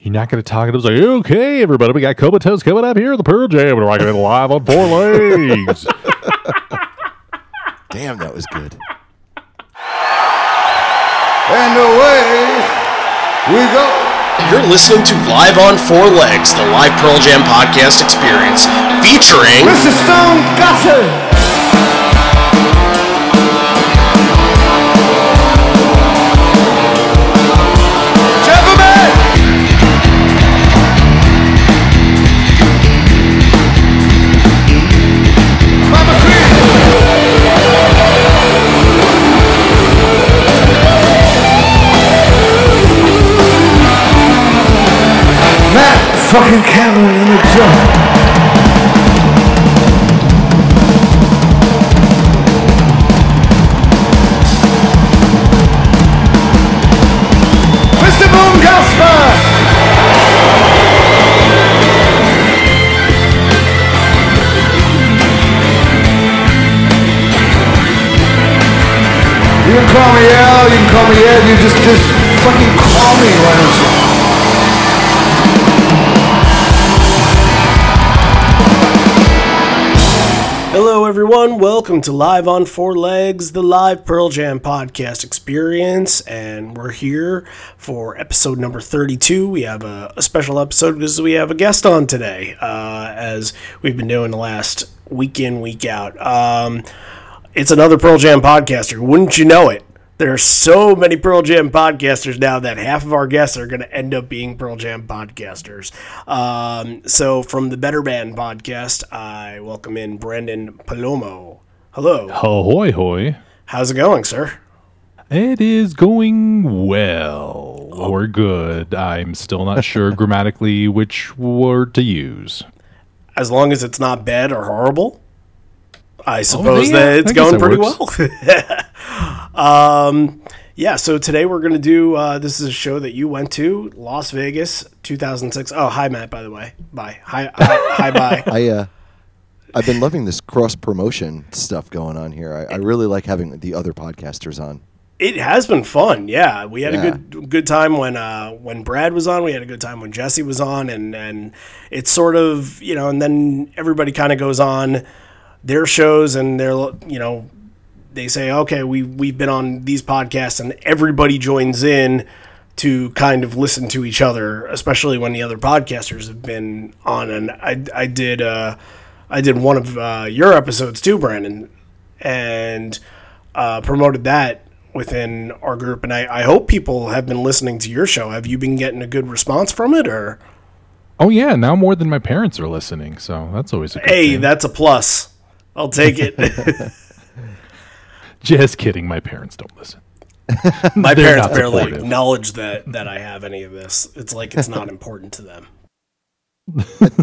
You're not going to talk. It was like, okay, everybody, we got Comatose coming up here at the Pearl Jam. We're rocking it live on four legs. Damn, that was good. And away we go. You're listening to Live on Four Legs, the live Pearl Jam podcast experience, featuring Mr. Stone Gossard. Fucking Cameron Welcome to Live on Four Legs, the live Pearl Jam podcast experience. And we're here for episode number 32. We have a, a special episode because we have a guest on today, uh, as we've been doing the last week in, week out. Um, it's another Pearl Jam podcaster. Wouldn't you know it? There are so many Pearl Jam podcasters now that half of our guests are going to end up being Pearl Jam podcasters. Um, so, from the Better Band podcast, I welcome in Brendan Palomo. Hello. Ahoy, hoy. How's it going, sir? It is going well or good. I'm still not sure grammatically which word to use. As long as it's not bad or horrible, I suppose Oh, yeah, that it's going pretty works. well. um, yeah, so today we're going to do uh, this is a show that you went to, Las Vegas, 2006. Oh, hi, Matt, by the way. Bye. Hi, hi, hi bye. I uh, I've been loving this cross promotion stuff going on here. I, I really like having the other podcasters on. It has been fun. Yeah, we had Yeah. a good good time when uh, when Brad was on. We had a good time when Jesse was on, and and it's sort of you know, and then everybody kind of goes on their shows, and they're you know, they say, okay, we we've been on these podcasts, and everybody joins in to kind of listen to each other, especially when the other podcasters have been on. And I I did uh, I did one of uh, your episodes too, Brandon, and uh, promoted that within our group. And I, I hope people have been listening to your show. Have you been getting a good response from it, or Oh, yeah. Now more than my parents are listening. So that's always a good hey, thing. that's a plus. I'll take it. Just kidding. My parents don't listen. My They're parents barely supportive. acknowledge that that I have any of this. It's like it's not important to them.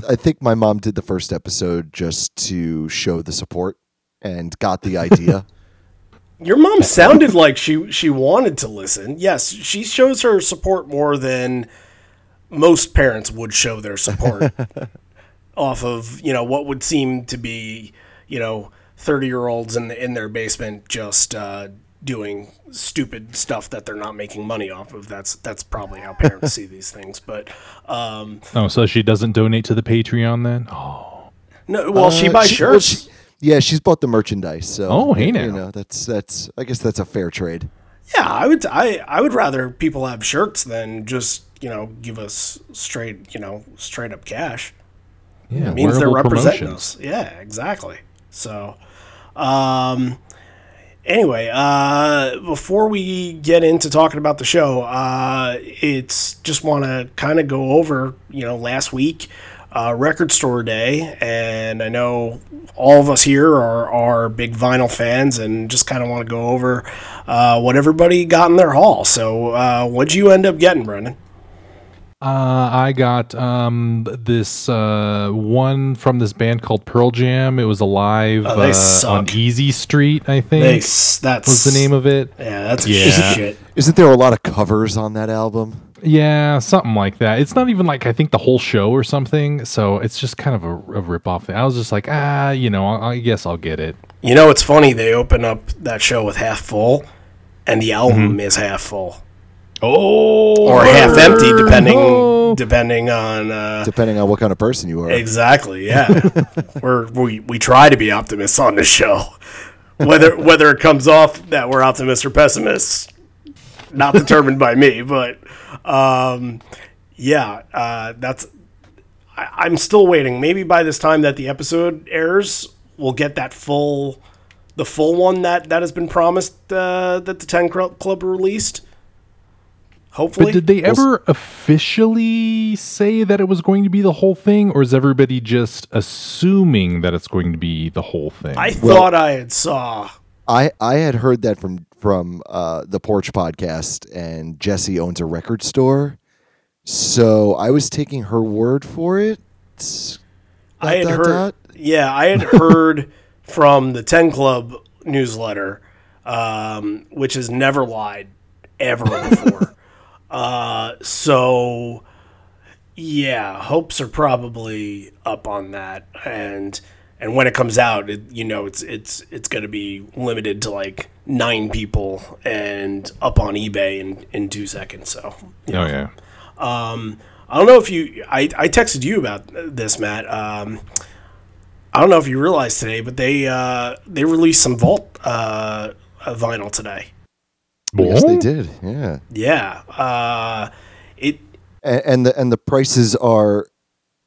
I think my mom did the first episode just to show the support and got the idea. Your mom sounded like she she wanted to listen. Yes, she shows her support more than most parents would show their support off of, you know, what would seem to be, you know, 30-year-olds in the, in their basement just uh doing stupid stuff that they're not making money off of. That's that's probably how parents see these things. But um Oh, so she doesn't donate to the Patreon then? Oh, no, well, she Uh, buys she- well, shirts. she- yeah, she's bought the merchandise. So Oh, hey now. you know that's that's. I guess that's a fair trade. Yeah, I would. I I would rather people have shirts than just you know give us straight you know straight up cash. yeah. It means they're representing promotions. us. Yeah, exactly. So, um, anyway, uh, before we get into talking about the show, uh, it's just want to kind of go over you know last week. Uh, record store day, and I know all of us here are, are big vinyl fans, and just kind of want to go over uh, what everybody got in their haul. So, uh, what'd you end up getting, Brendan? Uh, I got um, this uh, one from this band called Pearl Jam. It was alive Oh, uh, on Easy Street, I think. They, that's was the name of it. Yeah, that's a Yeah. shit. Isn't there a lot of covers on that album? Yeah, something like that. It's not even like I think the whole show or something. So it's just kind of a, a rip off thing. I was just like, ah, you know, I, I guess I'll get it. You know, it's funny. They open up that show with half full, and the album is half full Oh, or half empty, depending Oh. depending on uh, depending on what kind of person you are. exactly. Yeah, we're we we try to be optimists on this show, whether whether it comes off that we're optimists or pessimists, not determined by me. But um, yeah, uh, that's. I, I'm still waiting. Maybe by this time that the episode airs, we'll get that full, the full one that that has been promised uh, that the Ten Club released. Hopefully, But did they ever officially say that it was going to be the whole thing, or is everybody just assuming that it's going to be the whole thing? I thought I had saw. I I had heard that from from uh, the Porch podcast, and Jesse owns a record store, so I was taking her word for it. I had Dot, dot, heard, dot. yeah, I had heard from the Ten Club newsletter, um, which has never lied ever before. uh, so, yeah, hopes are probably up on that, and and when it comes out, it, you know, it's it's it's going to be limited to like nine people and up on eBay in in two seconds. So, oh yeah. I don't know if you. I, I texted you about this, Matt. Um, I don't know if you realized today, but they uh, they released some Vault uh, vinyl today. Yes, they did. Yeah, Yeah, uh, it and, and the and the prices are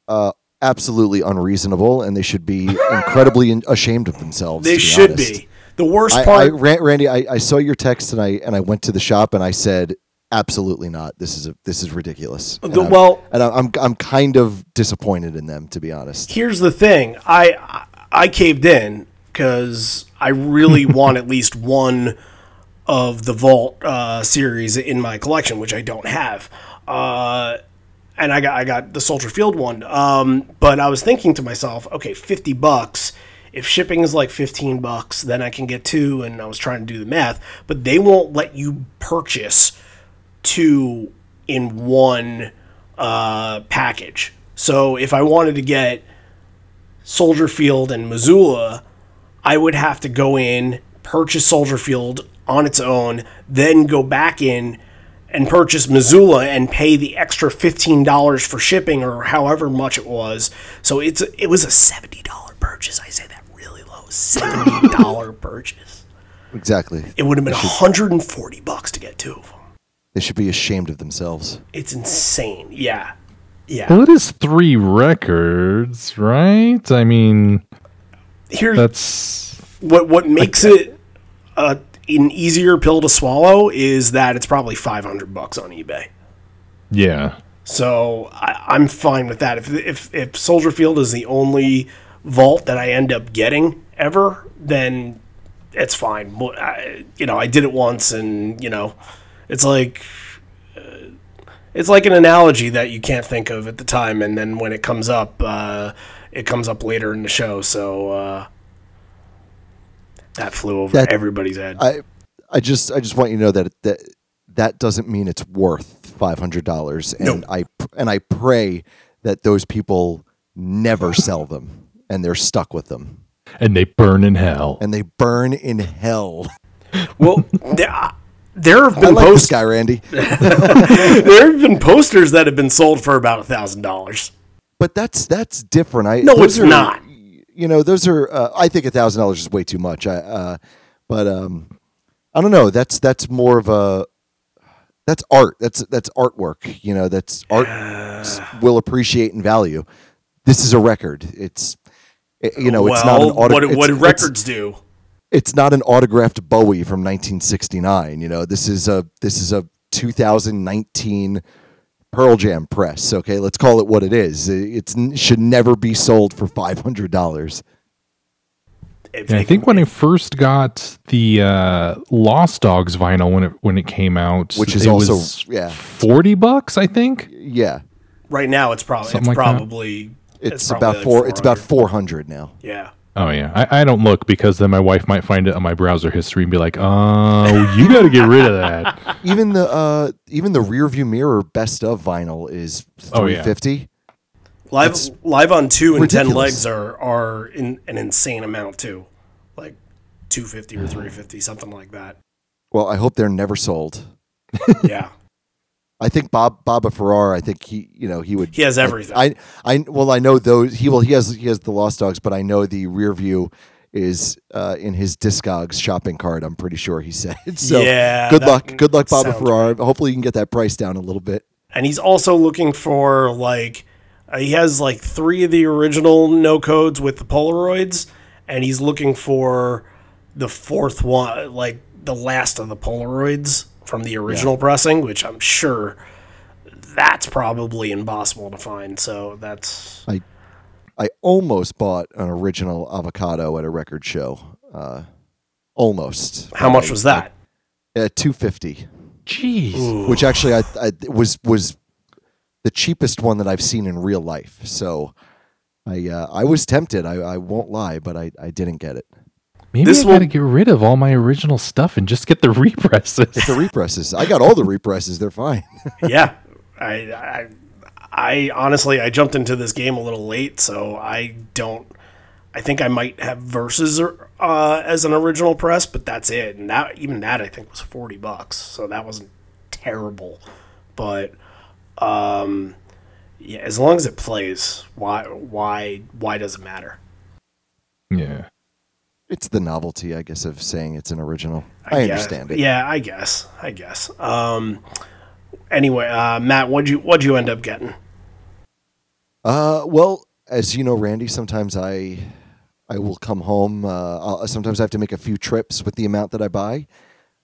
uh, absolutely unreasonable, and they should be incredibly ashamed of themselves. they be should honest. be. The worst I, I, part. Ran- Randy, I, I saw your text and I and I went to the shop and I said, absolutely not. This is a this is ridiculous. And The- I'm- well- and I- I'm I'm kind of disappointed in them to be honest. here's the thing. I I- I caved in because I really want at least one of the Vault uh, series in my collection, which I don't have. Uh, and I got I got the Soldier Field one. Um, but I was thinking to myself, okay, fifty bucks. If shipping is like fifteen bucks, then I can get two. And I was trying to do the math, but they won't let you purchase two in one uh, package. So if I wanted to get Soldier Field and Missoula, I would have to go in, purchase Soldier Field on its own, then go back in and purchase Missoula and pay the extra fifteen dollars for shipping or however much it was. So it's it was a seventy dollar purchase. I say that really low, seventy dollar purchase. Exactly. It would have been hundred and forty bucks to get two of them. They should be ashamed of themselves. It's insane. Yeah, yeah. Well, it is three records, right? I mean, Here's that's what what makes it uh, an easier pill to swallow is that it's probably 500 bucks on eBay. yeah. So I, I'm fine with that. If, if if Soldier Field is the only vault that I end up getting ever, then it's fine. I, you know, I did it once, and you know, it's like uh, it's like an analogy that you can't think of at the time, and then when it comes up, uh, it comes up later in the show. So uh, that flew over That- everybody's head. I I just I just want you to know that that that doesn't mean it's worth five hundred dollars. And No. I and I pray that those people never sell them and they're stuck with them And they burn in hell. and they burn in hell. well, there, uh, there have been like this posts. guy, Randy. there have been posters that have been sold for about a thousand dollars. But that's that's different. I No, it's are- not. You know, those are. Uh, I think a thousand dollars is way too much. I, uh, but um, I don't know. That's that's more of a. That's art. That's that's artwork. You know, that's art will appreciate and value. This is a record. It's, it- you know, it's not an Well, auto, what, what it's- records do? it's not an autographed Bowie from 1969. You know, this is a this is a 2019 Pearl Jam press. Okay, let's call it what it is. It should never be sold for five hundred dollars. Yeah, I think when I first got the uh, Lost Dogs vinyl when it when it came out, Which is it also- was yeah. forty bucks. I think. Yeah, right now it's probably it's Something like that. probably it's, probably about like four. It's about four hundred now. yeah. Oh yeah, I, I don't look because then my wife might find it on my browser history and be like, "Oh, you got to get rid of that." Even the uh, even the rear view mirror best of vinyl is Oh, three yeah. Live It's live on two and ten legs are are in, an insane amount too, like two fifty or three fifty, something like that. Well, I hope they're never sold. Yeah. I think Bob Baba Ferrar. I think he, you know, he would. He has everything. I, I, well, I know those. He will. He has. He has the Lost Dogs, but I know the rear view is uh, in his Discogs shopping cart. I'm pretty sure he said. So Yeah, good luck. Good luck, Baba Ferrar. Hopefully, you can get that price down a little bit. and he's also looking for like uh, he has like three of the original no codes with the Polaroids, and he's looking for the fourth one, like the last of the Polaroids from the original pressing, which I'm sure that's probably impossible to find. So that's I, I almost bought an original avocado at a record show. Uh, almost. how much was that? Uh, Two fifty. Jeez. which actually I, I was was the cheapest one that I've seen in real life. So I uh, I was tempted. I, I won't lie, but I, I didn't get it. Maybe This I gotta get rid of all my original stuff and just get the represses. Get the represses. I got all the represses. They're fine. yeah, I, I, I honestly I jumped into this game a little late, so I don't. I think I might have verses uh, as an original press, but that's it. And that even that I think was forty bucks, so that wasn't terrible. But um, yeah, as long as it plays, why why why does it matter? yeah. It's the novelty, I guess, of saying it's an original. I, guess. understand it. Yeah, I guess. I guess. Um, anyway, uh, Matt, what'd you what'd you end up getting? Uh, well, as you know, Randy, sometimes I I will come home. Uh, I'll, sometimes I have to make a few trips with the amount that I buy.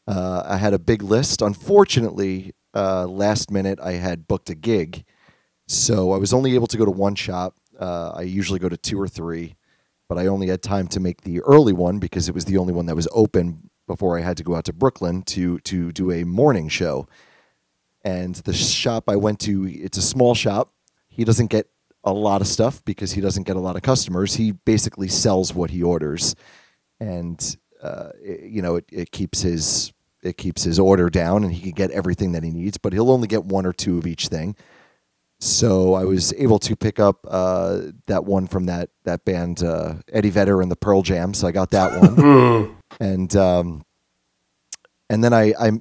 Uh, I had a big list. Unfortunately, uh, last minute I had booked a gig, so I was only able to go to one shop. Uh, I usually go to two or three, but I only had time to make the early one because it was the only one that was open before I had to go out to Brooklyn to to do a morning show. And the shop I went to, it's a small shop. He doesn't get a lot of stuff because he doesn't get a lot of customers. He basically sells what he orders, and uh, it- you know it, it keeps his it keeps his order down, and he can get everything that he needs. But he'll only get one or two of each thing. So I was able to pick up uh, that one from that that band uh, Eddie Vedder and the Pearl Jam. So I got that one, and um, and then I I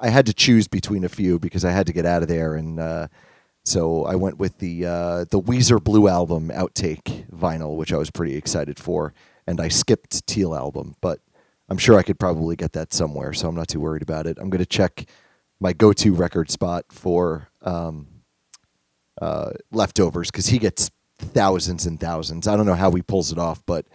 I had to choose between a few because I had to get out of there, and uh, so I went with the uh, the Weezer Blue album outtake vinyl, which I was pretty excited for, and I skipped Teal album, but I'm sure I could probably get that somewhere, so I'm not too worried about it. I'm going to check my go-to record spot for um, uh, leftovers because he gets thousands and thousands. I don't know how he pulls it off, but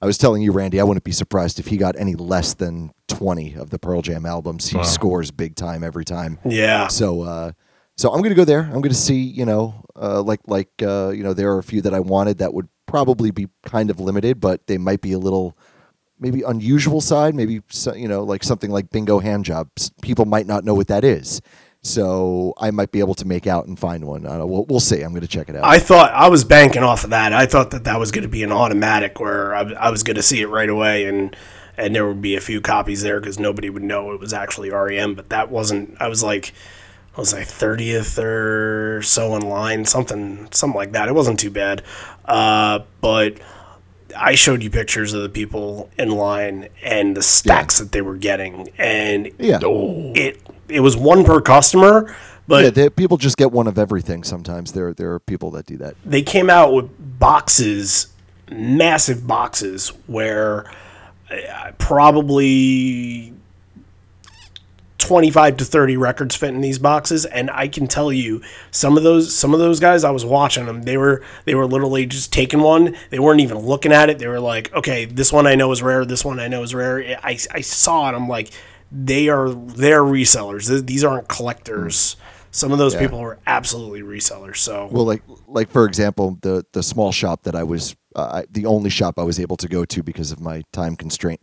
I was telling you, Randy, I wouldn't be surprised if he got any less than 20 of the Pearl Jam albums. He Wow. scores big time every time. Yeah. So, uh, so I'm going to go there. I'm going to see, you know, uh, like like uh, you know, there are a few that I wanted that would probably be kind of limited, but they might be a little maybe unusual side. Maybe so- you know, like something like Bingo Hand Jobs. People might not know what that is. So I might be able to make out and find one. Uh, we'll, we'll see. I'm going to check it out. I thought I was banking off of that. I thought that that was going to be an automatic where I, I was going to see it right away and and there would be a few copies there because nobody would know it was actually REM. But that wasn't. I was like, I was like thirtieth or so in line, something something like that. It wasn't too bad, uh, but. I showed you pictures of the people in line and the stacks that they were getting, and yeah. it it was one per customer, but yeah, they, people just get one of everything. Sometimes. There there are people that do that. they came out with boxes, massive boxes, where uh, probably 25 to 30 records fit in these boxes. And I can tell you some of those some of those guys I was watching them. They were they were literally just taking one. They weren't even looking at it. They were like okay this one I know is rare. This one I know is rare. I, I saw it. I'm like they are they're resellers these aren't collectors some of those people are absolutely resellers so Well, like like for example, the the small shop that I was uh, I- the only shop I was able to go to because of my time constraint.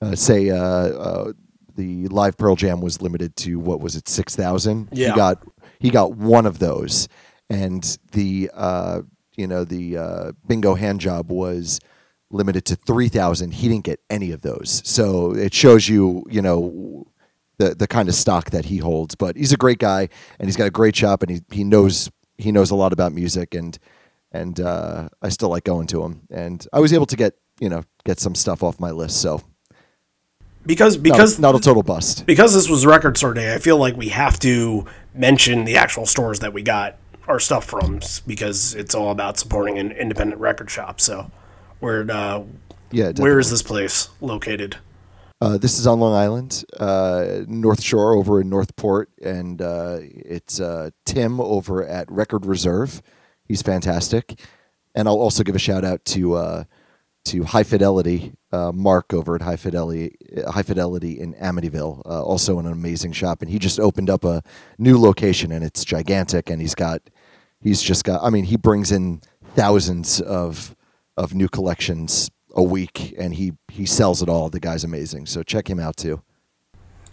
Uh, say uh, uh, the live Pearl Jam was limited to what was it six thousand. Yeah. He got he got one of those, and the uh, you know the uh, Bingo hand job was limited to three thousand. He didn't get any of those, so it shows you you know the the kind of stock that he holds. But he's a great guy, and he's got a great shop, and he he knows he knows a lot about music, and and uh, I still like going to him. And I was able to get you know get some stuff off my list. So because because not a total bust. because this was record store day, I feel like we have to mention the actual stores that we got our stuff from because it's all about supporting an independent record shop. So, where uh, Yeah. where is this place located? Uh, this is on Long Island, uh, North Shore over in Northport, and uh, it's uh, Tim over at Record Reserve. He's fantastic, and I'll also give a shout out to uh, to High Fidelity, uh, Mark over at High Fidelity, High Fidelity in Amityville, uh, also an amazing shop, and he just opened up a new location, and it's gigantic, and he's got, he's just got, I mean, he brings in thousands of of new collections a week, and he he sells it all. The guy's amazing, so check him out too.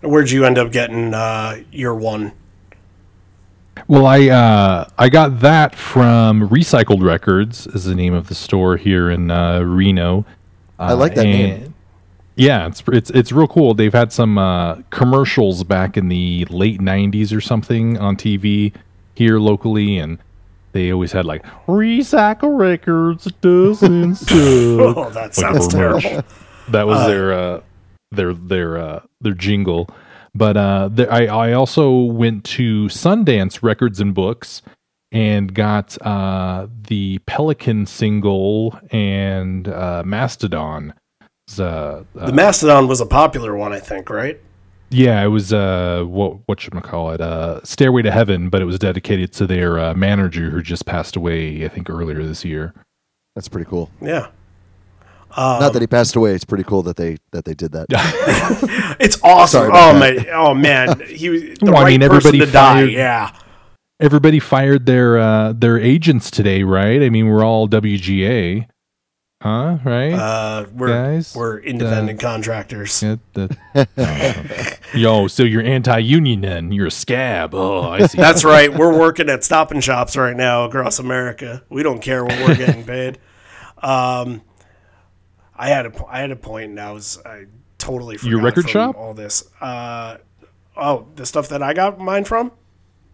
Where'd you end up getting uh, your one? Well, I uh, I got that from Recycled Records, is the name of the store here in uh, Reno. I like that name. Yeah, it's it's it's real cool. They've had some uh, commercials back in the late '90s or something on TV here locally, and they always had like Recycle Records doesn't suck. Oh, that sounds terrible. That was their uh, their their uh, their jingle. But uh, the, I I also went to Sundance Records and Books and got uh, the Pelican single and uh, Mastodon. Uh, uh, The Mastodon was a popular one, I think, right? Yeah, it was uh, what what should I call it? Uh, Stairway to Heaven, but it was dedicated to their uh, manager who just passed away, I think earlier this year. That's pretty cool. Yeah. Not that he passed away. It's pretty cool that they that they did that. It's awesome. Oh that. my! Oh man, he was the Well, I right mean, person everybody to die. fired- Yeah, Everybody fired their uh, their agents today, right? I mean, we're all WGA, huh? Right? uh, we're Guys, we're independent contractors. Yeah, that- Yo, so you're anti-union then? You're a scab. Oh, I see. That's right. We're working at Stop and Shops right now across America. We don't care what we're getting paid. Um, I had a I had a point, and I was I totally forgot Your record from shop? all this. Uh, oh, the stuff that I got mine from.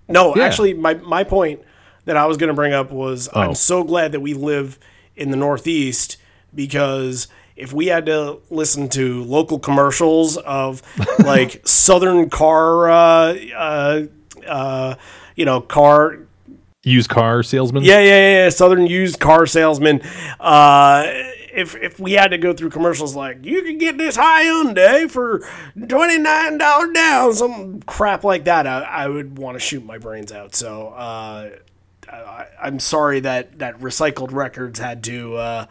No, Yeah. actually, my my point that I was going to bring up was Oh. I'm so glad that we live in the Northeast because if we had to listen to local commercials of like Southern car, uh, uh, uh, you know, car Used car salesman. yeah, yeah, yeah. Southern used car salesman. Uh, if if we had to go through commercials like you can get this high Hyundai for twenty nine dollar down, some crap like that, I, I would want to shoot my brains out. So uh, I, I'm sorry that that recycled records had to uh,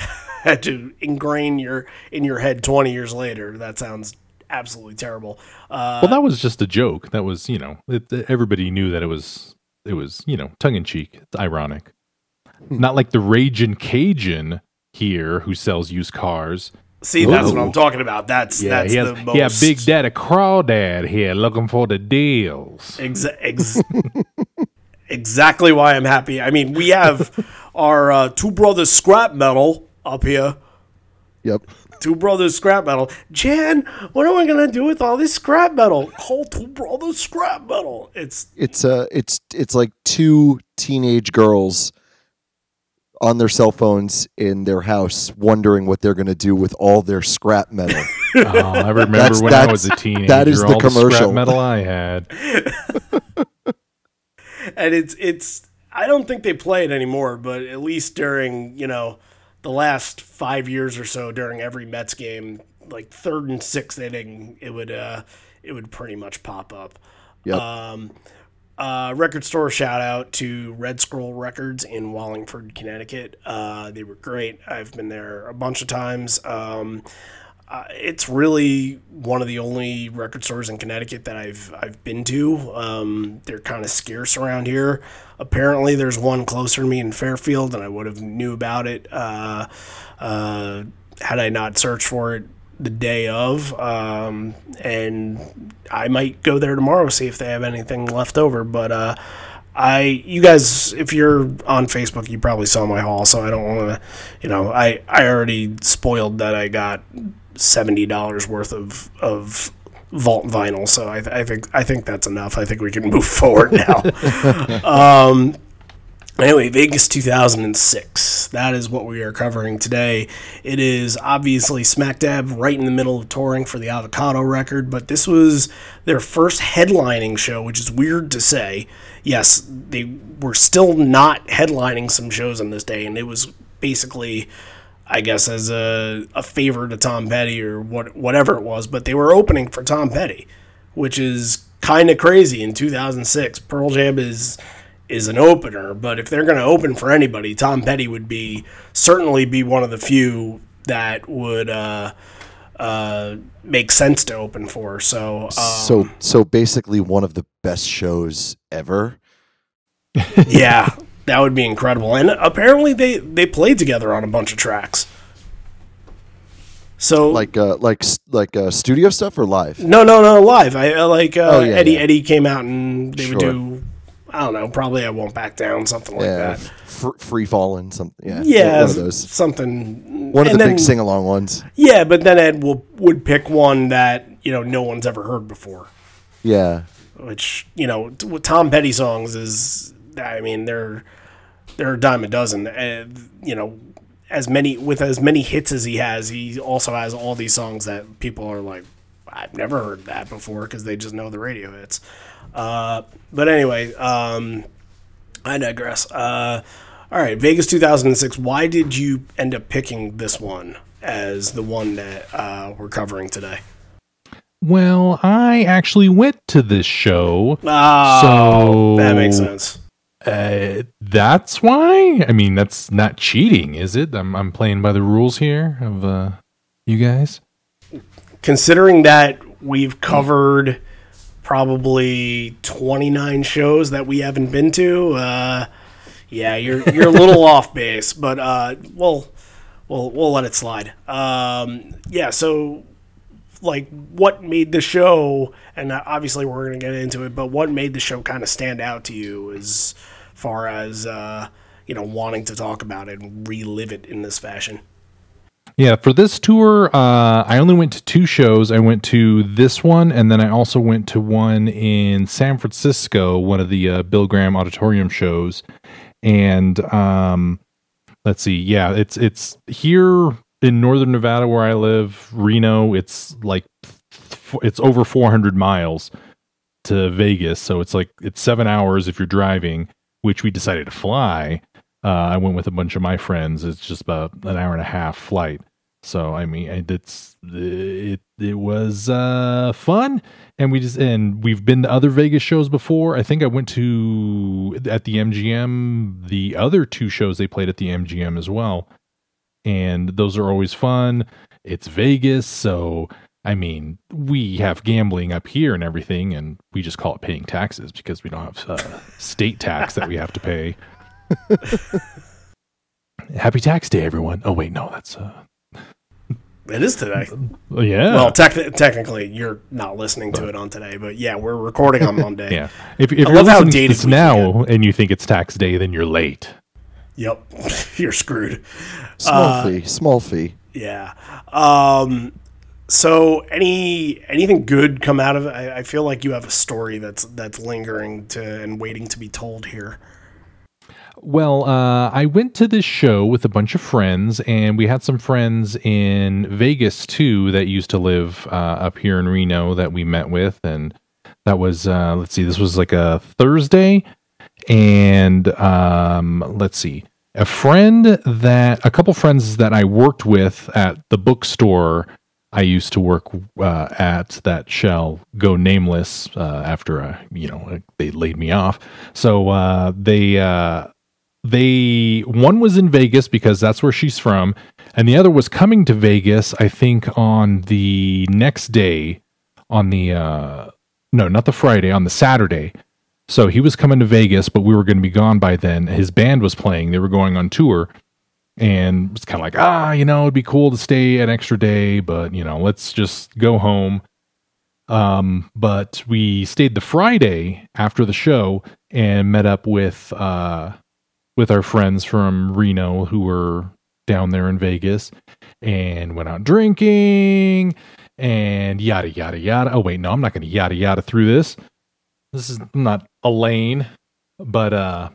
had to ingrain your in your head twenty years later. That sounds absolutely terrible. Uh, Well, that was just a joke. That was, you know, it, everybody knew that it was, it was, you know, tongue in cheek. It's ironic. Not like the Raging Cajun here who sells used cars. see, that's what I'm talking about. That's Yeah, that's has, the most yeah, Big Daddy Crawdad here looking for the deals. Exa- ex- exactly why I'm happy. I mean, we have our uh, two brothers scrap metal up here. Yep. Two brothers scrap metal. Jan, what am I gonna do with all this scrap metal? Call two brothers scrap metal. It's It's uh it's it's like two teenage girls on their cell phones in their house wondering what they're going to do with all their scrap metal. Oh, I remember That's- when I was a teenager. that is the all scrap commercial. metal I had. and it's it's. I don't think they play it anymore, but at least during you know the last five years or so, during every Mets game, like third and sixth inning, it would uh it would pretty much pop up. Yep. Um, uh, record store shout out to Red Scroll Records in Wallingford, Connecticut. Uh, they were great. I've been there a bunch of times. Um, uh, it's really one of the only record stores in Connecticut that I've I've been to. Um, they're kind of scarce around here. Apparently, there's one closer to me in Fairfield, and I would have knew about it uh, uh, had I not searched for it the day of. Um, and I might go there tomorrow see if they have anything left over. But uh, I, you guys, if you're on Facebook, you probably saw my haul, so I don't want to, you know, I I already spoiled that I got seventy dollars worth of of vault vinyl, so I, I think I think that's enough. I think we can move forward now. um, anyway, Vegas 2006. That is what we are covering today. It is obviously smack dab right in the middle of touring for the Avocado record, but this was their first headlining show, which is weird to say. Yes, they were still not headlining some shows on this day, and it was basically, I guess, as a, a favor to Tom Petty or what whatever it was, but they were opening for Tom Petty, which is kind of crazy in 2006. Pearl Jam is is an opener, but if they're going to open for anybody, Tom Petty would be certainly be one of the few that would uh, uh, make sense to open for. So, um, so so basically one of the best shows ever. yeah, that would be incredible. And apparently they they played together on a bunch of tracks. So Like uh like like uh studio stuff or live? no, no, no, live. I, I like uh, Oh, yeah, Eddie. yeah. Eddie came out and they would do. I don't know. Probably I won't back down. Something like yeah, that. fr- free falling something. Yeah, Yeah, one of those. something. One of and the then- big sing along ones. Yeah, but then Ed will would pick one that you know no one's ever heard before, Yeah, which you know t- Tom Petty songs is I mean they're they're a dime a dozen. Uh, you know, as many with as many hits as he has, he also has all these songs that people are like, I've never heard that before because they just know the radio hits. Uh, but anyway, um, I digress. Uh, all right, Vegas 2006. Why did you end up picking this one as the one that uh, we're covering today? Well, I actually went to this show. Oh, So- that makes sense. Uh, that's why. I mean, that's not cheating, is it? I'm I'm playing by the rules here of uh, you guys. Considering that we've covered probably 29 shows that we haven't been to, uh, yeah, you're you're a little off base, but uh, we'll we'll we'll let it slide. Um, yeah, so like what made the show and obviously we're going to get into it but what made the show kind of stand out to you as far as uh, you know wanting to talk about it and relive it in this fashion Yeah, for this tour, uh, I only went to two shows. I went to this one, and then I also went to one in San Francisco, one of the uh, Bill Graham Auditorium shows. And um, let's see, yeah, it's it's here in northern Nevada where I live, Reno. It's like it's over 400 miles to Vegas, so it's like it's seven hours if you're driving, which we decided to fly. Uh, I went with a bunch of my friends. It's just about an hour and a half flight. So I mean, it's it it was uh, fun, and we just and we've been to other Vegas shows before. I think I went to at the MGM the other two shows they played at the MGM as well, and those are always fun. It's Vegas, so I mean, we have gambling up here and everything, and we just call it paying taxes because we don't have uh, state tax that we have to pay. Happy tax day, everyone. Oh wait, no, that's uh it is today oh, yeah. well tec- technically you're not listening to it on today but yeah we're recording on monday yeah. If, if I you're love how listening to dated this we now and you think it's tax day, then you're late. yep you're screwed small Uh, fee, small fee. Yeah. Um, so any anything good come out of it? I, I feel like you have a story that's that's lingering to and waiting to be told here. Well, uh, I went to this show with a bunch of friends, and we had some friends in Vegas too that used to live uh, up here in Reno that we met with, and that was uh, let's see, this was like a Thursday, and um, let's see, a friend that a couple friends that I worked with at the bookstore I used to work uh, at that shall go nameless uh, after uh, you know they laid me off. So uh, they uh, they one was in Vegas because that's where she's from, and the other was coming to Vegas. I think on the next day, on the uh, no, not the Friday, on the Saturday. So he was coming to Vegas, but we were going to be gone by then. His band was playing; they were going on tour and it's kind of like ah you know it'd be cool to stay an extra day but you know let's just go home. Um but we stayed the friday after the show and met up with uh with our friends from reno who were down there in vegas and went out drinking and yada yada yada. Oh wait no i'm not gonna yada yada through this. This is not elaine but uh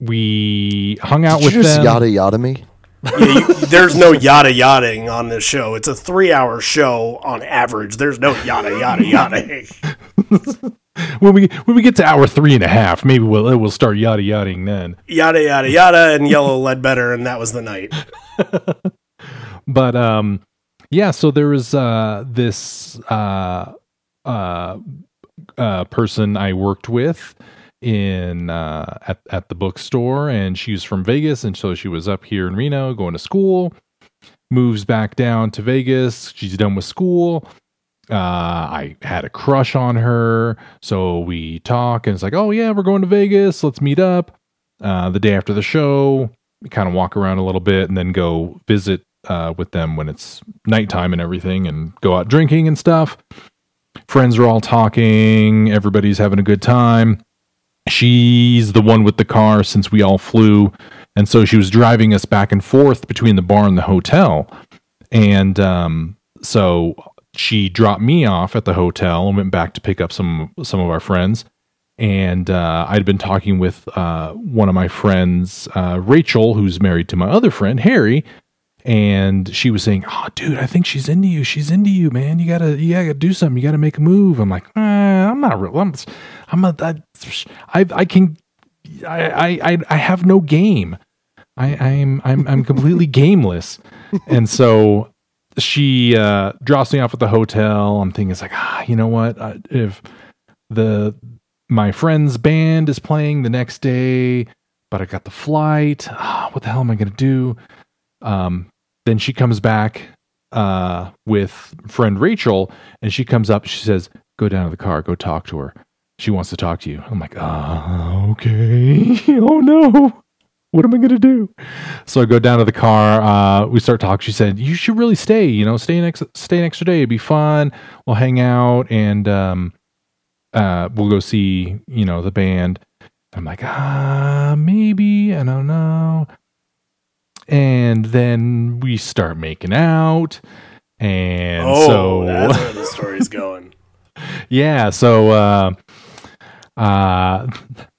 we hung out Did with you just them. yada yada me? Yeah, you, there's no yada yadaing on this show. It's a three hour show on average. There's no yada yada yadaing. when we when we get to hour three and a half, maybe we'll we'll start yada yadaing then. Yada yada yada and Yellow Ledbetter, and that was the night. But um, yeah. So there was uh this uh uh uh person I worked with in uh at at the bookstore, and she's from Vegas, and so she was up here in Reno going to school. Moves back down to Vegas. She's done with school. uh, I had a crush on her. So we talk, and it's like, oh, yeah, we're going to Vegas. Let's meet up. Uh, the day after the show, we kind of walk around a little bit and then go visit uh, with them when it's nighttime and everything and go out drinking and stuff. Friends are all talking. Everybody's having a good time. She's the one with the car since we all flew. And so she was driving us back and forth between the bar and the hotel. And um, so she dropped me off at the hotel and went back to pick up some some of our friends. And uh, I'd been talking with uh, one of my friends, uh, Rachel, who's married to my other friend Harry, and she was saying, "Oh, dude, I think she's into you. She's into you, man. You gotta, you gotta do something. You gotta make a move." I'm like, eh, "I'm not real. I'm, I'm a, I, I, I can, I, I, I have no game. I, I'm, I'm, I'm completely gameless." And so she uh, drops me off at the hotel. I'm thinking, it's like, ah, you know what? If the my friend's band is playing the next day, but I got the flight. Ah, what the hell am I to do? Um, then she comes back uh, with friend Rachel, and she comes up. She says, "Go down to the car. Go talk to her. She wants to talk to you." I'm like, "Ah, okay. oh no." What am I going to do? So I go down to the car. Uh, we start talking. She said, "You should really stay. You know, stay next, stay an extra day. It'd be fun. We'll hang out and um, uh, we'll go see, you know, the band." I'm like, ah, maybe I don't know. And then we start making out, and oh, so that's where the story's going. yeah so uh uh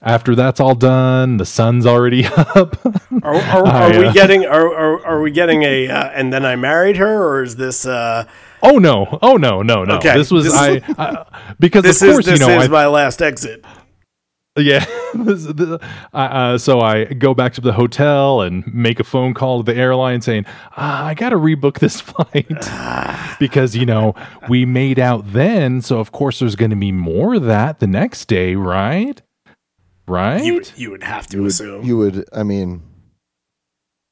after that's all done the sun's already up. Are, are, I, are we uh, getting are, are, are we getting a uh, and then I married her or is this uh oh no. Oh no no no. Okay, this was this I, I because this of is course this you know is I, my last exit. Yeah. The- uh, uh, so i go back to the hotel and make a phone call to the airline saying ah, i gotta rebook this flight. Because you know we made out then so of course there's gonna be more of that the next day right? Right? You would- you would have to You would, assume. you would, I mean,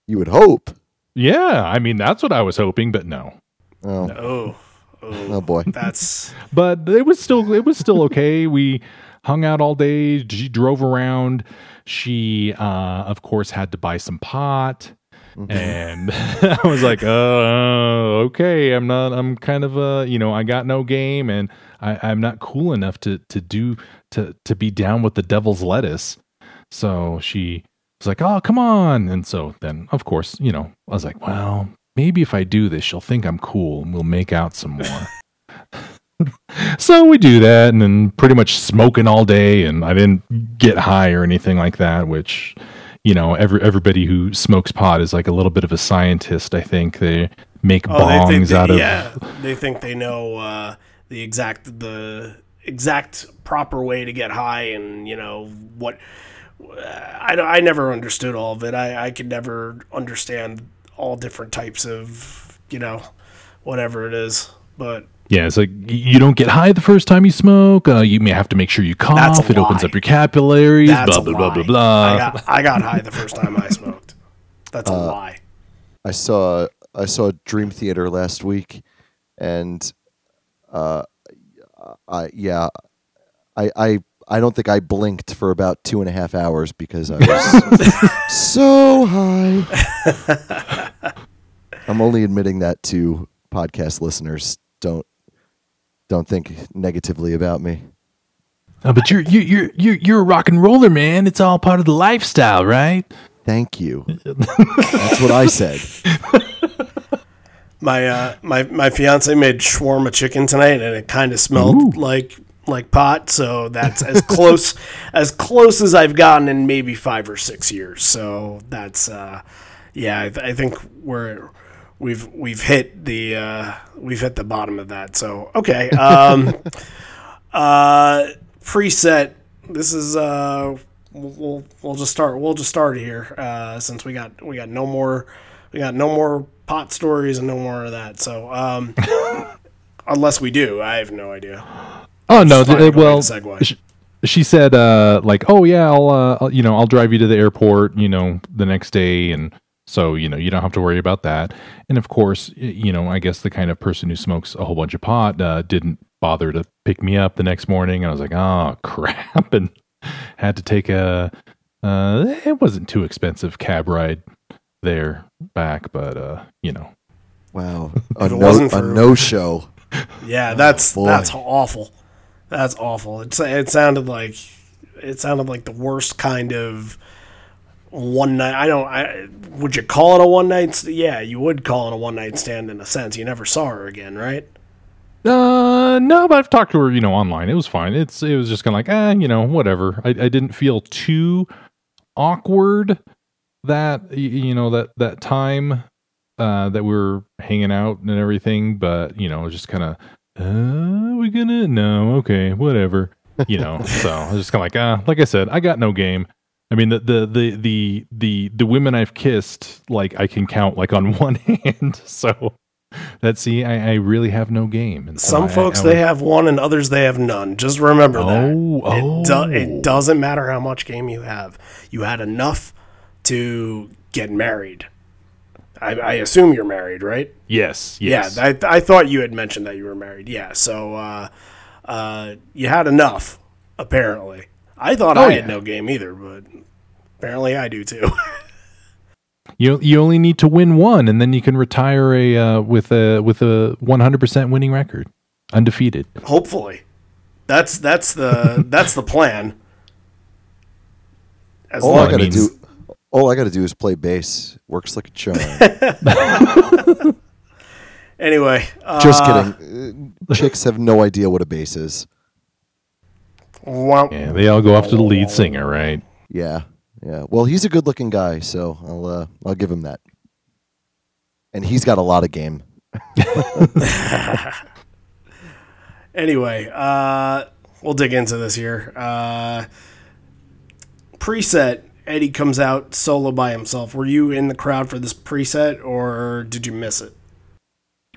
you would hope. yeah i mean that's what i was hoping but no. Oh, oh, oh. Oh, boy. that's but it was still it was still okay. we hung out all day. She drove around. She, uh, of course, had to buy some pot, and I was like, "Uh, okay, I'm not. I'm kind of uh, you know, I got no game, and I, I'm not cool enough to to do to to be down with the devil's lettuce." So she was like, "Oh, come on!" And so then, of course, you know, I was like, "Well, maybe if I do this, she'll think I'm cool, and we'll make out some more." so we do that and then pretty much smoking all day and i didn't get high or anything like that which you know every everybody who smokes pot is like a little bit of a scientist i think. They make oh, bongs they they, out of yeah they think they know uh, the exact the exact proper way to get high and you know what I, I never understood all of it. I, I could never understand all different types of you know whatever it is. But yeah it's like you don't get high the first time you smoke uh, you may have to make sure you That's a cough it opens up your capillaries that's blah a blah blah lie. blah blah I got I got high the first time I smoked that's a Uh, lie I saw I saw Dream Theater last week, and uh, I yeah, I I I don't think I blinked for about two and a half hours because I was so high. I'm only admitting that to podcast listeners. Don't don't think negatively about me. Uh, but you're you you're you're you're a rock and roller man it's all part of the lifestyle right Thank you. That's what I said. My uh, my my fiance made shawarma chicken tonight, and it kind of smelled like like pot, so that's as close as close as I've gotten in maybe five or six years. So that's uh, yeah, I, th- I think we're we've we've hit the uh, we've hit the bottom of that. So okay, um, uh, preset. This is uh, we'll, we'll just start. We'll just start here uh, since we got we got no more we got no more pot stories and no more of that. So um, unless we do, I have no idea. Oh no, th- well, ahead segue. sh- she said uh like, "Oh yeah, I'll uh I'll- you know, I'll drive you to the airport, you know, the next day and so, you know, you don't have to worry about that." And of course, you know, I guess the kind of person who smokes a whole bunch of pot uh didn't bother to pick me up the next morning. And I was like, "Oh, crap." And had to take a uh it wasn't too expensive cab ride there back, but uh, you know, Wow. A it no, wasn't a no show. Yeah, that's boy. that's awful. That's awful. It it sounded like it sounded like the worst kind of one night. I don't. I would you call it a one night? Yeah, you would call it a one night stand in a sense. You never saw her again, right? Uh, no, but I've talked to her, you know, online. It was fine. It's it was just kind of like, ah, you know, whatever. I, I didn't feel too awkward that you know that that time uh that we were hanging out and everything, but you know, just kind of, uh, we gonna no, okay, whatever, you know. so I was just kind of like, ah, like I said, I got no game. I mean, the, the the the the the women I've kissed, like I can count like on one hand. So that see, I, I really have no game. And so Some I- folks I they would- have one, and others they have none. Just remember that. Oh, It, do, oh. it doesn't matter how much game you have. You had enough to get married. I, I assume you're married, right? Yes, yes. Yeah, I, I thought you had mentioned that you were married. Yeah, so uh, uh, you had enough, apparently. I thought Oh, I yeah. had no game either, but apparently I do too. you you only need to win one, and then you can retire a uh, with a with a one hundred percent winning record, undefeated. Hopefully, that's that's the that's the plan. As All Well, I gotta means- do, all I gotta do is play bass. Works like a charm. anyway, uh, Just kidding. Uh, Chicks have no idea what a bass is. Womp- Yeah, they all go after the lead singer, right? Yeah, yeah. Well, he's a good-looking guy, so I'll uh, I'll give him that. And he's got a lot of game. Anyway, uh, we'll dig into this here. Uh, preset. Eddie comes out solo by himself. Were you in the crowd for this preset, or did you miss it?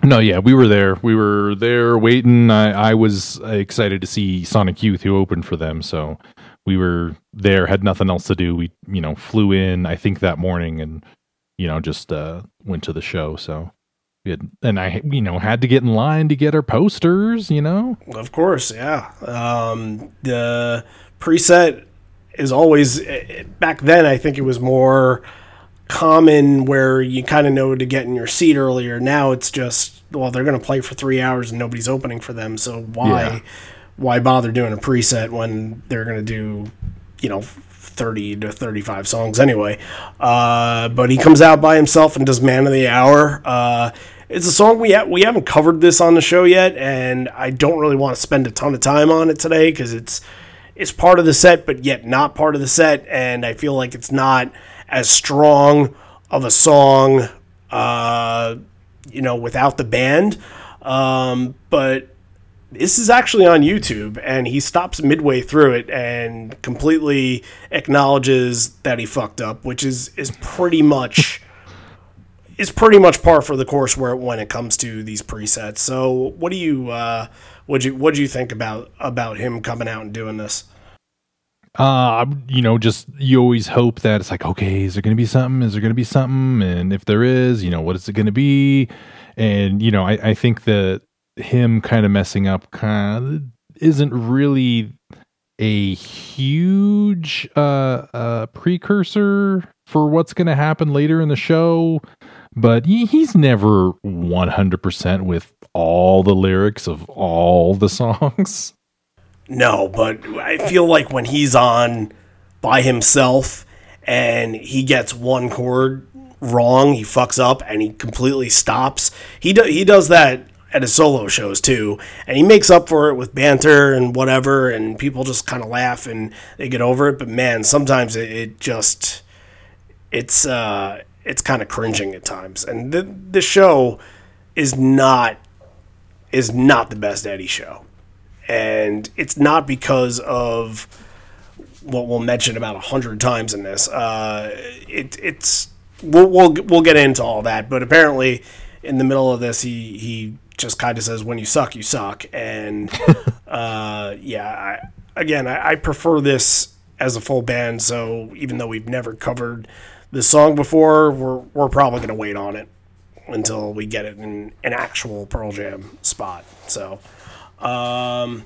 No, yeah, we were there. We were there waiting. I, I was excited to see Sonic Youth, who opened for them. So we were there, had nothing else to do. We, you know, flew in, I think that morning and, you know, just uh, went to the show. So had, and I, you know, had to get in line to get our posters, you know? Of course, yeah. Um, the preset is always eh, back then. I think it was more common where you kind of know to get in your seat earlier. Now it's just well, they're going to play for three hours and nobody's opening for them. So why Yeah. why bother doing a preset when they're going to do you know. 30 to 35 songs anyway. Uh, but he comes out by himself and does Man of the Hour. Uh, it's a song we ha- we haven't covered this on the show yet, and I don't really want to spend a ton of time on it today because it's it's part of the set, but yet not part of the set, and I feel like it's not as strong of a song, uh, you know, without the band. Um, but this is actually on YouTube, and he stops midway through it and completely acknowledges that he fucked up, which is is pretty much is pretty much par for the course where when it comes to these presets. So, what do you uh, what you what do you think about about him coming out and doing this? Uh you know just you always hope that it's like okay is there gonna be something? Is there gonna be something? And if there is you know what is it gonna be? And you know i, I think that him kind of messing up kind of isn't really a huge uh uh precursor for what's gonna happen later in the show but he, he's never 100% with all the lyrics of all the songs No, but I feel like when he's on by himself and he gets one chord wrong, he fucks up and he completely stops. He do, he does that at his solo shows too, and he makes up for it with banter and whatever, and people just kind of laugh and they get over it. But man, sometimes it, it just it's uh, it's kind of cringing at times, and the the show is not is not the best Eddie show, and it's not because of what we'll mention about a hundred times in this. Uh, it, it's we'll, we'll we'll get into all that, but apparently, in the middle of this, he he just kind of says, "When you suck, you suck," and uh, yeah, I, again, I, I prefer this as a full band. So even though we've never covered this song before, we're we're probably gonna wait on it until we get it in an actual Pearl Jam spot. So. Um,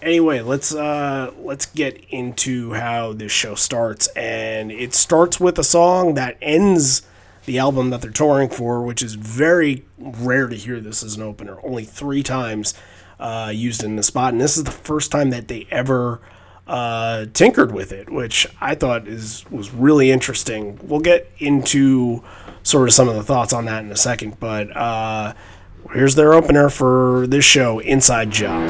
anyway, let's uh, let's get into how this show starts, and it starts with a song that ends the album that they're touring for, which is very rare to hear this as an opener. Only three times uh, used in the spot, and this is the first time that they ever uh, tinkered with it, which I thought is was really interesting. We'll get into sort of some of the thoughts on that in a second, but uh, here's their opener for this show, Inside Job.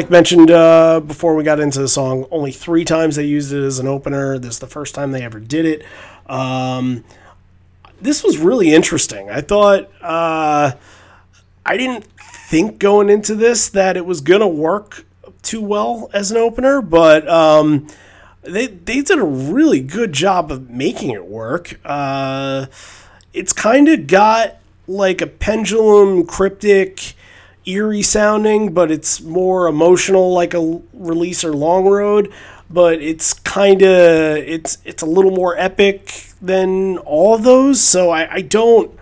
Like mentioned uh, before we got into the song, only three times they used it as an opener. This is the first time they ever did it. Um, this was really interesting. I thought uh, I didn't think going into this that it was gonna work too well as an opener, but um, they they did a really good job of making it work. Uh, it's kind of got like a pendulum cryptic eerie sounding, but it's more emotional, like a release or long road. But it's kind of it's it's a little more epic than all those. So I, I don't.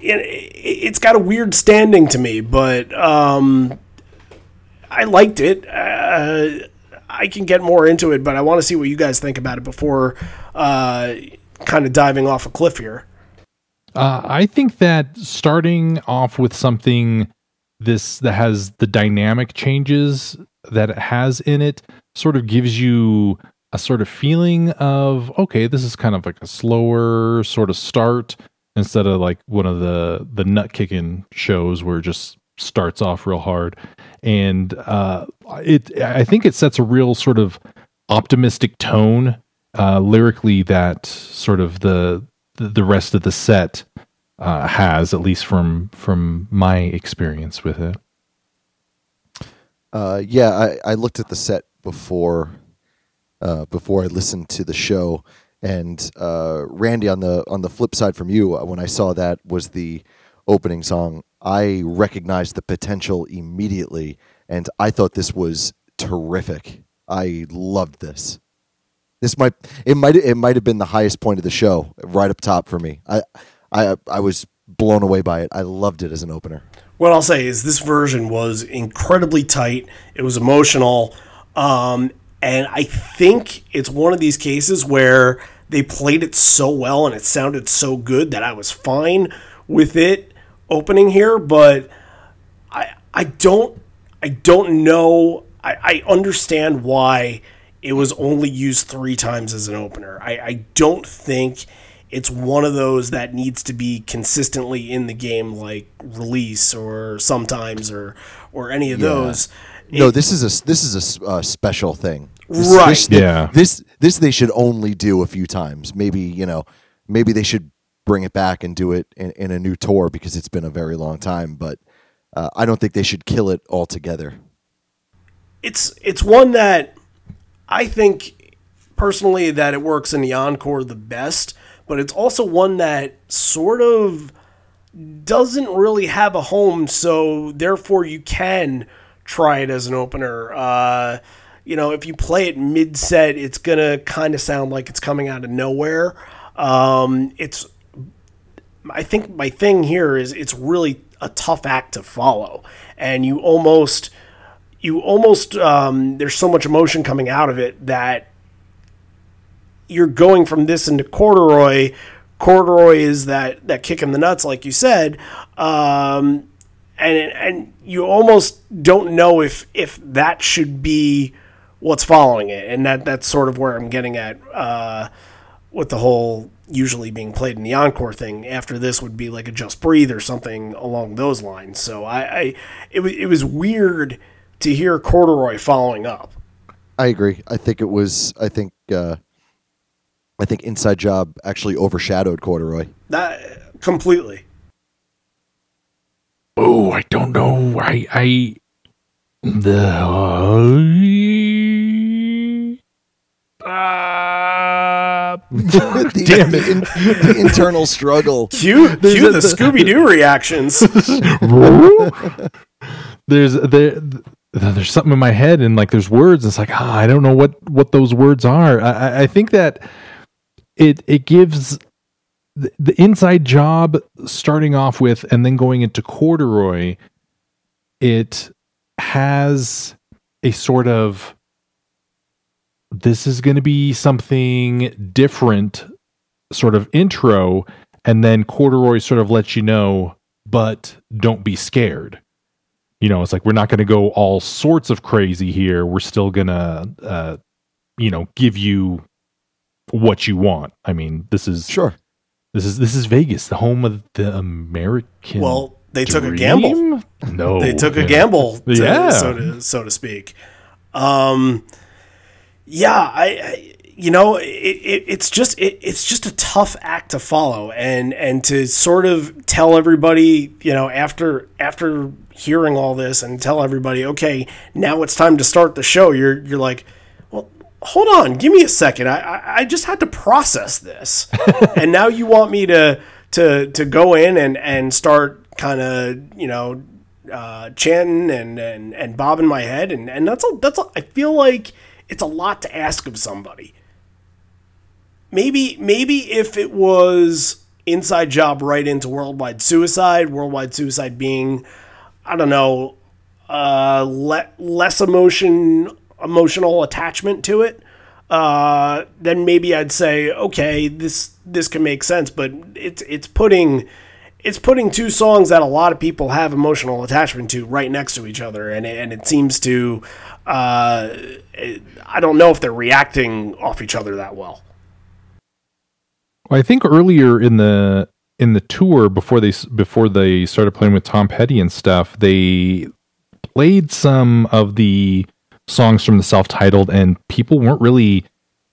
It, it's got a weird standing to me, but um, I liked it. Uh, I can get more into it, but I want to see what you guys think about it before uh, kind of diving off a cliff here. Uh, I think that starting off with something this that has the dynamic changes that it has in it sort of gives you a sort of feeling of okay, this is kind of like a slower sort of start instead of like one of the the nut kicking shows where it just starts off real hard. And uh it i think it sets a real sort of optimistic tone uh lyrically that sort of the the, the rest of the set uh, has, at least from from my experience with it. Uh, yeah, I, I looked at the set before uh, before I listened to the show, and uh, Randy on the on the flip side from you, uh, when I saw that was the opening song, I recognized the potential immediately, and I thought this was terrific. I loved this. This might it might it might have been the highest point of the show, right up top for me. I I I was blown away by it. I loved it as an opener. What I'll say is this version was incredibly tight. It was emotional. Um, and I think it's one of these cases where they played it so well and it sounded so good that I was fine with it opening here, but I I don't I don't know I, I understand why it was only used three times as an opener. I, I don't think it's one of those that needs to be consistently in the game, like release or sometimes or or any of those. No, It- this is a this is a s- uh, special thing. This, Right. This, Yeah. This this they should only do a few times. Maybe you know, maybe they should bring it back and do it in, in a new tour because it's been a very long time. But uh, I don't think they should kill it altogether. it's it's one that I think personally that it works in the encore the best, but it's also one that sort of doesn't really have a home, so therefore you can try it as an opener. Uh, you know, if you play it mid set, it's gonna kind of sound like it's coming out of nowhere. Um, it's I think my thing here is it's really a tough act to follow, and you almost you almost um, there's so much emotion coming out of it that you're going from this into corduroy. Corduroy is that that kick in the nuts, like you said, um, and and you almost don't know if if that should be what's following it, and that that's sort of where I'm getting at uh, with the whole usually being played in the encore thing. After this would be like a just breathe or something along those lines. So I, I it was it was weird to hear corduroy following up. I agree. I think it was. I think. Uh, I think Inside Job actually overshadowed Corduroy. That completely. Oh, I don't know. I I the uh, the, Damn the, in, the internal struggle. Cue, cue a- the Scooby Doo reactions. there's there there's something in my head and like there's words. It's like ah, I don't know what what those words are. I, I- I think that it it gives the, the inside job starting off with and then going into corduroy. It has a sort of this is going to be something different sort of intro and then corduroy sort of lets you know but don't be scared you know it's like we're not going to go all sorts of crazy here we're still going to uh you know give you what you want i mean this is Sure. this is this is vegas the home of the american Well, they took a gamble. no They took a gamble, to, Yeah. so to so to speak. Um, yeah, I, I you know, it, it, it's just it, it's just a tough act to follow, and and to sort of tell everybody, you know, after after hearing all this, and tell everybody, okay, now it's time to start the show. You're you're like, hold on, give me a second. I I, I just had to process this, and now you want me to to to go in and and start kind of you know uh, chanting and, and and bobbing my head, and and that's a, that's a, I feel like it's a lot to ask of somebody. Maybe maybe if it was inside job right into worldwide suicide, worldwide suicide being I don't know uh, le- less emotion emotional attachment to it. Uh, then maybe I'd say, okay, this this can make sense. But it's it's putting it's putting two songs that a lot of people have emotional attachment to right next to each other, and and it seems to uh, it- I don't know if they're reacting off each other that well. Well, I think earlier in the in the tour before they before they started playing with Tom Petty and stuff, they played some of the songs from the self-titled, and people weren't really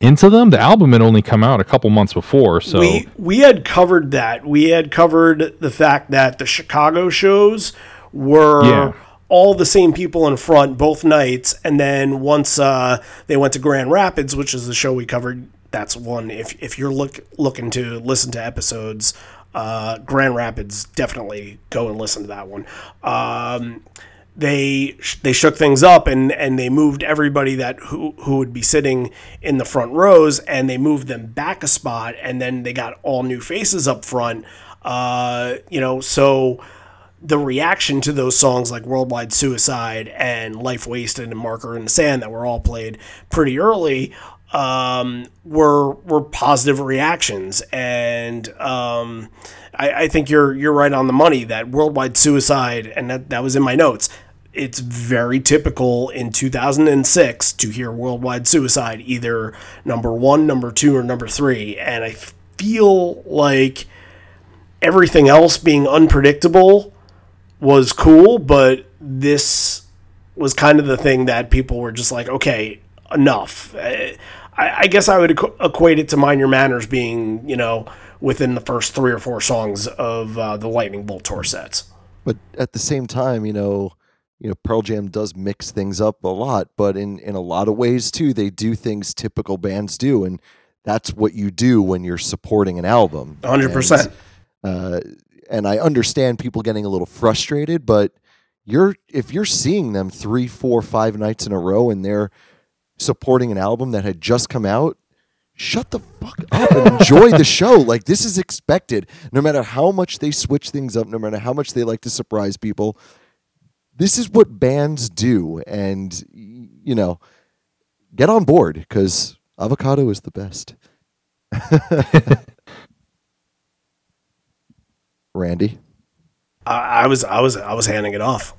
into them. The album had only come out a couple months before, so we we had covered that. We had covered the fact that the Chicago shows were Yeah. all the same people in front both nights, and then once uh, they went to Grand Rapids, which is the show we covered, that's one. If if you're look looking to listen to episodes, uh, Grand Rapids definitely go and listen to that one. Um, they they shook things up and and they moved everybody that who who would be sitting in the front rows and they moved them back a spot and then they got all new faces up front uh you know so the reaction to those songs like Worldwide Suicide and Life Wasted and Marker in the Sand that were all played pretty early um, were were positive reactions, and um, I, I think you're you're right on the money that Worldwide Suicide and that that was in my notes. It's very typical in 2006 to hear worldwide suicide either number one, number two, or number three. And I feel like everything else being unpredictable was cool, but this was kind of the thing that people were just like, okay, enough. I, I guess I would equate it to Mind Your Manners being, you know, within the first three or four songs of uh, the Lightning Bolt tour sets. But at the same time, you know, you know, Pearl Jam does mix things up a lot, but in in a lot of ways too, they do things typical bands do, and that's what you do when you're supporting an album. hundred percent. Uh, and I understand people getting a little frustrated, but you're if you're seeing them three, four, five nights in a row, and they're supporting an album that had just come out, shut the fuck up and enjoy the show. Like this is expected. No matter how much they switch things up, no matter how much they like to surprise people, this is what bands do. And you know, get on board because avocado is the best. Randy. I, I was I was I was handing it off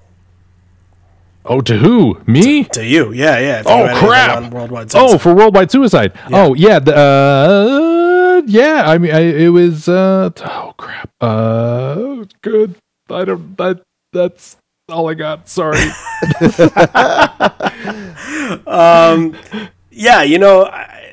Oh, to who? Me? to you. Yeah, yeah. Oh crap! on Worldwide oh, for worldwide suicide. Oh yeah, the, uh, yeah. I mean, I, it was. Uh, oh crap. Uh, good. I don't. That that's all I got. Sorry. yeah, you know, I,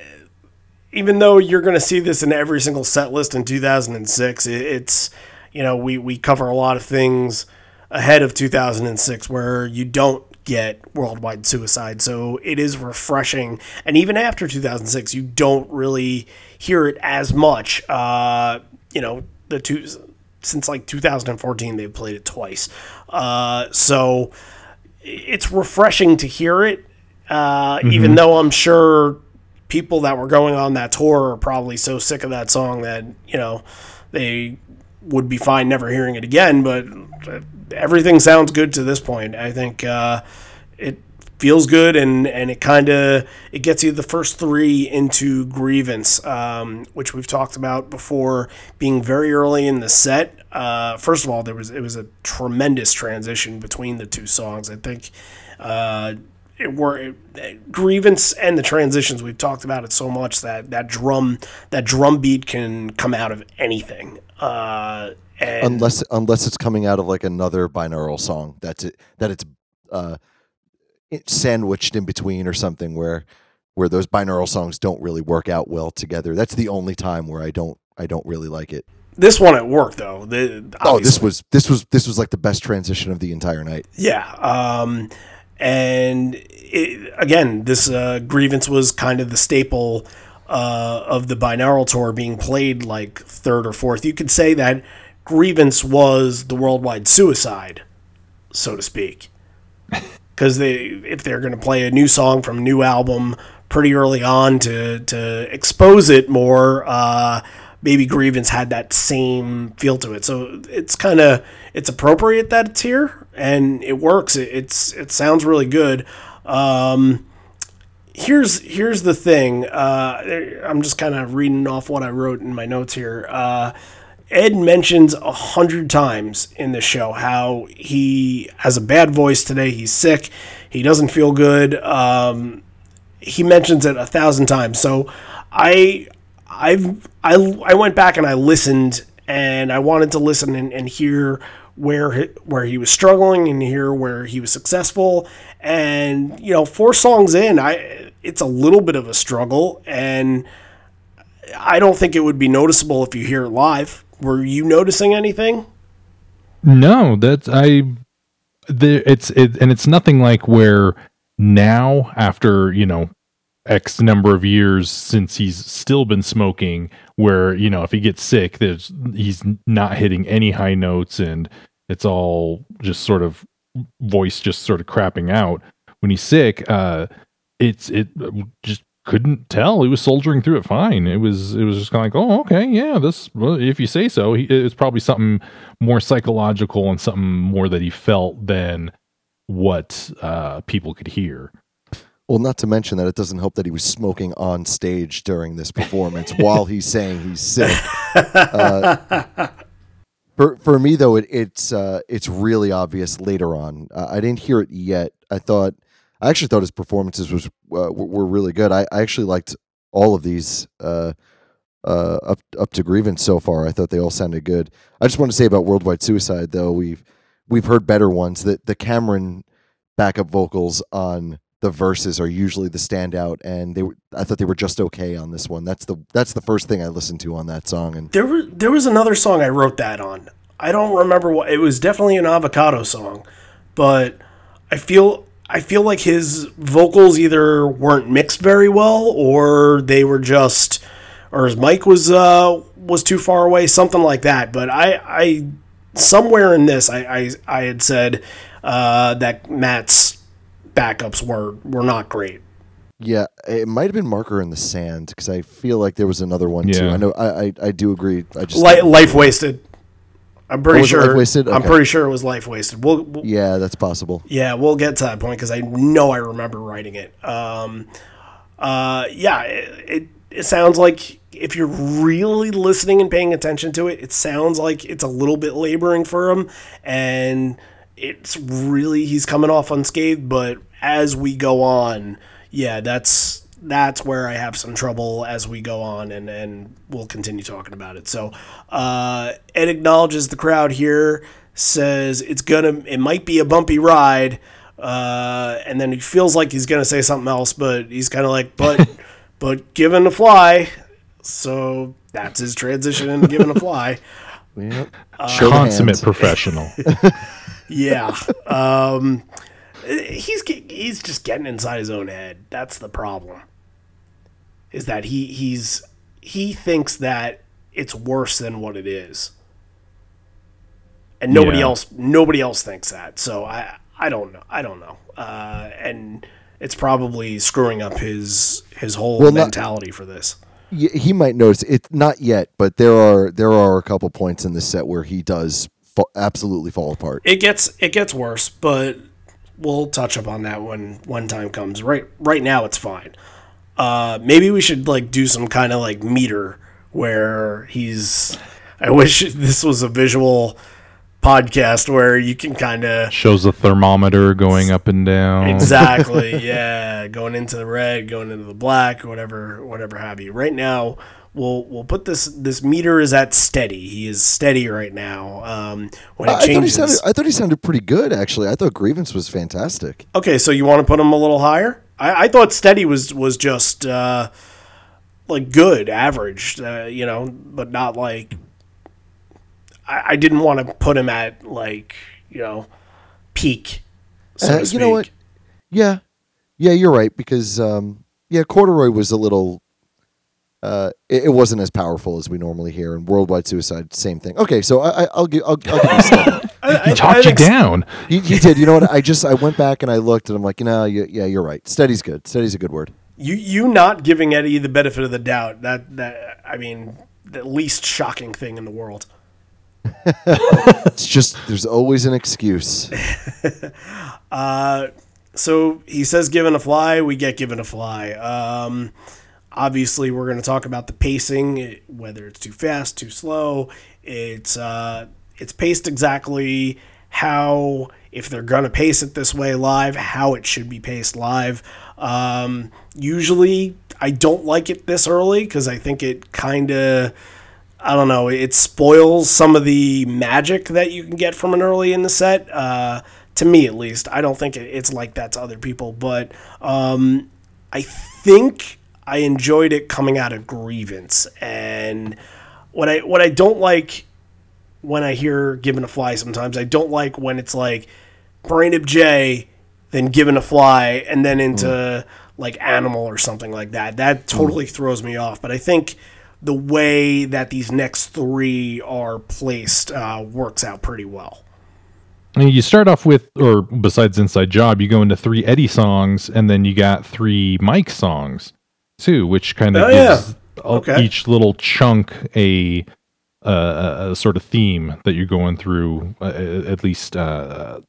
even though you're going to see this in every single set list in 2006, it, it's you know we we cover a lot of things ahead of 2006 where you don't get worldwide suicide. So it is refreshing, and even after 2006, you don't really hear it as much. Uh, you know, the two since like 2014, they've played it twice. Uh, so it's refreshing to hear it, uh, even though I'm sure people that were going on that tour are probably so sick of that song that you know they would be fine never hearing it again. But uh, everything sounds good to this point. I think uh, it feels good and and it kind of it gets you the first three into grievance um, which we've talked about before being very early in the set. Uh, first of all there was it was a tremendous transition between the two songs. I think uh, it were it, grievance and the transitions we've talked about it so much that that drum that drum beat can come out of anything. Uh, unless unless it's coming out of like another binaural song that's it that it's uh it sandwiched in between or something where where those binaural songs don't really work out well together that's the only time where i don't i don't really like it this one at work though the, oh this was this was this was like the best transition of the entire night Yeah. Um, and it, again, this uh, grievance was kind of the staple uh, of the binaural tour being played like third or fourth. You could say that grievance was the worldwide suicide, so to speak. Because they, if they're going to play a new song from a new album pretty early on to to expose it more, uh, maybe grievance had that same feel to it. So it's kind of it's appropriate that it's here and it works. It, it's it sounds really good. Um, here's here's the thing. Uh, I'm just kind of reading off what I wrote in my notes here. Uh, Ed mentions a hundred times in the show how he has a bad voice today. He's sick. He doesn't feel good. Um, he mentions it a thousand times. So I I've I, I went back and I listened and I wanted to listen and, and hear where he, where he was struggling and hear where he was successful and you know four songs in I it's a little bit of a struggle and I don't think it would be noticeable if you hear it live. Were you noticing anything? No, that's I. It's it, and it's nothing like where now after you know x number of years since he's still been smoking, where you know if he gets sick, there's he's not hitting any high notes and it's all just sort of voice just sort of crapping out. When he's sick, uh, it's it just couldn't tell. He was soldiering through it fine. It was it was just kind of like, oh, okay, yeah, this. Well, if you say so, he, it's probably something more psychological and something more that he felt than what uh, people could hear. well not to mention that it doesn't help that he was smoking on stage during this performance while he's saying he's sick For for me though, it, it's uh, it's really obvious later on. Uh, I didn't hear it yet. I thought I actually thought his performances was uh, were, really good. I, I actually liked all of these uh, uh, up up to grievance so far. I thought they all sounded good. I just want to say about Worldwide Suicide though we've we've heard better ones. That the Cameron backup vocals on the verses are usually the standout, and they were, I thought they were just okay on this one. That's the that's the first thing I listened to on that song, and There was there was another song I wrote that on. I don't remember what it was. Definitely an avocado song, but I feel I feel like his vocals either weren't mixed very well or they were just or his mic was uh was too far away, something like that. But I I somewhere in this I I, I had said uh, that Matt's backups were were not great. yeah, it might have been Marker in the Sand because I feel like there was another one too. Yeah. I know I, I I do agree. I just Li- life wasted. I'm pretty sure. Life Wasted? I'm pretty sure it was life wasted. We'll, we'll yeah, that's possible. Yeah, we'll get to that point because I know I remember writing it. Um, uh, yeah, it, it, it sounds like if you're really listening and paying attention to it, it sounds like it's a little bit laboring for him, and it's really he's coming off unscathed. But as we go on, yeah, that's that's where I have some trouble as we go on, and and we'll continue talking about it. So, uh, Ed acknowledges the crowd here, says it's gonna, it might be a bumpy ride, uh, and then he feels like he's gonna say something else, but he's kind of like, but, but given a fly, so that's his transition into giving a fly. Yep. Show the Consummate professional. Yeah. Um, he's he's just getting inside his own head. That's the problem. Is that he he's he thinks that it's worse than what it is. And nobody Yeah. else nobody else thinks that. So I I don't know. I don't know. Uh, and it's probably screwing up his his whole Well, not- mentality for this. He might notice it not yet, but there are there are a couple points in this set where he does fa- absolutely fall apart. It gets it gets worse, but we'll touch up on that when when time comes. Right right now it's fine. Uh, maybe we should like do some kind of like meter where he's. I wish this was a visual podcast where you can kind of Shows the thermometer going up and down. exactly yeah going into the red, going into the black, whatever whatever have you. Right now. We'll, we'll put this this meter is at steady. He is steady right now. Um, when it I, I thought he changes, sounded I thought he sounded pretty good actually. I thought Grievance was fantastic. Okay, so you want to put him a little higher? I, I thought steady was was just uh, like good, average, uh, you know, but not like. I, I didn't want to put him at like you know peak. So Uh, you know what? Yeah, yeah, you're right because um, yeah, Corduroy was a little. Uh, it, it wasn't as powerful as we normally hear, and Worldwide Suicide, same thing. Okay, so I, I, I'll give I'll, I'll give you. I, I- He I talked you down. He, he did. You know what? I just I went back and I looked and I'm like, you know, you, yeah, you're right. Steady's good. Steady's a good word. You you not giving Eddie the benefit of the doubt that that I mean the least shocking thing in the world. It's just there's always an excuse. so he says given a fly we get given a fly um, obviously we're going to talk about the pacing whether it's too fast too slow it's uh, it's paced exactly how if they're going to pace it this way live how it should be paced live um, usually i don't like it this early because i think it kind of I don't know. It spoils some of the magic that you can get from an early in the set. Uh, to me, at least, I don't think it's like that to other people, but um, I think I enjoyed it coming out of Grievance. And what I what I don't like when I hear "Given a Fly," sometimes I don't like when it's like Brain of J, then Given a Fly, and then into like Animal or something like that. That totally throws me off. But I think the way that these next three are placed uh, works out pretty well. Mean, you start off with, or besides Inside Job, you go into three Eddie songs, and then you got three Mike songs too, which kind of Oh, gives a- Okay. each little chunk a, uh, a, a sort of theme that you're going through, uh, at least uh,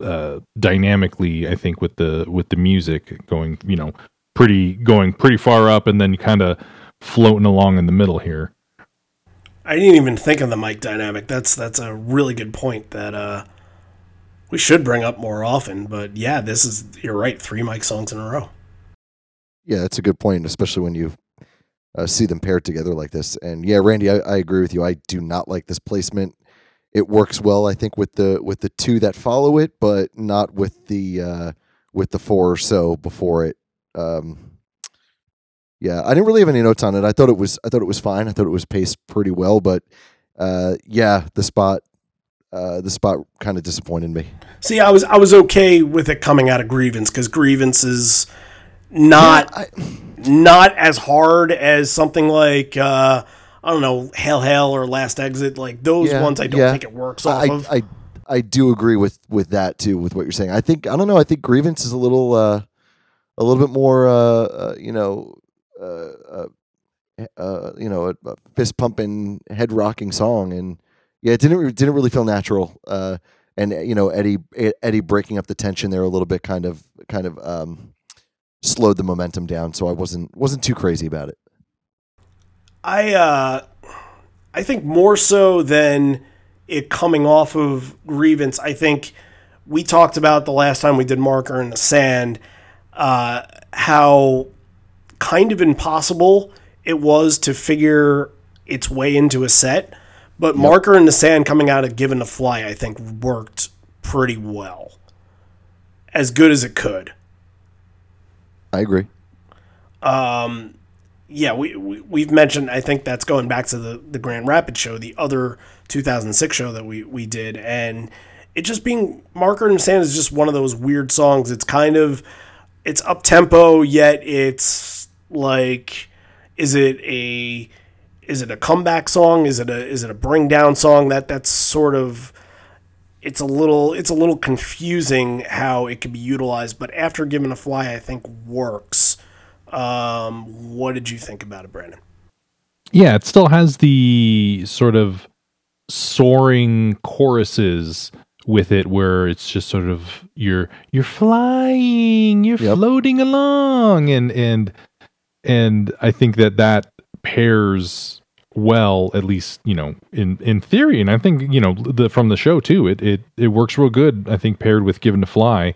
uh, dynamically. I think with the with the music going, you know, pretty going pretty far up, and then kind of floating along in the middle here. I I didn't even think of the mic dynamic. That's that's a really good point that uh, we should bring up more often. But yeah, this is you're right. Three mic songs in a row. Yeah, that's a good point, especially when you uh, see them paired together like this. And yeah, Randy, I, I agree with you. I do not like this placement. It works well, I think, with the with the two that follow it, but not with the uh, with the four or so before it. Um, yeah, I didn't really have any notes on it. I thought it was I thought it was fine. I thought it was paced pretty well, but uh, yeah, the spot uh, the spot kind of disappointed me. See, I was I was okay with it coming out of Grievance because Grievance is not I, not as hard as something like uh, I don't know Hail Hail or Last Exit. Like those Yeah, ones, I don't yeah. think it works off I, of. I I do agree with with that too with what you're saying. I think I don't know. I think grievance is a little uh, a little bit more uh, uh, you know uh, uh, you know a, a fist pumping head rocking song and yeah it didn't didn't really feel natural uh, and you know Eddie Eddie breaking up the tension there a little bit kind of kind of um, slowed the momentum down so I wasn't wasn't too crazy about it. I uh, I think more so than it coming off of grievance. I think we talked about the last time we did marker in the sand uh, how kind of impossible it was to figure its way into a set. But marker in the sand coming out of given to fly, I think worked pretty well, as good as it could. I agree. Um, yeah, we, we we've mentioned. I think that's going back to the the Grand Rapids show, the other 2006 show that we we did, and it just being Marker and Sand is just one of those weird songs. It's kind of it's up tempo, yet it's like, is it a is it a comeback song? Is it a is it a bring down song? That that's sort of it's a little it's a little confusing how it can be utilized. But after Given a Fly, I think works. Um, what did you think about it, Brandon? Yeah, it still has the sort of soaring choruses with it where it's just sort of you're you're flying, you're Yep. floating along and and and I think that that pairs well at least, you know, in in theory and I think, you know, the from the show too. It it it works real good I think paired with Given to Fly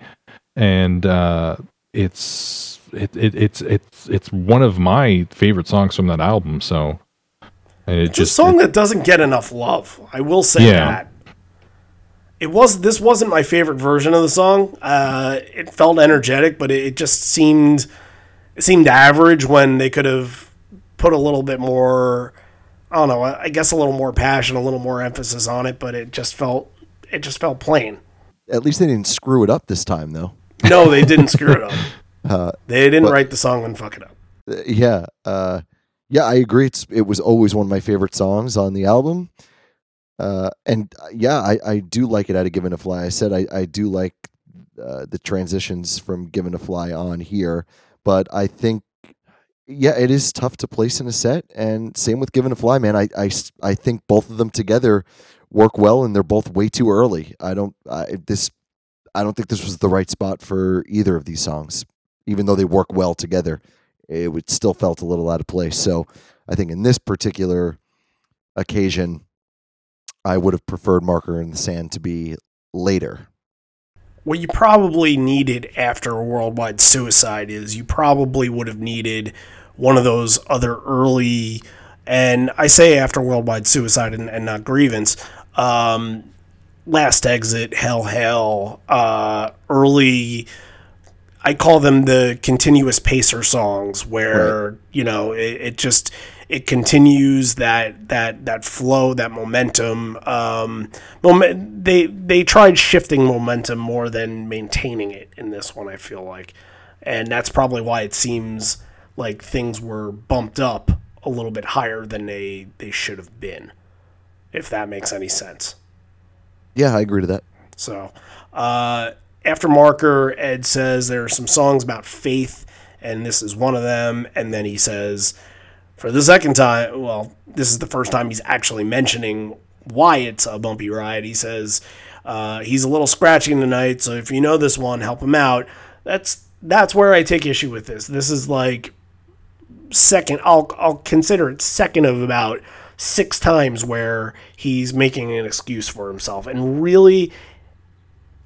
and uh it's it, it it's it's it's one of my favorite songs from that album so and it It's just a song that doesn't get enough love. I will say Yeah. that. It was this wasn't my favorite version of the song. Uh, it felt energetic, but it, it just seemed it seemed average when they could have put a little bit more. I don't know. I guess a little more passion, a little more emphasis on it, but it just felt it just felt plain. At least they didn't screw it up this time though. No, they didn't screw it up. they didn't but- write the song and fuck it up. Uh, yeah uh yeah i agree it's it was always one of my favorite songs on the album uh and uh, yeah i i do like it out of given a fly i said i i do like uh, the transitions from given a fly on here but i think yeah it is tough to place in a set and same with given a fly man I, I, I think both of them together work well and they're both way too early i don't I, this i don't think this was the right spot for either of these songs even though they work well together it would still felt a little out of place. So I think in this particular occasion, I would have preferred Marker in the Sand to be later. What you probably needed after a worldwide suicide is you probably would have needed one of those other early and i say after worldwide suicide and, and not grievance um, last exit hail hail uh, early i call them the continuous pacer songs where you know it, it just it continues that that that flow that momentum um moment they they tried shifting momentum more than maintaining it in this one i feel like and that's probably why it seems like things were bumped up a little bit higher than they they should have been if that makes any sense Yeah, I agree to that. so, uh, after marker, Ed says there are some songs about faith, and this is one of them. And then he says, for the second time, well, this is the first time he's actually mentioning why it's a bumpy ride. He says uh, he's a little scratching tonight, so if you know this one, help him out. That's that's where I take issue with this. This is like second. I'll I'll consider it second of about six times where he's making an excuse for himself. And really,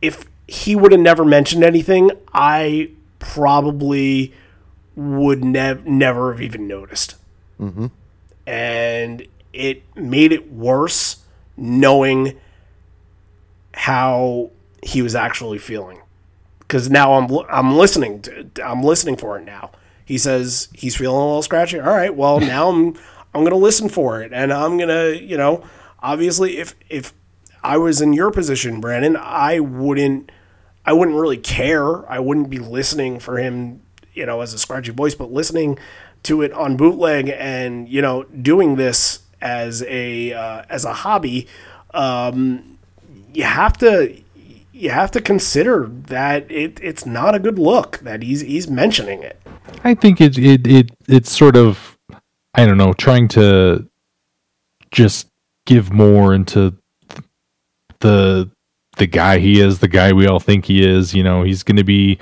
if he would have never mentioned anything, I probably would nev- never have even noticed. And it made it worse knowing how he was actually feeling. Because now I'm I'm listening to I'm listening for it now. He says he's feeling a little scratchy. All right, well now I'm I'm gonna listen for it, and I'm gonna you know obviously if if I was in your position, Brandon, I wouldn't I wouldn't really care. I wouldn't be listening for him, you know, as a scratchy voice, but listening to it on bootleg and you know doing this as a uh, as a hobby, um, you have to you have to consider that it, it's not a good look that he's he's mentioning it. I think it it it it's sort of I don't know, trying to just give more into the the guy he is, the guy we all think he is. You know, he's going to be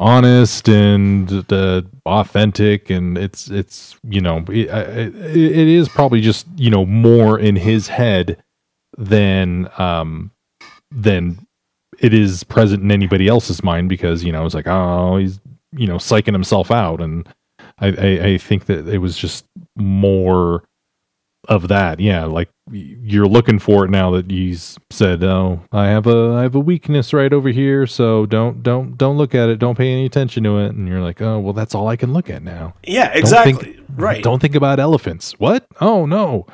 honest and uh, authentic, and it's it's you know it, it, it is probably just you know more in his head than um than it is present in anybody else's mind because you know it's like oh he's you know psyching himself out. And I, I i think that it was just more of that yeah like you're looking for it now that he's said oh i have a i have a weakness right over here so don't don't don't look at it don't pay any attention to it and you're like oh well that's all i can look at now Yeah, Don't exactly. think- right. don't think about elephants what oh no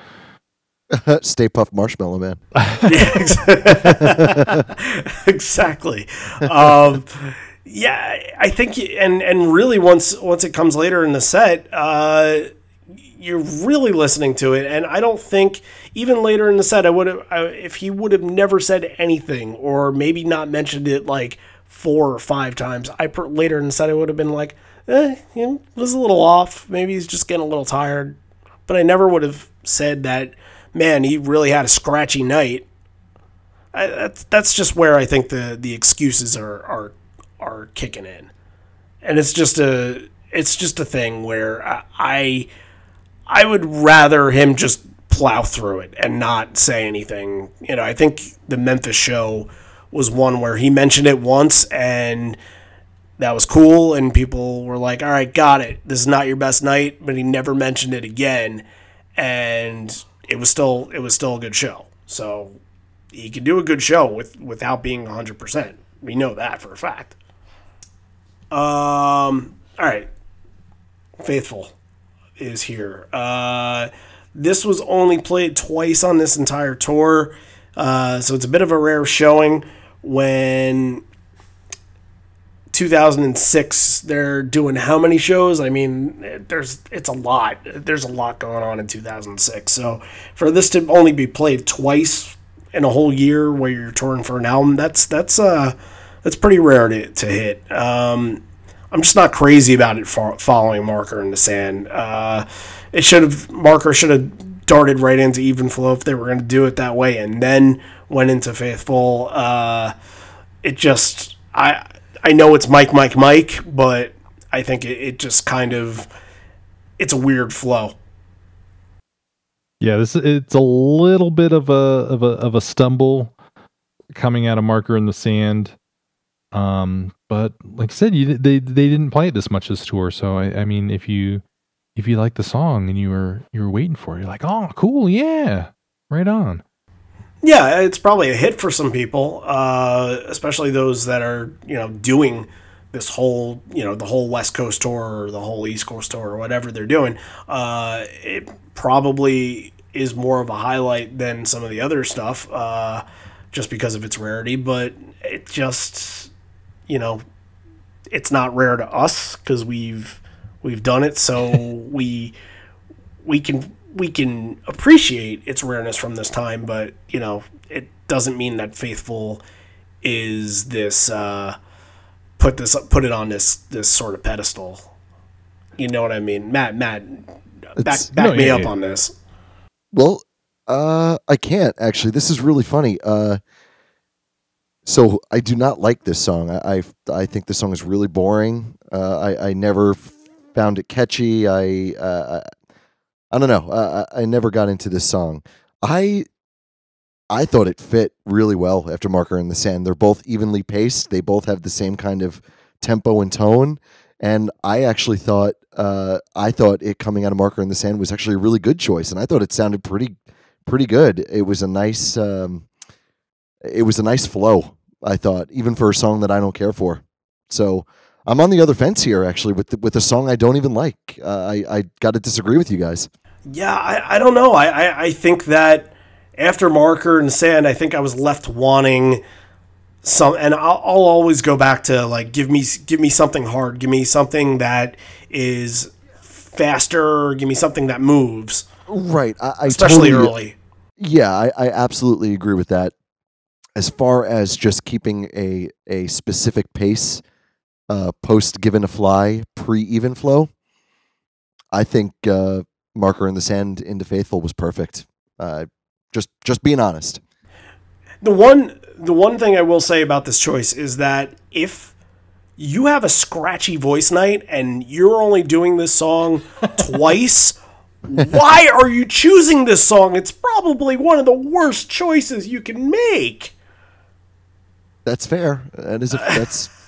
Stay Puft Marshmallow Man. Yeah, ex- exactly. Um, yeah, I think, and and really, once once it comes later in the set, uh, you're really listening to it, and I don't think even later in the set, I would have if he would have never said anything, or maybe not mentioned it like four or five times. I per, later in the set, I would have been like, eh, was a little off. Maybe he's just getting a little tired, but I never would have said that. Man, he really had a scratchy night. I, that's that's just where I think the the excuses are are are kicking in, and it's just a it's just a thing where I I, I would rather him just plow through it and not say anything. You know, I think the Memphis show was one where he mentioned it once and that was cool and people were like, "All right, got it. This is not your best night," but he never mentioned it again and it was still it was still a good show. So he can do a good show with without being 100%. We know that for a fact. Um all right. Faithful is here. Uh this was only played twice on this entire tour. Uh, so it's a bit of a rare showing when 2006 they're doing how many shows i mean there's it's a lot there's a lot going on in 2006 so for this to only be played twice in a whole year where you're touring for an album that's that's uh that's pretty rare to, to hit um i'm just not crazy about it following marker in the sand uh it should have marker should have darted right into even flow if they were going to do it that way and then went into faithful uh it just I I know it's Mike Mike Mike, but I think it, it just kind of it's a weird flow. Yeah, this it's a little bit of a of a of a stumble coming out of marker in the sand. Um, but like I said, you they they didn't play it this much this tour, so I I mean if you if you like the song and you were you were waiting for it, you're like, oh, cool, yeah, right on. Yeah, it's probably a hit for some people, uh, especially those that are you know doing this whole you know the whole West Coast tour or the whole East Coast tour or whatever they're doing. Uh, it probably is more of a highlight than some of the other stuff, uh, just because of its rarity. But it just you know it's not rare to us because we've we've done it, so we we can we can appreciate its rareness from this time, but you know it doesn't mean that faithful is this uh, put this put it on this this sort of pedestal. You know what I mean, Matt? Matt, back back No, me yeah, up yeah. on this. Well, uh, I can't actually. This is really funny. Uh, so I do not like this song. I I, I think the song is really boring. Uh, I I never found it catchy. I uh, I don't know. I I never got into this song. I I thought it fit really well after Marker in the Sand. They're both evenly paced. They both have the same kind of tempo and tone. And I actually thought uh, I thought it coming out of Marker in the Sand was actually a really good choice, and I thought it sounded pretty pretty good. It was a nice um, it was a nice flow. I thought even for a song that I don't care for. So I'm on the other fence here actually with the, with a song I don't even like. Uh, I I got to disagree with you guys. Yeah, I, I don't know. I, I, I think that after Marker and Sand, I think I was left wanting some, and I'll, I'll always go back to like give me give me something hard, give me something that is faster, give me something that moves, Right. I, I especially totally, early. Yeah, I, I absolutely agree with that. As far as just keeping a a specific pace, uh, post given a fly, pre even flow, I think uh, marker in the sand into faithful was perfect. Uh, just just being honest. The one the one thing I will say about this choice is that if you have a scratchy voice night and you're only doing this song twice, why are you choosing this song? It's probably one of the worst choices you can make. That's fair. That is a, that's.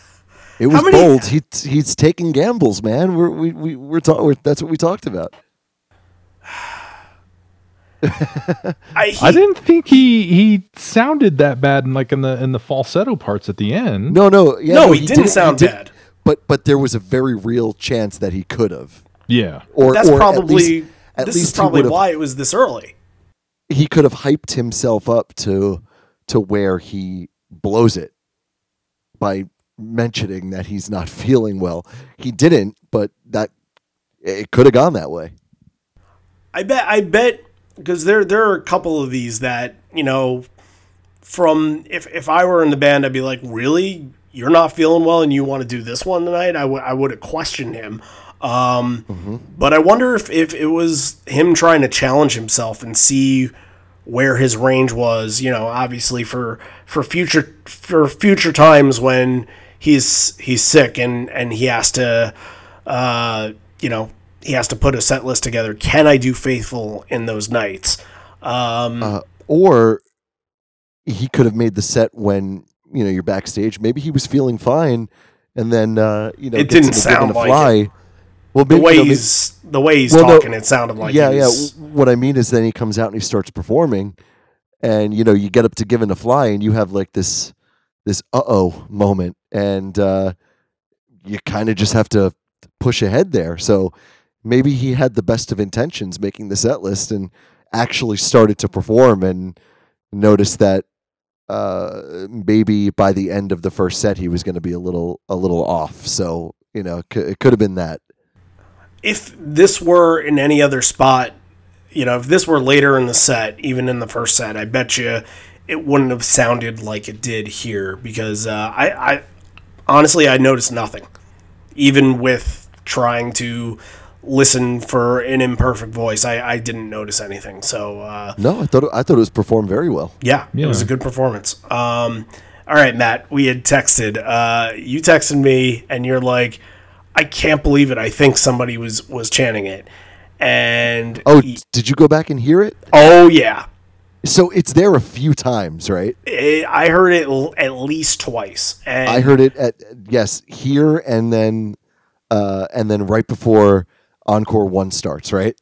It was many- bold. He he's taking gambles, man. We're we we we're, ta- we're that's what we talked about. I, he, I didn't think he he sounded that bad in like in the in the falsetto parts at the end. No, no, yeah, No, he didn't sound did- bad. But but there was a very real chance that he could have. Yeah. Or that's or at probably least, at this least is probably would've- why it was this early. he could have hyped himself up to to where he blows it by mentioning that he's not feeling well. He didn't, but that it could have gone that way. I bet. I bet because there there are a couple of these that you know from if if I were in the band, I'd be like, really, you're not feeling well and you want to do this one tonight? I would I would have questioned him. Um, But I wonder if if it was him trying to challenge himself and see where his range was. You know, obviously for for future for future times when he's he's sick and and he has to uh, you know he has to put a set list together. Can I do faithful in those nights? Um, Uh, or he could have made the set when you know you're backstage. Maybe he was feeling fine, and then uh, you know It didn't sound like fly. Well, the way you know, maybe- he's the way he's Well, no, talking, it sounded like yeah, yeah. What I mean is, then he comes out and he starts performing, and you know, you get up to giving a fly, and you have like this, this uh oh moment, and uh, you kind of just have to push ahead there. So maybe he had the best of intentions making the set list, and actually started to perform, and noticed that uh, maybe by the end of the first set he was going to be a little, a little off. So you know, c- it could have been that. If this were in any other spot, you know, if this were later in the set, even in the first set, I bet you it wouldn't have sounded like it did here because uh, I, I honestly I noticed nothing, even with trying to listen for an imperfect voice. I, I didn't notice anything. So uh, No, I thought I thought it was performed very well. yeah, it was a good performance. Um, all right, Matt, we had texted. Uh, you texted me, and you're like, "I can't believe it. I think somebody was was chanting it." And Oh, d- did you go back and hear it? oh yeah, So it's there a few times, right? It- I heard it l- at least twice. And I heard it at yes here and then uh, and then right before encore one starts, right?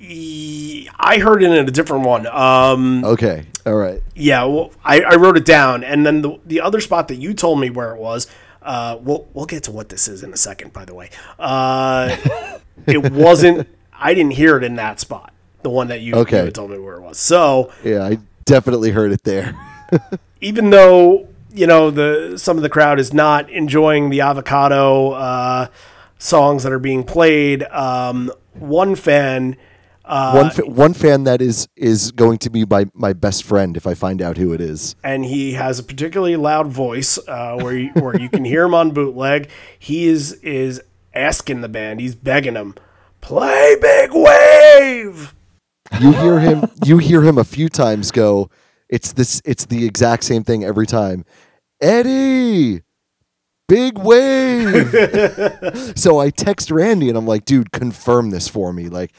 I heard it in a different one. Um, Okay, all right. Yeah, well, I, I wrote it down, and then the the other spot that you told me where it was. Uh, we'll we'll get to what this is in a second. By the way, uh, it wasn't. I didn't hear it in that spot. The one that you, Okay. you told me where it was. So Yeah, I definitely heard it there. even though you know the some of the crowd is not enjoying the avocado uh, songs that are being played, um, one fan. Uh, one fa- one fan that is is going to be my my best friend if I find out who it is. and he has a particularly loud voice uh, where you, where you can hear him on bootleg. He is is asking the band, he's begging them, play Big Wave. You hear him you hear him a few times go, it's this it's the exact same thing every time. Eddie big wave. so I text Randy and I'm like, dude, confirm this for me. Like,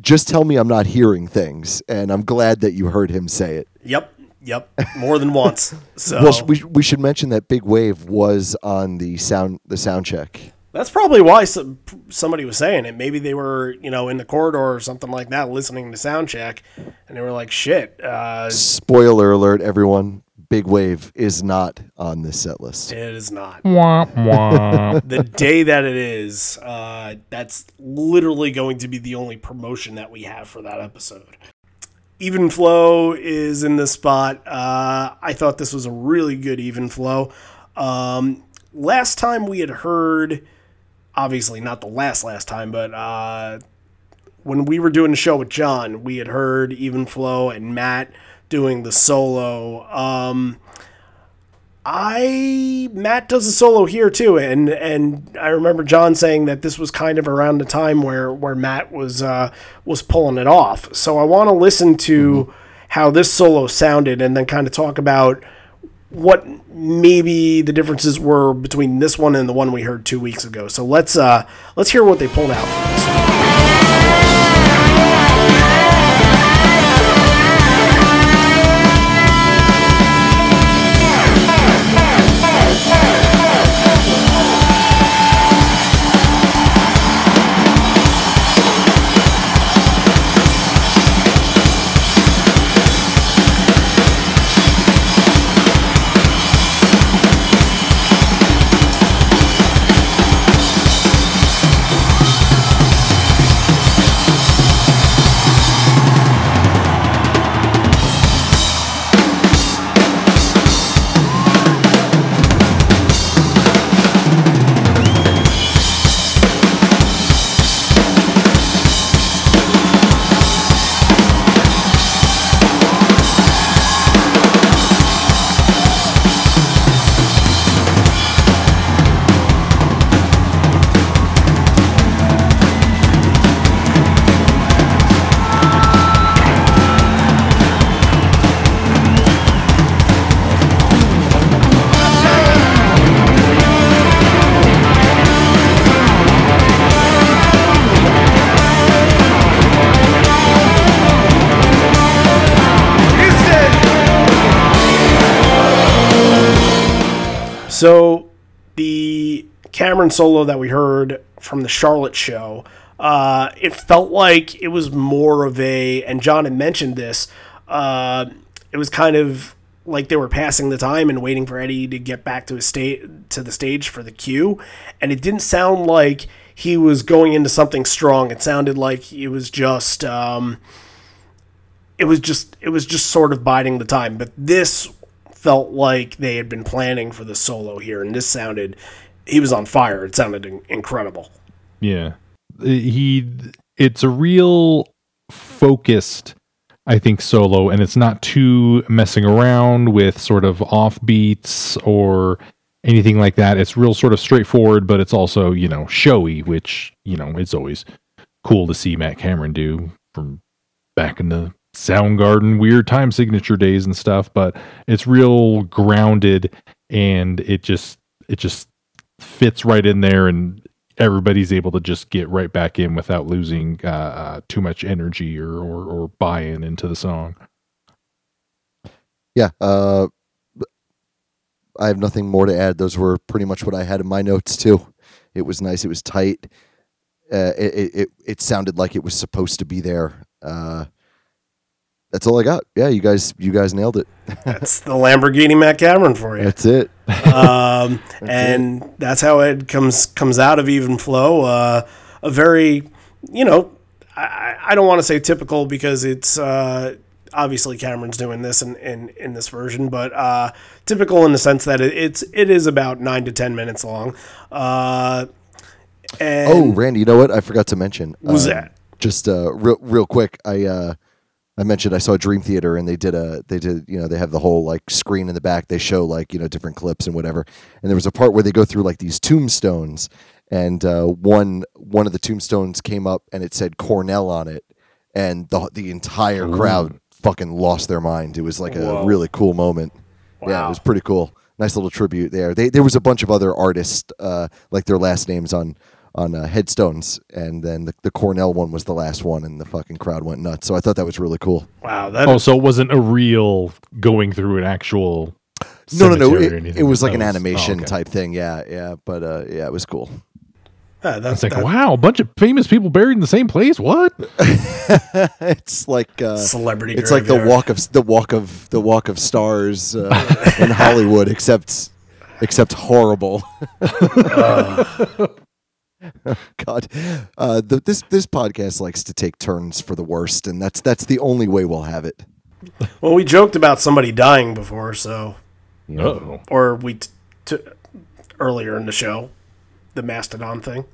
just tell me I'm not hearing things. And I'm glad that you heard him say it. Yep. Yep. More than once. So Well, we, we should mention that big wave was on the sound the sound check. that's probably why some, somebody was saying it. Maybe they were, you know, in the corridor or something like that, listening to sound check, and they were like, "Shit, uh, Spoiler alert, everyone. Big wave is not on this set list. it is not." Wah, wah. the day that it is, uh, that's literally going to be the only promotion that we have for that episode. Even flow is in this spot. Uh, I thought this was a really good even flow. Um, last time we had heard, obviously not the last last time, but uh, when we were doing the show with John, we had heard even flow and Matt doing the solo. Um, I Matt does a solo here too, and and I remember John saying that this was kind of around the time where where Matt was uh, was pulling it off. So I want to listen to how this solo sounded, and then kind of talk about what maybe the differences were between this one and the one we heard two weeks ago. So let's uh let's hear what they pulled out So the Cameron solo that we heard from the Charlotte show, uh, it felt like it was more of a, and John had mentioned this. Uh, it was kind of like they were passing the time and waiting for Eddie to get back to his state to the stage for the cue, and it didn't sound like he was going into something strong. It sounded like it was just. Um, it was just it was just sort of biding the time. But this felt like they had been planning for the solo here, and this sounded he was on fire. It sounded in- incredible. Yeah. He it's a real focused I think solo and it's not too messing around with sort of offbeats or anything like that. It's real sort of straightforward, but it's also, you know, showy, which, you know, it's always cool to see Matt Cameron do from back in the Soundgarden weird time signature days and stuff, but it's real grounded and it just it just fits right in there and everybody's able to just get right back in without losing uh, uh, too much energy or, or, or buy-in into the song. Yeah, uh, I have nothing more to add. Those were pretty much what I had in my notes too. It was nice. It was tight. Uh, it, it it it sounded like it was supposed to be there. That's all I got. Yeah, you guys you guys nailed it. That's the Lamborghini Matt Cameron for you. That's it. um, and that's how it comes comes out of even flow. Uh, a very, you know, I, I don't want to say typical because it's uh, obviously Cameron's doing this in, in, in this version, but uh, typical in the sense that it, it's it is about nine to ten minutes long. Uh, and Oh, Randy, you know what? I forgot to mention. Was Um, that? Just uh, real real quick. I uh, I mentioned I saw Dream Theater and they did a they did you know they have the whole like screen in the back. They show like you know different clips and whatever. And there was a part where they go through like these tombstones, and uh, one one of the tombstones came up and it said Cornell on it, and the the entire crowd fucking lost their mind. It was like a Whoa. really cool moment. Yeah, it was pretty cool. nice little tribute there. They, there was a bunch of other artists, uh, like their last names on on uh, headstones, and then the, the Cornell one was the last one, and the fucking crowd went nuts. So I thought that was really cool. Wow, that Oh, so it wasn't a real going through an actual. No, no, no. cemetery or It, anything. it was like That an animation oh, okay. type thing. Yeah, yeah. But uh, yeah, it was cool. uh, that's It's like, that- wow, a bunch of famous people buried in the same place. What? it's like uh, celebrity. it's like the walk of the walk of the walk of stars uh, in Hollywood, except except horrible. God, uh, the, this this podcast likes to take turns for the worst, and that's that's the only way we'll have it. Well, we joked about somebody dying before, so Oh, or we t- t- earlier in the show, the mastodon thing.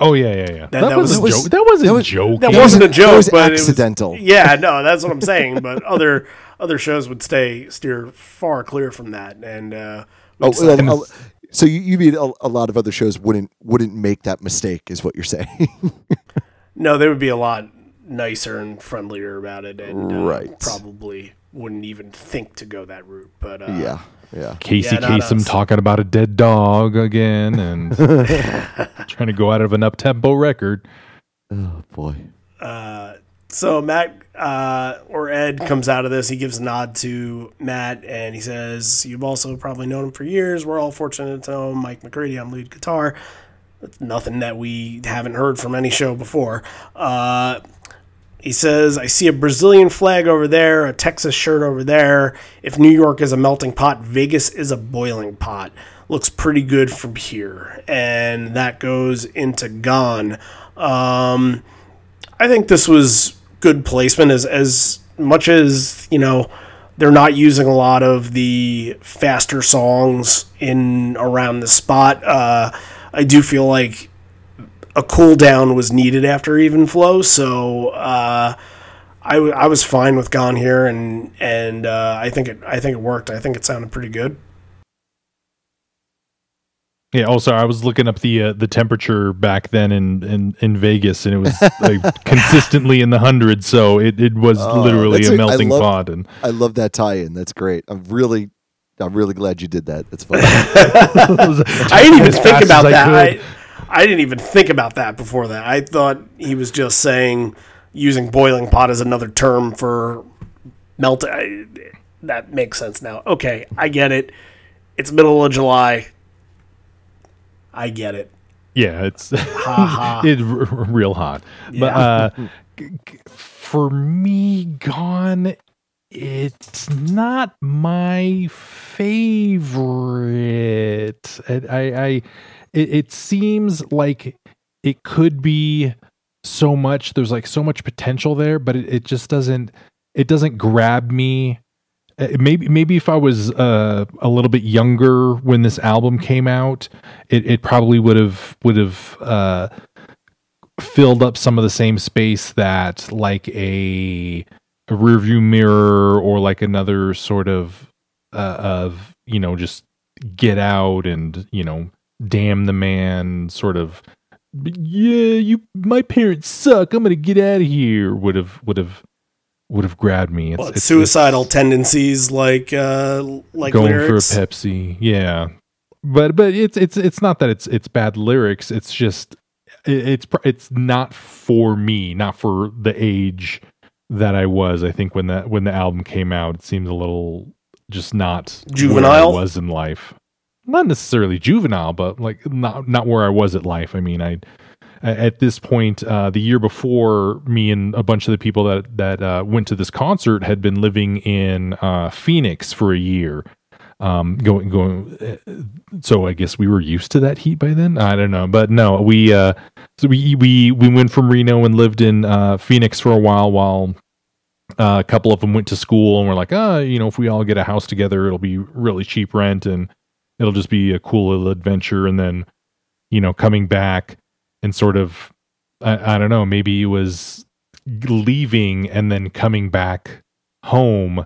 oh yeah, yeah, yeah. That, that was, was- a joke. That wasn't that was- joke. That wasn't a joke, it was but accidental. It was, yeah, no, that's what I'm saying. But other other shows would stay steer far clear from that, and uh, we Oh, decided- well, uh, so you, you mean a, a lot of other shows wouldn't wouldn't make that mistake, is what you're saying? no, they would be a lot nicer and friendlier about it, and uh, Right. probably wouldn't even think to go that route. But uh, yeah, yeah. Casey Yeah, not Kasem us. talking about a dead dog again and trying to go out of an up tempo record. Oh boy. So Matt uh, or Ed comes out of this. He gives a nod to Matt and he says, "You've also probably known him for years. We're all fortunate to know him. Mike McCready on lead guitar. That's nothing that we haven't heard from any show before." Uh, he says, "I see a Brazilian flag over there, a Texas shirt over there. If New York is a melting pot, Vegas is a boiling pot. Looks pretty good from here." And that goes into Gone. Um, I think this was good placement as as much as you know they're not using a lot of the faster songs in around the spot. Uh, I do feel like a cool down was needed after even flow, so uh, I, w- I was fine with Gone here, and and uh, I think it I think it worked. I think it sounded pretty good. Yeah. Also, I was looking up the uh, the temperature back then in, in, in Vegas, and it was like consistently in the hundreds. So it, it was Oh, literally that's a a- I melting love- pot. And I love that tie-in. That's great. I'm really, I'm really glad you did that. That's fun. I didn't even think about that. could. I, I didn't even think about that before that. I thought he was just saying using boiling pot as another term for melt. I, that makes sense now. Okay, I get it. It's middle of July. I get it. yeah, it's it's real hot. But uh, g- g- for me, Gone, it's not my favorite. I, I, I it, it seems like it could be so much. There's like so much potential there, but it, it just doesn't. It doesn't grab me. Uh, Maybe maybe if I was uh, a little bit younger when this album came out, it, it probably would have would have uh, filled up some of the same space that like a a rearview mirror or like another sort of uh, of you know just get out and you know damn the man sort of yeah you my parents suck. I'm gonna get out of here would have would have would have grabbed me it's, Well, it's it's- suicidal tendencies like uh, like going lyrics. for a Pepsi. Yeah, but but it's it's it's not that it's it's bad lyrics. It's just it, it's it's not for me, not for the age that I was. I think when that when the album came out, it seemed a little just not Juvenile? I was in life. Not necessarily juvenile, but like not not where I was at life. I mean, I at this point, uh, the year before, me and a bunch of the people that that uh, went to this concert had been living in uh, Phoenix for a year. Um, going going, uh, so I guess we were used to that heat by then. I don't know, but no, we uh, so we we we went from Reno and lived in uh, Phoenix for a while while uh, a couple of them went to school and we're like, ah, you know, if we all get a house together, it'll be really cheap rent and it'll just be a cool little adventure. And then, you know, coming back and sort of, I, I don't know, maybe it was leaving and then coming back home.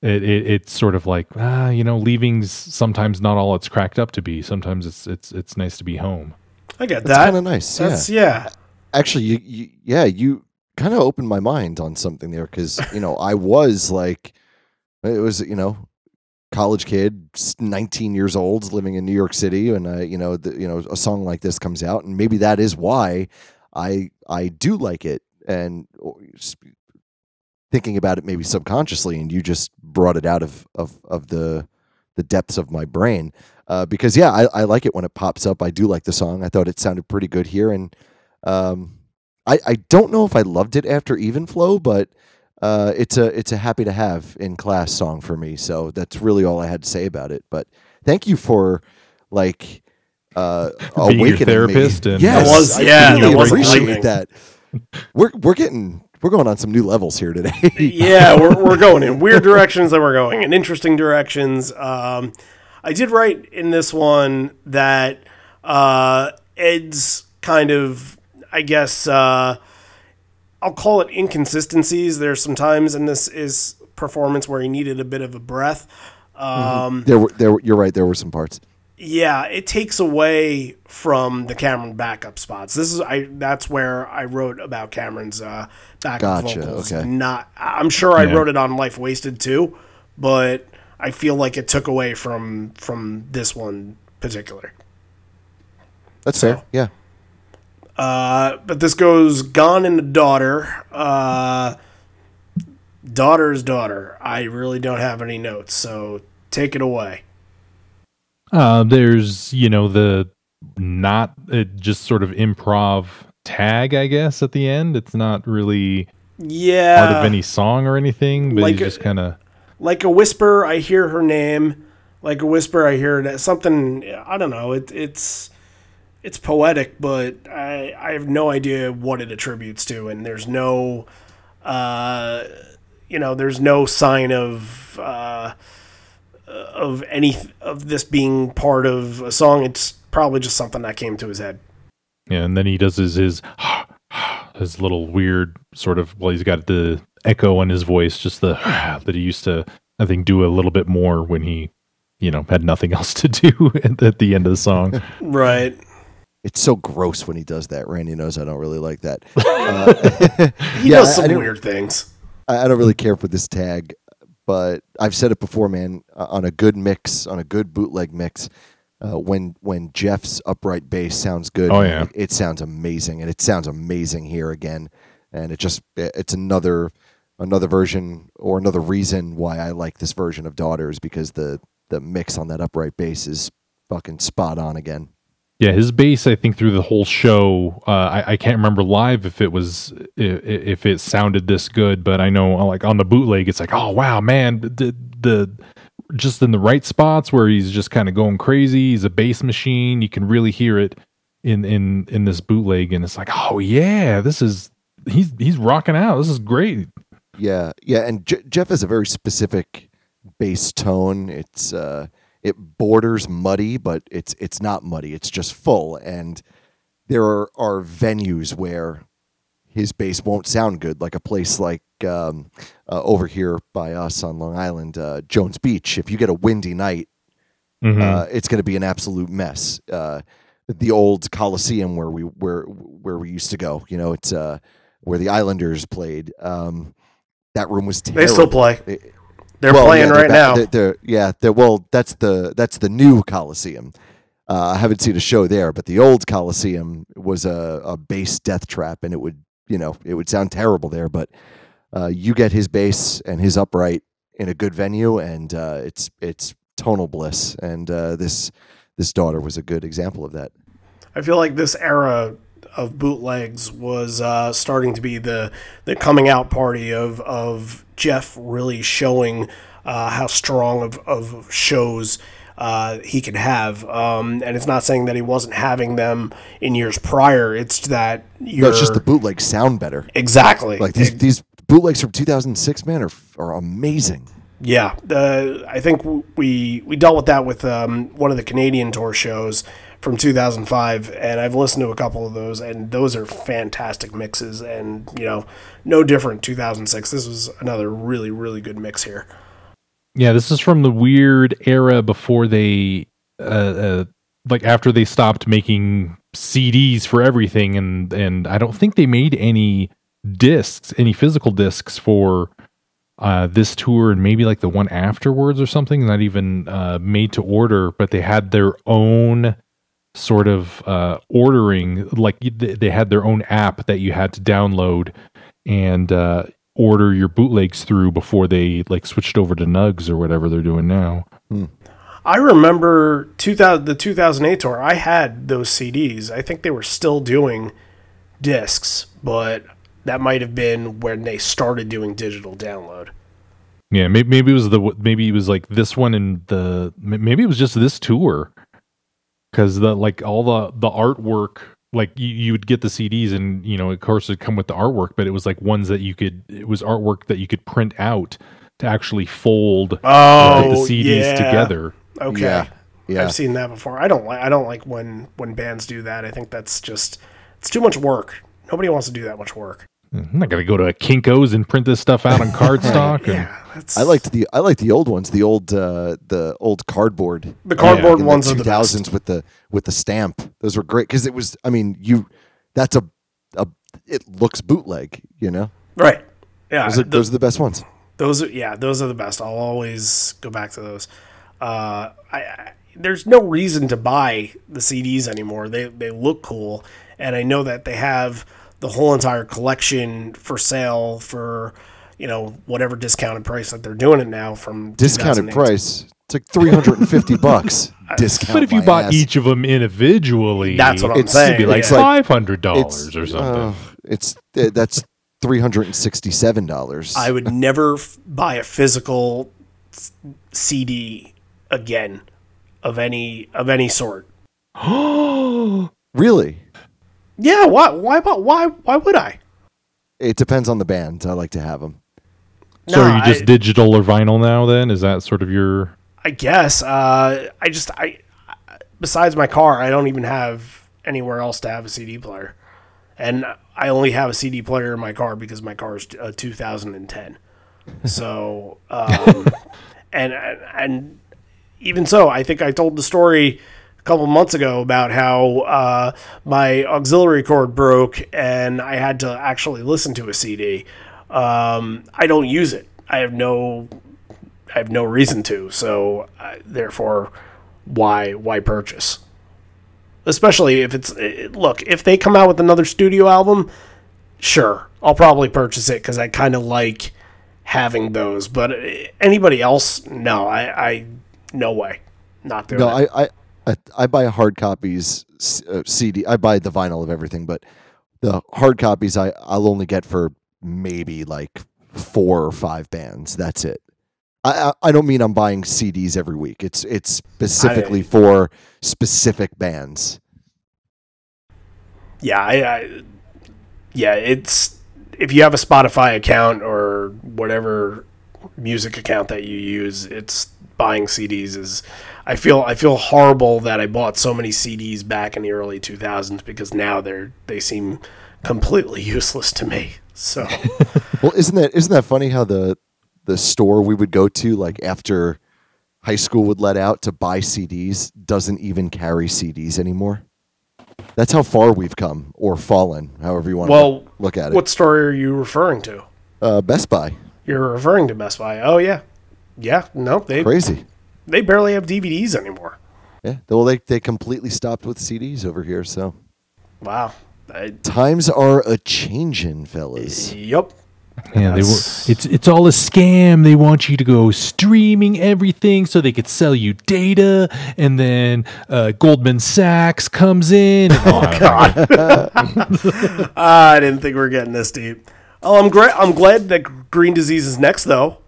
It, it it's sort of like ah, you know, leaving's sometimes not all it's cracked up to be. Sometimes it's it's it's nice to be home. I get That's that. kind of nice. Yeah. Yeah. Actually, you, you yeah, you kind of opened my mind on something there because you know I was like, it was you know, college kid, 19 years old, living in New York City, and uh, you know, the, you know, a song like this comes out, and maybe that is why I I do like it, and thinking about it maybe subconsciously, and you just brought it out of of of the the depths of my brain. Uh, because yeah, I, I like it when it pops up. I do like the song. I thought it sounded pretty good here, and um, I I don't know if I loved it after Even Flow, but uh, it's a it's a happy to have in class song for me. So that's really all I had to say about it. But thank you for like uh, Being your awakening therapist me. and- yes, That was- I yeah, really that was appreciate enlightening. that. We're we're getting we're going on some new levels here today. yeah, we're, we're going in weird directions that we're going in interesting directions. Um, I did write in this one that uh, Ed's kind of, I guess, uh, I'll call it inconsistencies. There's some times in this is performance where he needed a bit of a breath. Um, there were there were, you're right. There were some parts. yeah, it takes away from the Cameron backup spots. This is I that's where I wrote about Cameron's uh, backup Gotcha, vocals. okay. Not I'm sure I Yeah. wrote it on Life Wasted too, but I feel like it took away from from this one particular. That's fair. Yeah. Uh, but this goes Gone in the Daughter. Uh, daughter's daughter. I really don't have any notes, so take it away. Uh, there's you know the not uh, just sort of improv tag, I guess, at the end. It's not really Yeah. part of any song or anything, but like you just kind of like a whisper i hear her name like a whisper i hear that something i don't know it, it's it's poetic but i i have no idea what it attributes to and there's no uh you know there's no sign of uh of any of this being part of a song it's probably just something that came to his head yeah. And then he does his his his little weird sort of well, he's got the echo in his voice, just the that he used to I think do a little bit more when he you know had nothing else to do at, at the end of the song. right It's so gross when he does that. Randy knows I don't really like that. Uh, he Yeah, does some I didn't- weird things I I don't really care for this tag, but I've said it before, man. uh, On a good mix, on a good bootleg mix, uh, when when Jeff's upright bass sounds good, Oh, yeah. it, it sounds amazing, and it sounds amazing here again. And it just it's another another version or another reason why I like this version of Daughters because the the mix on that upright bass is fucking spot on again. Yeah, his bass. I think through the whole show, uh, I, I can't remember live if it was if it sounded this good, but I know like on the bootleg, it's like, oh wow, man, the the just in the right spots where he's just kind of going crazy. He's a bass machine. You can really hear it in in in this bootleg, and it's like, oh yeah, this is he's he's rocking out. This is great. Yeah, yeah, and J- Jeff has a very specific bass tone. It's uh, it borders muddy, but it's it's not muddy. It's just full, and there are, are venues where his bass won't sound good, like a place like um, uh, over here by us on Long Island, uh, Jones Beach. If you get a windy night, Mhm. uh, it's going to be an absolute mess. Uh, the old Coliseum where we where where we used to go, you know, it's uh, where the Islanders played. Um, that room was terrible. they still play They- they're well, playing yeah, they're right back- now They're, they're- yeah, they're, well, that's the that's the new Coliseum. Uh, I haven't seen a show there, but the old Coliseum was a, a bass death trap, and it would you know it would sound terrible there. But uh, you get his bass and his upright in a good venue, and uh, it's it's tonal bliss. And uh, this this daughter was a good example of that. I feel like this era of bootlegs was uh, starting to be the the coming out party of of Jeff really showing uh, how strong of, of shows uh, he could have. Um, and it's not saying that he wasn't having them in years prior. It's that you're No, it's just the bootlegs sound better. exactly Like these these bootlegs from 2006, man, are are amazing. Yeah, uh, I think we we dealt with that with um, one of the Canadian tour shows from 2005, and I've listened to a couple of those, and those are fantastic mixes, and you know, no different 2006. This was another really really good mix here. Yeah, this is from the weird era before they, uh, uh, like after they stopped making CDs for everything, and and I don't think they made any discs, any physical discs for uh, this tour and maybe like the one afterwards or something, not even uh, made to order, but they had their own sort of uh, ordering. Like they they had their own app that you had to download and uh, order your bootlegs through before they like switched over to Nugs or whatever they're doing now. I remember 2000, the 2008 tour. I had those CDs. I think they were still doing discs, but that might have been when they started doing digital download. Yeah, maybe, maybe it was the maybe it was like this one and the maybe it was just this tour because the like all the the artwork like you, you would get the CDs and you know of course it'd come with the artwork, but it was like ones that you could it was artwork that you could print out to actually fold Oh, the CDs yeah. together. Okay. Yeah. Yeah. I've seen that before. I don't like I don't like when when bands do that. I think that's just it's too much work. Nobody wants to do that much work. I'm not gonna go to a Kinkos and print this stuff out on cardstock. and- Yeah, that's I liked the I liked the old ones, the old uh, the old cardboard. the cardboard in ones the are the best. 2000s with the with the stamp. Those were great because it was. I mean, you that's a a it looks bootleg. You know, Right. Yeah. those are, the- those are the best ones. Those are yeah, those are the best. I'll always go back to those. Uh, I, I there's no reason to buy the CDs anymore. They they look cool, and I know that they have the whole entire collection for sale for you know whatever discounted price that they're doing it now from Discounted price. It's like three hundred and fifty bucks. Discount. But if you my bought ass. each of them individually, That's what I'm It's- saying. it'd be like It's like- five hundred dollars or something. uh, it's that's three hundred and sixty-seven dollars. I would never f- buy a physical s- CD again of any of any sort. really. Yeah, why why why why would I? It depends on the band. I like to have them. So are you just I- digital or vinyl now? Then is that sort of your? I guess. Uh, I just I besides my car, I don't even have anywhere else to have a CD player, and I only have a CD player in my car because my car is a 2010. So, um, and and even so, I think I told the story a couple months ago about how uh, my auxiliary cord broke and I had to actually listen to a CD. Um, I don't use it. I have no I have no reason to. So uh, therefore, why why purchase? Especially if it's it, look if they come out with another studio album, sure I'll probably purchase it because I kind of like having those. But uh, anybody else, no, I, I no way, not doing No, it. I, I, I, I buy hard copies uh, CD. I buy the vinyl of everything, but the hard copies I, I'll only get for maybe like four or five bands. That's it. I, I, I don't mean I'm buying CDs every week. It's it's specifically for specific bands. yeah, I, I yeah, it's if you have a Spotify account or whatever music account that you use, it's buying CDs is I feel I feel horrible that I bought so many CDs back in the early 2000s because now they're they seem completely useless to me. So Well, isn't that isn't that funny how the the store we would go to like after high school would let out to buy CDs doesn't even carry CDs anymore. That's how far we've come or fallen, however you want well, to look at it. what story are you referring to? uh, Best Buy, You're referring to Best Buy. Oh yeah. Yeah, no, they crazy. they barely have DVDs anymore. Yeah, well, they they completely stopped with CDs over here. So Wow. I, times are a changing, fellas. yep. Yeah, they were. It's it's all a scam. They want you to go streaming everything so they could sell you data, and then uh, Goldman Sachs comes in. And, oh God! I didn't think we were getting this deep. Oh, I'm great. I'm glad that green disease is next, though.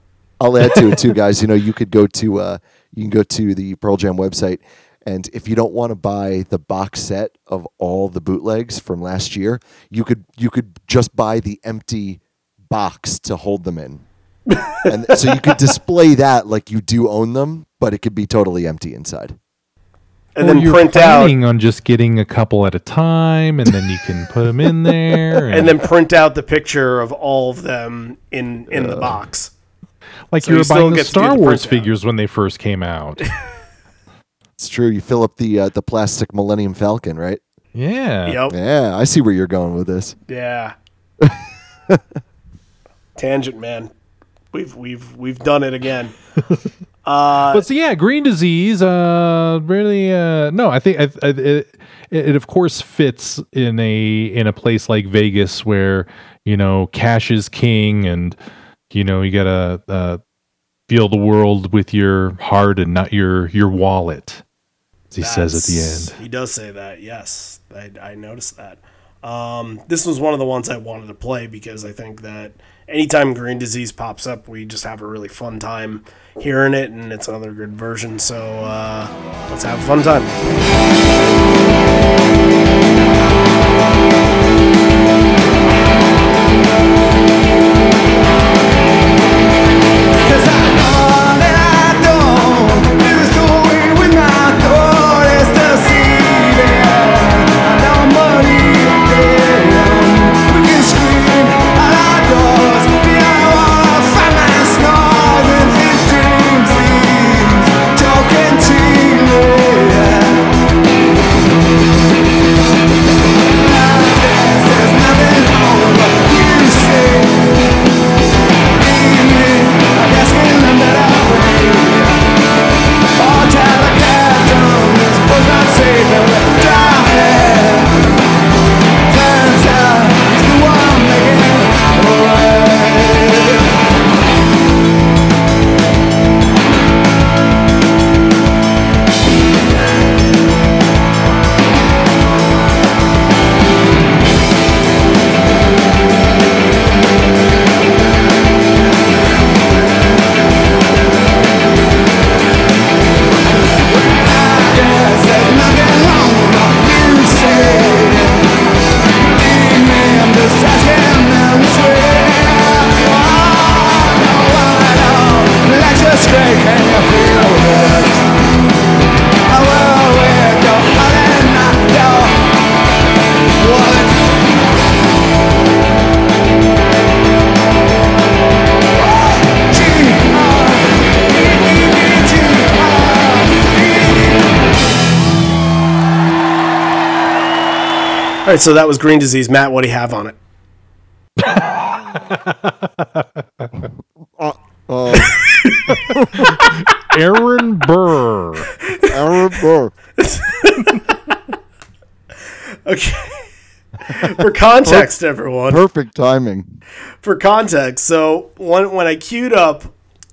I'll add to it too, guys. You know, you could go to uh, you can go to the Pearl Jam website, and if you don't want to buy the box set of all the bootlegs from last year, you could you could just buy the empty box to hold them in, and so you could display that like you do own them, but it could be totally empty inside. And Or then you're print out, on just getting a couple at a time, and then you can put them in there. and then print out the picture of all of them in in the box. like so you you were still buying the get to do Star Wars printout. figures when they first came out. It's true. You fill up the uh, the plastic Millennium Falcon, right? Yeah. Yep. Yeah, I see where you're going with this. Yeah. Tangent, man. we've we've we've done it again. but so yeah, green disease. Uh, really. Uh, no, I think I, I, it, it of course fits in a in a place like Vegas where you know cash is king, and you know you gotta uh, feel the world with your heart and not your your wallet. He says at the end. He does say that. Yes, I, I noticed that. Um, this was one of the ones I wanted to play because I think that anytime green disease pops up, we just have a really fun time hearing it, and it's another good version. So uh, let's have a fun time. All right, so that was green disease. Matt, what do you have on it? Aaron Burr. Aaron Burr. okay. For context, everyone. Perfect timing. for context, so when when I queued up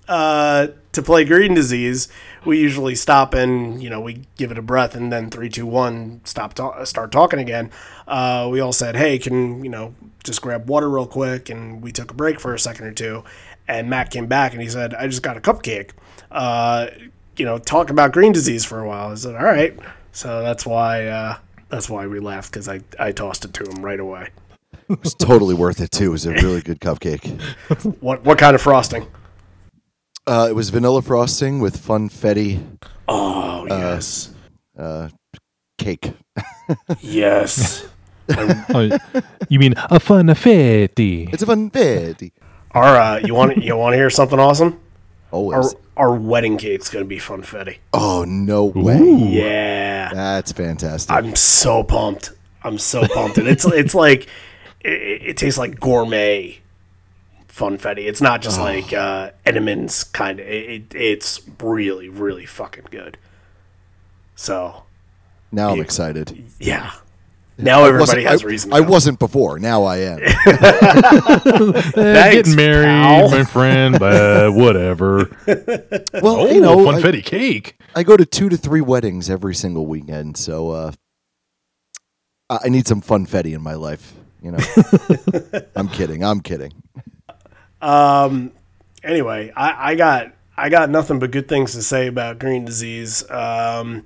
uh, to play Green Disease, we usually stop and you know we give it a breath and then three, two, one, stop ta- start talking again. Uh, we all said, "Hey, can you know just grab water real quick?" And we took a break for a second or two. And Matt came back and he said, "I just got a cupcake." Uh, you know, talk about Green Disease for a while. I said, "All right." So that's why uh, that's why we laughed because I I tossed it to him right away. It was totally worth it too. It was a really good cupcake. What what kind of frosting? Uh, it was vanilla frosting with funfetti Oh yes. cake. Yes. Oh, you mean a funafetti? It's a funfetti. Our uh, you want you want to hear something awesome? Our Always. our wedding cake's gonna be funfetti. Oh no way! Yeah, That's fantastic. I'm so pumped. I'm so pumped, and it's it's like it, it tastes like gourmet funfetti. It's not just like uh, Entenmann's kind of. It, it, it's really really fucking good. So now I'm excited. yeah, now everybody has I, reason. I to know. wasn't before. Now I am. Eh, Thanks, getting married, pal. my friend. Uh, whatever. Well, Oh, you know, I, funfetti cake. I go to two to three weddings every single weekend, so uh, I I need some funfetti in my life. You know, I'm kidding. I'm kidding. Anyway, I, I got I got nothing but good things to say about green disease. Um,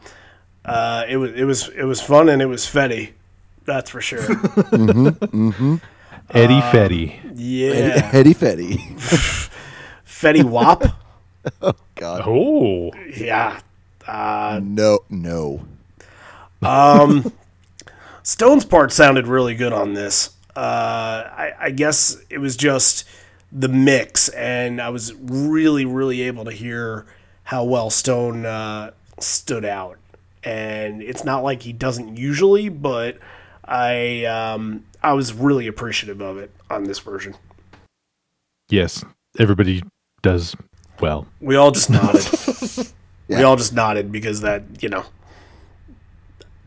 uh, it was it was it was fun and it was fetty, that's for sure. Mm-hmm. Eddie Fetty. Yeah, Eddie Fetty. Fetty Wap. Oh God, Oh, Yeah, Uh, no, no. Um, Stone's part sounded really good on this. Uh, I, I guess it was just the mix, and I was really, really able to hear how well Stone uh, stood out. And it's not like he doesn't usually, but I um, I was really appreciative of it on this version. yes. Everybody does well. We all just nodded. We all just nodded because that you know,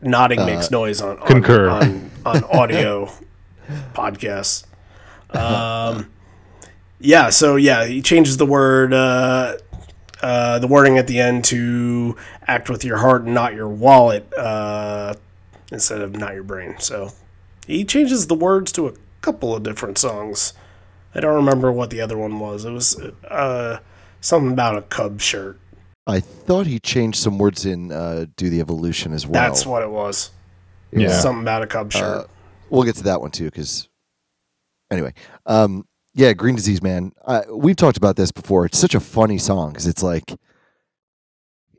nodding makes noise on, on Concur. on, on audio podcasts. Um, yeah. So yeah, he changes the word, uh, uh, the wording at the end to act with your heart and not your wallet, uh, instead of not your brain. So he changes the words to a couple of different songs. I don't remember what the other one was. It was uh, something about a Cub shirt. I thought he changed some words in uh, "Do the Evolution" as well. That's what it was. Yeah. Something about a Cub shirt. Uh, we'll get to that one too, because anyway, um, yeah, Green Disease, man. Uh, we've talked about this before. It's such a funny song because it's like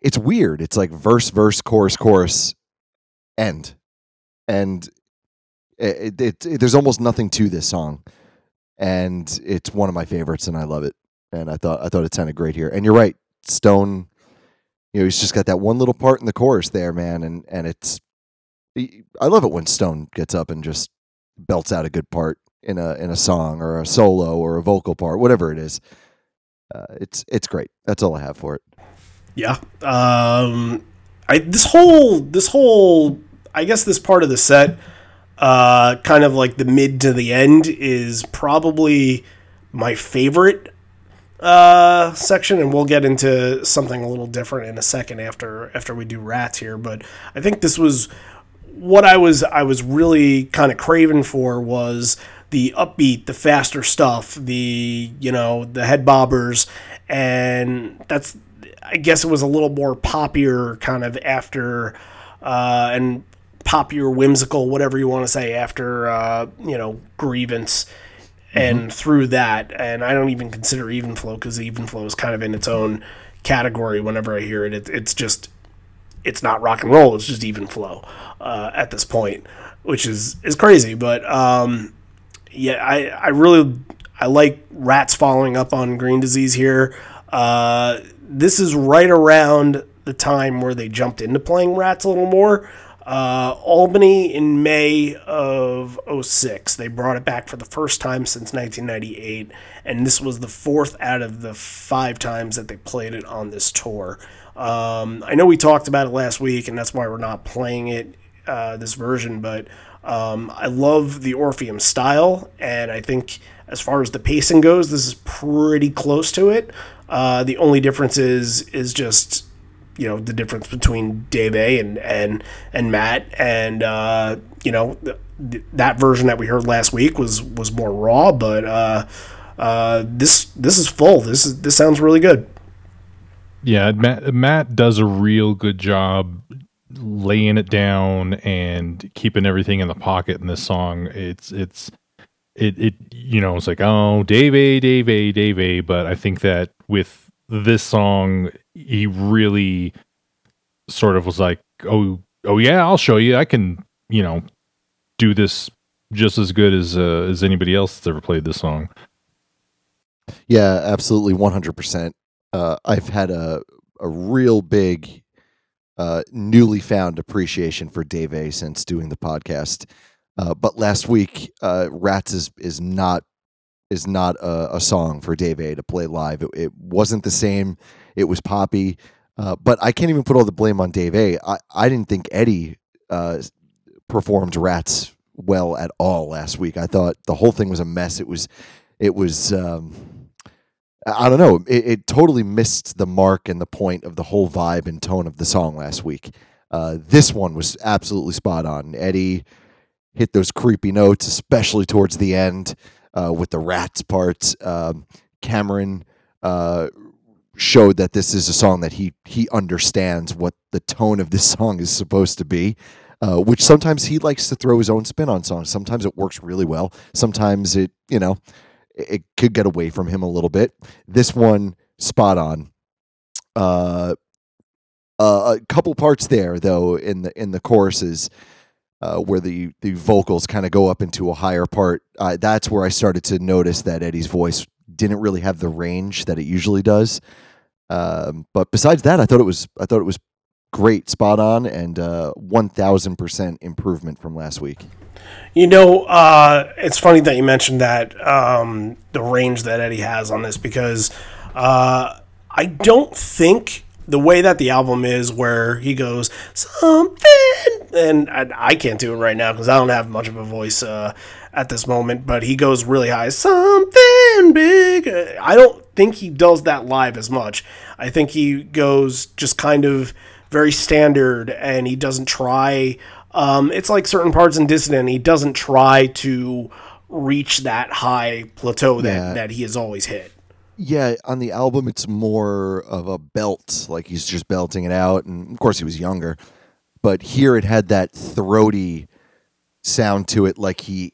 it's weird. It's like verse, verse, chorus, chorus, end, and it, it, it there's almost nothing to this song, and it's one of my favorites, and I love it. And I thought I thought it sounded great here. And you're right, Stone. You know, he's just got that one little part in the chorus there, man, and and it's I love it when Stone gets up and just belts out a good part in a in a song or a solo or a vocal part, whatever it is. Uh, it's it's great. That's all I have for it. Yeah. Um I this whole this whole I guess this part of the set uh kind of like the mid to the end is probably my favorite uh section and we'll get into something a little different in a second after after we do rats here but I think this was what I was I was really kind of craving for was the upbeat, the faster stuff, the you know the head bobbers, and that's I guess it was a little more poppier kind of after uh, and poppier, whimsical, whatever you want to say after uh, you know grievance. And through that, and I don't even consider even flow because even flow is kind of in its own category. Whenever I hear it, it it's just it's not rock and roll. It's just even flow uh, at this point, which is is crazy. But um, yeah, I I really I like Rats following up on Green Disease here. Uh, this is right around the time where they jumped into playing Rats a little more. Uh, Albany in May of 06. They brought it back for the first time since 1998, and this was the fourth out of the five times that they played it on this tour. Um, I know we talked about it last week, and that's why we're not playing it uh, this version, but um, I love the Orpheum style, and I think as far as the pacing goes, this is pretty close to it. Uh, the only difference is is just you know the difference between Dave A and and and Matt, and uh, you know th- that version that we heard last week was was more raw, but uh, uh, this this is full. This is this sounds really good. Yeah, Matt, Matt does a real good job laying it down and keeping everything in the pocket in this song. It's it's it it you know it's like oh Dave A Dave Dave but I think that with this song he really sort of was like oh oh yeah I'll show you I can you know do this just as good as uh, as anybody else that's ever played this song. Yeah, absolutely, one hundred percent. I've had a a real big, uh, newly found appreciation for Dave A since doing the podcast. Uh, but last week, uh, Rats is is not is not a, a song for Dave A to play live. It, it wasn't the same. It was poppy. Uh, but I can't even put all the blame on Dave A. I, I didn't think Eddie uh, performed Rats well at all last week. I thought the whole thing was a mess. It was it was um, I don't know. It, it totally missed the mark and the point of the whole vibe and tone of the song last week. Uh, this one was absolutely spot on. Eddie hit those creepy notes, especially towards the end uh, with the rats parts. Um, Cameron uh, showed that this is a song that he he understands what the tone of this song is supposed to be. Uh, which sometimes he likes to throw his own spin on songs. Sometimes it works really well. Sometimes it, you know, it, could get away from him a little bit. This one, spot on. Uh, uh, a couple parts there though in the in the choruses uh, where the the vocals kind of go up into a higher part. That's where I started to notice that Eddie's voice didn't really have the range that it usually does. Um, but besides that, I thought it was I thought it was great, spot on, and uh, one thousand percent improvement from last week. You know, uh, it's funny that you mentioned that um, the range that Eddie has on this because Uh, I don't think the way that the album is, where he goes something, and I, I can't do it right now because I don't have much of a voice uh, at this moment. But he goes really high, something big. I don't think he does that live as much. I think he goes just kind of very standard, and he doesn't try. Um, it's like certain parts in Dissident. He doesn't try to reach that high plateau that, Yeah. that he has always hit. Yeah, on the album, it's more of a belt, like he's just belting it out. And of course, he was younger, but here it had that throaty sound to it, like he,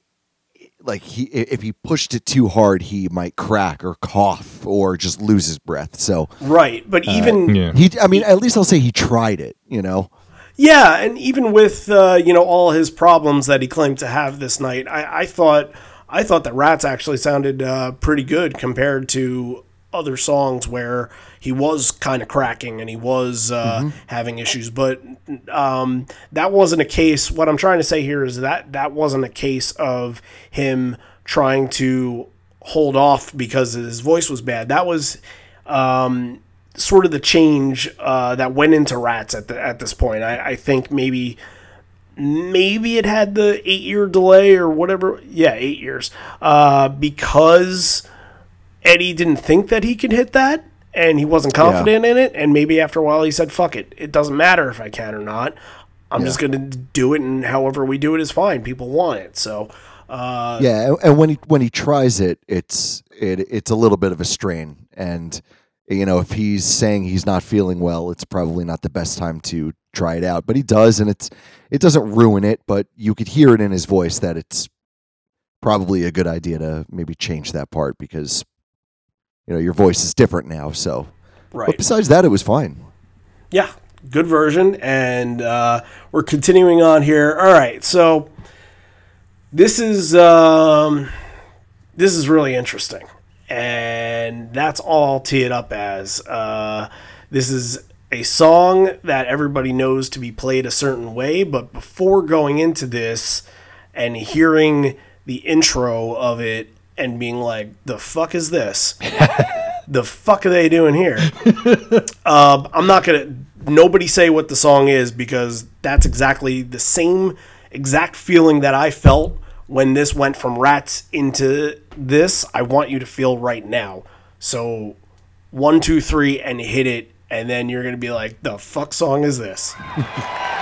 like he, if he pushed it too hard, he might crack or cough or just lose his breath. So Right, but even Yeah. he, I mean, at least I'll say he tried it. You know, Yeah, and even with uh, you know all his problems that he claimed to have this night, I, I thought I thought that Rats actually sounded uh, pretty good compared to other songs where he was kind of cracking and he was uh, having issues. But um, that wasn't a case. What I'm trying to say here is that that wasn't a case of him trying to hold off because his voice was bad. That was um, sort of the change uh, that went into Rats at the, at this point. I, I think maybe maybe it had the eight year delay or whatever. Yeah, eight years uh, because Eddie didn't think that he could hit that. And he wasn't confident in it, and maybe after a while he said, "Fuck it, it doesn't matter if I can or not. I'm just gonna do it, and however we do it is fine. People want it, so uh, yeah. And, and when he when he tries it, it's it it's a little bit of a strain. And you know, if he's saying he's not feeling well, it's probably not the best time to try it out. But he does, and it's it doesn't ruin it, but you could hear it in his voice that it's probably a good idea to maybe change that part because you know your voice is different now. So, right. but besides that, it was fine. yeah, good version. And uh, we're continuing on here. All right, so this is um, this is really interesting, and that's all I'll tee it up as. Uh, this is a song that everybody knows to be played a certain way, but before going into this and hearing the intro of it and being like, "The fuck is this?" the fuck are they doing here? uh, I'm not gonna. Nobody say what the song is because that's exactly the same exact feeling that I felt when this went from Rats into this. I want you to feel right now. So one, two, three, and hit it, and then you're gonna be like, "The fuck song is this?"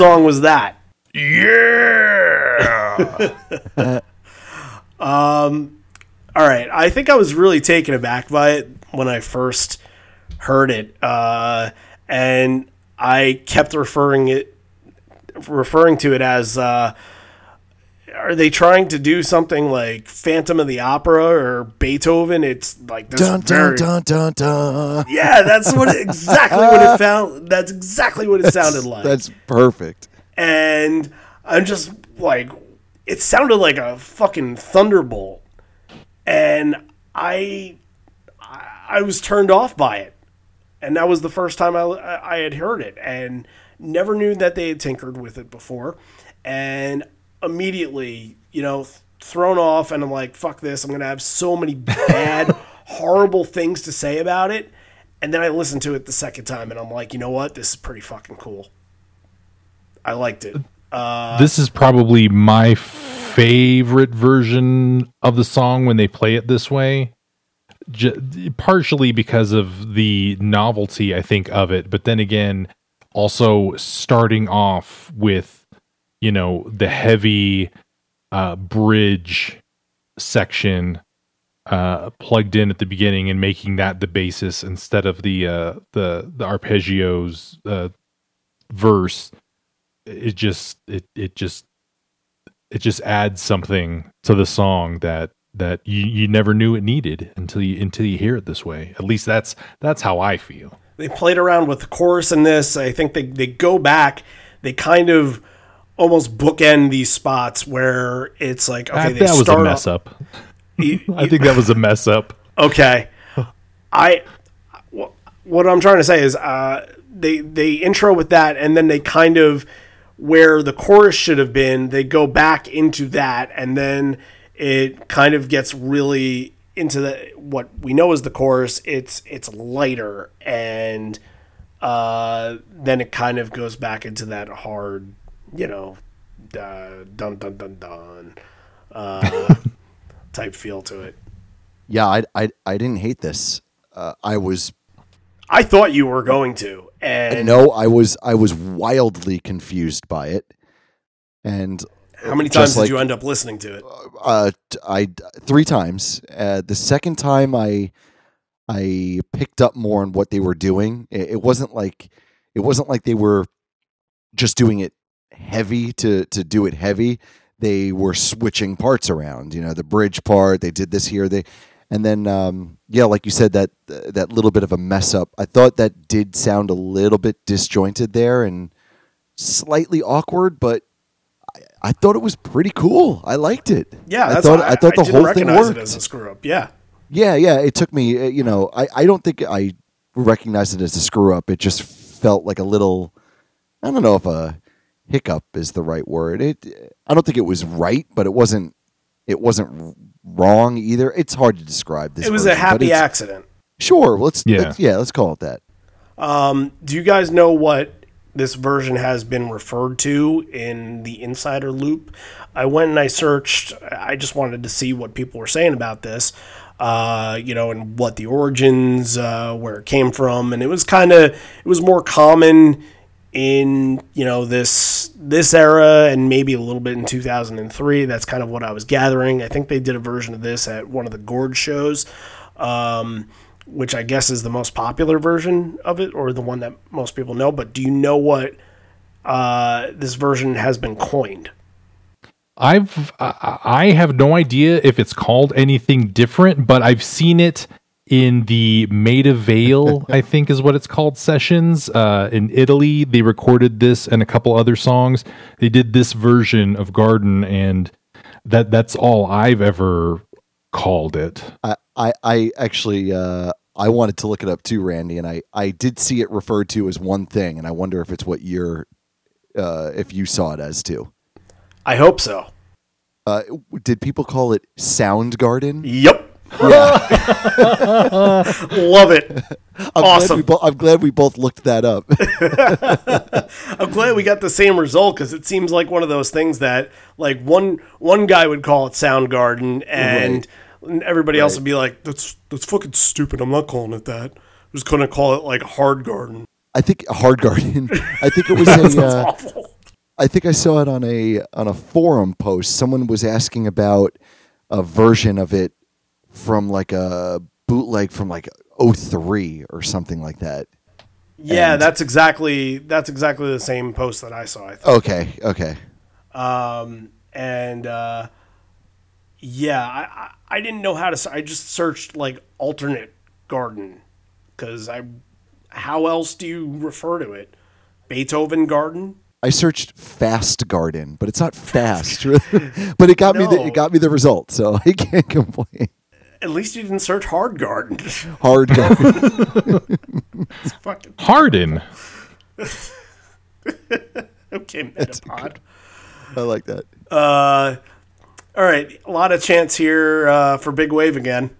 song was that? Yeah. Um, all right, I think I was really taken aback by it when I first heard it, uh, and I kept referring it, referring to it as. Uh, are they trying to do something like Phantom of the Opera or Beethoven? It's Dun very, dun dun dun dun. yeah, that's what it, exactly what it found. That's exactly what it sounded like. That's perfect. and I'm just like, it sounded like a fucking thunderbolt, and I, I was turned off by it, and that was the first time I I had heard it, and never knew that they had tinkered with it before, and immediately, you know, thrown off, and I'm like, fuck this, I'm gonna have so many bad, horrible things to say about it. And then I listened to it the second time, and I'm like, you know what? This is pretty fucking cool. I liked it. this is probably my favorite version of the song when they play it this way. J- partially because of the novelty, I think, of it, but then again, also starting off with, you know, the heavy uh, bridge section uh, plugged in at the beginning and making that the basis instead of the uh, the the arpeggios uh, verse it just it it just it just adds something to the song that that you, you never knew it needed until you until you hear it this way. At least that's that's how I feel. they played around with the chorus in this. I think they, they go back, they kind of almost bookend these spots where it's like, okay, that, they that was a mess off- up. You- I think that was a mess up. okay. I what I'm trying to say is uh, they they intro with that, and then they kind of where the chorus should have been. They go back into that, and then it kind of gets really into the what we know is the chorus. It's it's lighter, and uh, then it kind of goes back into that hard, you know, uh, dun dun dun dun uh, type feel to it. Yeah, I, I, I didn't hate this. Uh, I was I thought you were going to, and no, I was I was wildly confused by it, and how many times like- did you end up listening to it? uh, t- I three times. Uh, the second time, I I picked up more on what they were doing. It, it wasn't like it wasn't like they were just doing it heavy to to do it heavy. They were switching parts around. You know, the bridge part. They did this here. They and then um, yeah, like you said, that that little bit of a mess up. I thought that did sound a little bit disjointed there and slightly awkward, but. I- I thought it was pretty cool. I liked it. Yeah, I thought I, I thought the didn't whole thing worked. as a screw up. Yeah, Yeah, yeah. It took me, uh, you know, I, I don't think I recognized it as a screw up. It just felt like a little, I don't know if a hiccup is the right word. It, I don't think it was right, but it wasn't, it wasn't wrong either. It's hard to describe this. it was a version, but happy accident. Sure, let's, Yeah. let's, yeah, let's call it that. Um, do you guys know what this version has been referred to in the insider loop? I went and I searched. I just wanted to see what people were saying about this. Uh, you know, and what the origins, uh, where it came from, and it was kind of it was more common in you know this this era and maybe a little bit in 2003 that's kind of what i was gathering. I think they did a version of this at one of the gorge shows um, which i guess is the most popular version of it or the one that most people know. But do you know what uh, this version has been coined? I've I have no idea if it's called anything different, but I've seen it in the Maida Vale, I think is what it's called sessions uh, in Italy. They recorded this and a couple other songs. They did this version of Garden, and that that's all I've ever called it. I, I, I actually, uh, I wanted to look it up too, Randy, and I, I did see it referred to as one thing, and I wonder if it's what you're, uh, if you saw it as too. i hope so Uh, did people call it Sound Garden? yep love it I'm Glad Awesome. we bo- I'm glad we both looked that up. I'm glad we got the same result because it seems like one of those things that like one one guy would call it Soundgarden and everybody else would be like, "That's that's fucking stupid. I'm not calling it that. I'm just gonna call it like Hard Garden." I think Hard Garden. I think it was a. Uh, awful. I think I saw it on a on a forum post. Someone was asking about a version of it from like a bootleg from like 03 or something like that. Yeah, And- that's exactly that's exactly the same post that I saw. I think. Okay, okay. Um, and uh, yeah, I, I didn't know how to. I just searched like alternate garden because I. How else do you refer to it? Beethoven garden. I searched fast garden, but it's not fast. but it got me the, it got me the result, so I can't complain. At least you didn't search hard garden. Hard garden. Fucking Harden. okay, Metapod. I like that. Uh, all right, a lot of chance here uh, for Big Wave again.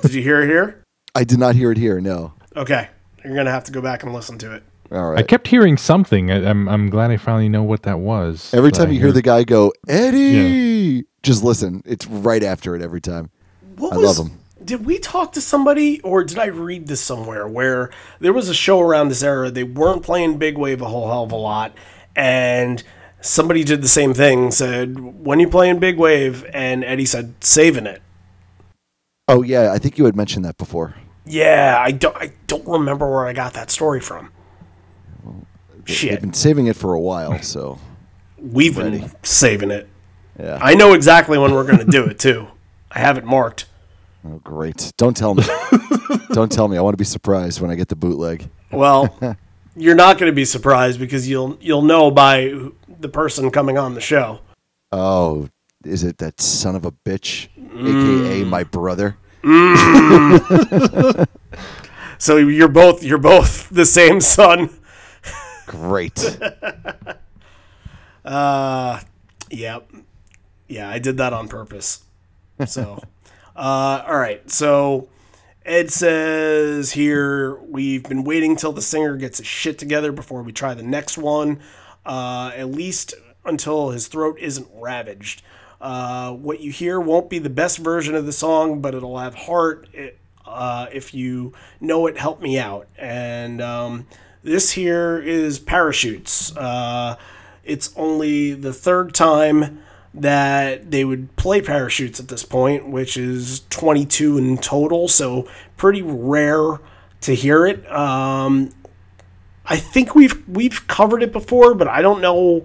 Did you hear it here? I did not hear it here. No. Okay, you're gonna have to go back and listen to it. All I kept hearing something. I, I'm I'm glad I finally know what that was. Every time I you hear the guy go Eddie, just listen. It's right after it every time. What I was, love 'em. Did we talk to somebody, or did I read this somewhere where there was a show around this era? They weren't playing Big Wave a whole hell of a lot, and somebody did the same thing. Said, "When you playing Big Wave?" And Eddie said, "Saving it." Oh yeah, I think you had mentioned that before. Yeah, I don't. I don't remember where I got that story from. They've Shit, been saving it for a while, so we've been saving it. yeah. I know exactly when we're going to do it too. I have it marked. Oh great. Don't tell me. Don't tell me. I want to be surprised when I get the bootleg. Well, you're not going to be surprised because you'll you'll know by the person coming on the show. Oh, is it that son of a bitch, Mm. aka my brother? So you're both you're both the same son. Great. Uh, yeah, yeah, I did that on purpose. So, uh, all right. So Ed says here we've been waiting till the singer gets his shit together before we try the next one. Uh, at least until his throat isn't ravaged. Uh, what you hear won't be the best version of the song, but it'll have heart. It, uh, if you know it, help me out. And um, this here is Parachutes. Uh, it's only the third time that they would play Parachutes at this point, which is 22 in total, so pretty rare to hear it. Um, I think we've we've covered it before, but I don't know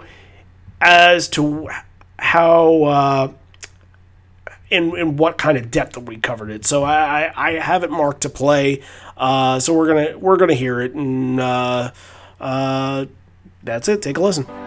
as to how uh, in in what kind of depth that we covered it. So I, I, I have it marked to play. Uh, so we're gonna we're gonna hear it, and uh, uh, that's it. Take a listen.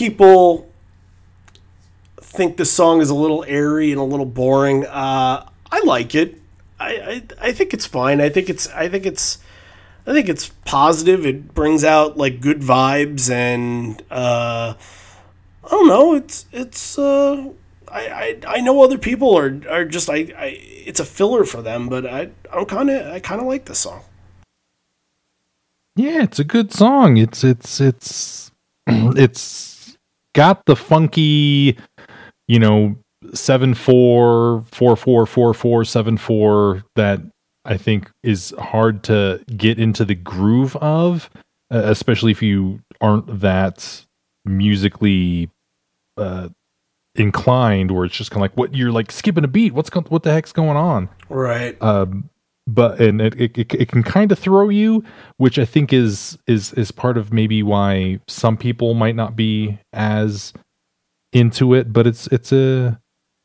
People think this song is a little airy and a little boring. Uh, I like it. I, I I think it's fine. I think it's I think it's I think it's positive. It brings out like good vibes and uh, I don't know. It's it's uh, I, I, I know other people are, are just I, I it's a filler for them, but I I'm kind of I kind of like this song. Yeah, it's a good song. It's it's it's it's got the funky, you know, seven four four four four four seven four that I think is hard to get into the groove of, uh, especially if you aren't that musically uh, inclined, where it's just kind of like what you're like skipping a beat. What's go- what the heck's going on? Right. um, but and it, it, it, it can kind of throw you which i think is is is part of maybe why some people might not be as into it but it's it's a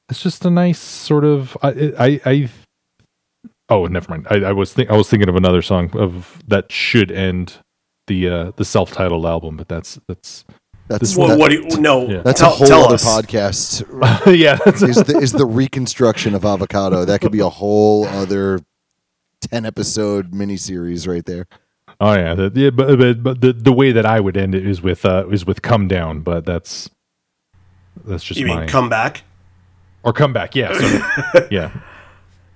it's just a nice sort of i i, I oh never mind i, I was think i was thinking of another song of that should end the uh the self-titled album but that's that's That's well, that- what do you, no? Yeah. that's tell, a whole other us. podcast. yeah that's is the is the reconstruction of avocado. That could be a whole other ten episode miniseries right there. oh yeah, the, yeah but, but but the the way that i would end it is with uh is with come down but that's that's just You my mean come back? or come back yeah so, yeah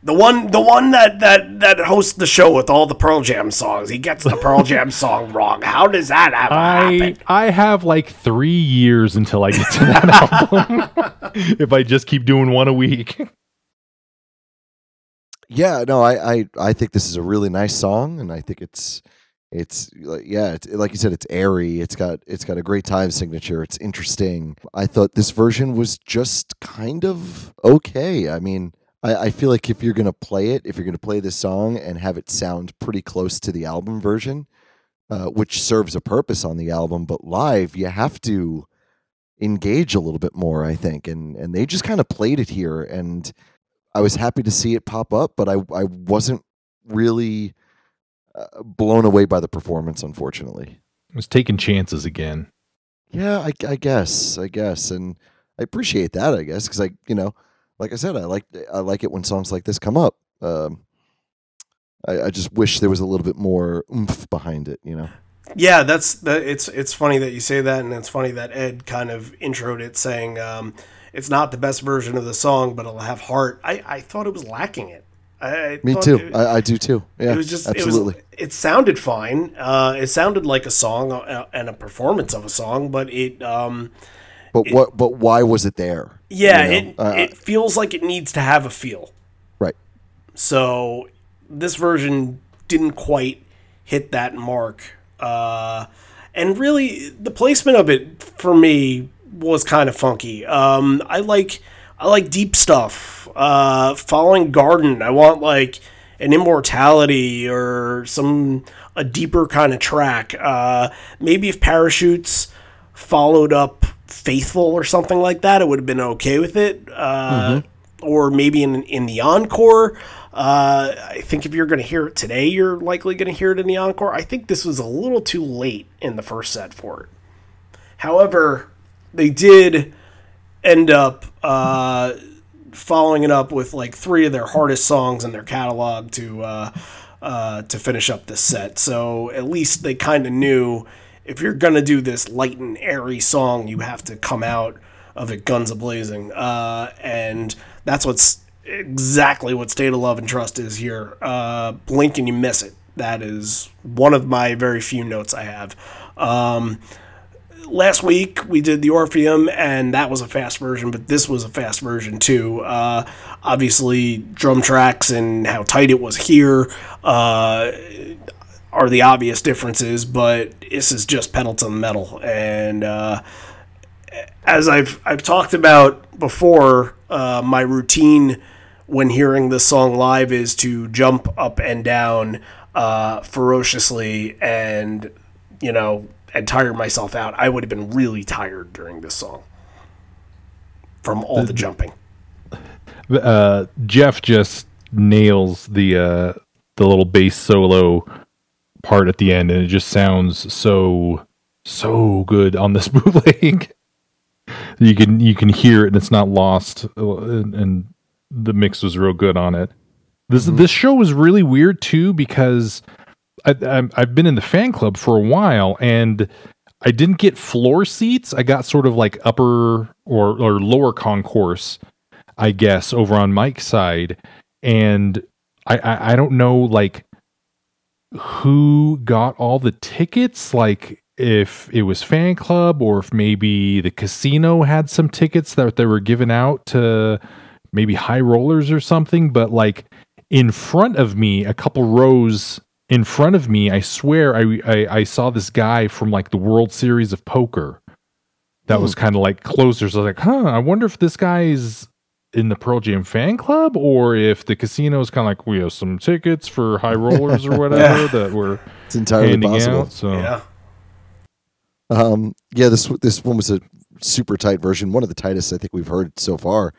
The one, the one that that that hosts the show with all the Pearl Jam songs. He gets the Pearl Jam song wrong. How does that ever I happen? I have like three years until I get to that album. if I just keep doing one a week. Yeah, no, I, I I think this is a really nice song, and I think it's it's yeah, it's, like you said, it's airy. It's got it's got a great time signature. It's interesting. I thought this version was just kind of okay. I mean, I, I feel like if you're gonna play it, if you're gonna play this song and have it sound pretty close to the album version, uh, which serves a purpose on the album, but live you have to engage a little bit more. I think, and and they just kind of played it here and. I was happy to see it pop up, but I I wasn't really uh, blown away by the performance, unfortunately. I was taking chances again. Yeah, I, I guess, I guess, and I appreciate that, I guess, because I, you know, like I said, I like I like it when songs like this come up. Um, I, I just wish there was a little bit more oomph behind it, you know. Yeah, that's that. It's it's funny that you say that, and it's funny that Ed kind of introed it saying um, it's not the best version of the song, but it'll have heart. I, I thought it was lacking it. I, Me too. It, I, I do too. Yeah, it was just absolutely. It, was, it sounded fine. Uh, it sounded like a song uh, and a performance of a song, but it um, but what? But why was it there? yeah, You know, it uh, it feels like it needs to have a feel. right. So this version didn't quite hit that mark. Uh, and really, the placement of it for me was kind of funky. Um, I like I like deep stuff. Uh, Falling Garden. I want like an immortality or some a deeper kind of track. Uh, maybe if parachutes followed up faithful or something like that, it would have been okay with it. Uh, Or maybe in in the encore. Uh, I think if you're going to hear it today, you're likely going to hear it in the encore. I think this was a little too late in the first set for it. However, they did end up uh, following it up with like three of their hardest songs in their catalog to uh, uh, to finish up this set. So at least they kind of knew if you're gonna do this light and airy song, you have to come out of it guns a blazing, uh, and that's what's exactly what State of Love and Trust is here. Uh, blink and you miss it. That is one of my very few notes I have. Um, last week we did the Orpheum, and that was a fast version, but this was a fast version too. Uh, obviously, drum tracks and how tight it was here uh, are the obvious differences, but this is just pedal to the metal. And uh, as I've I've talked about before, uh, my routine when hearing this song live is to jump up and down uh, ferociously and you know and tire myself out. I would have been really tired during this song from all the jumping. Uh, Jeff just nails the uh, the little bass solo part at the end, and it just sounds so so good on this bootleg. you can you can hear it, and it's not lost, and, and the mix was real good on it. This this show was really weird too because I, I've been in the fan club for a while, and I didn't get floor seats. I got sort of like upper or or lower concourse, I guess, over on Mike's side, and I I, I don't know like who got all the tickets, like if it was fan club or if maybe the casino had some tickets that they were giving out to maybe high rollers or something, but like in front of me, a couple rows in front of me, I swear I, I, I saw this guy from like the World Series of Poker that was kind of like closer. So I was like, huh, I wonder if this guy's in the Pearl Jam fan club or if the casino is kind of like, we have some tickets for high rollers or whatever that we're It's entirely handing possible. out. So Yeah. Um, yeah, this this one was a super tight version, one of the tightest I think we've heard so far.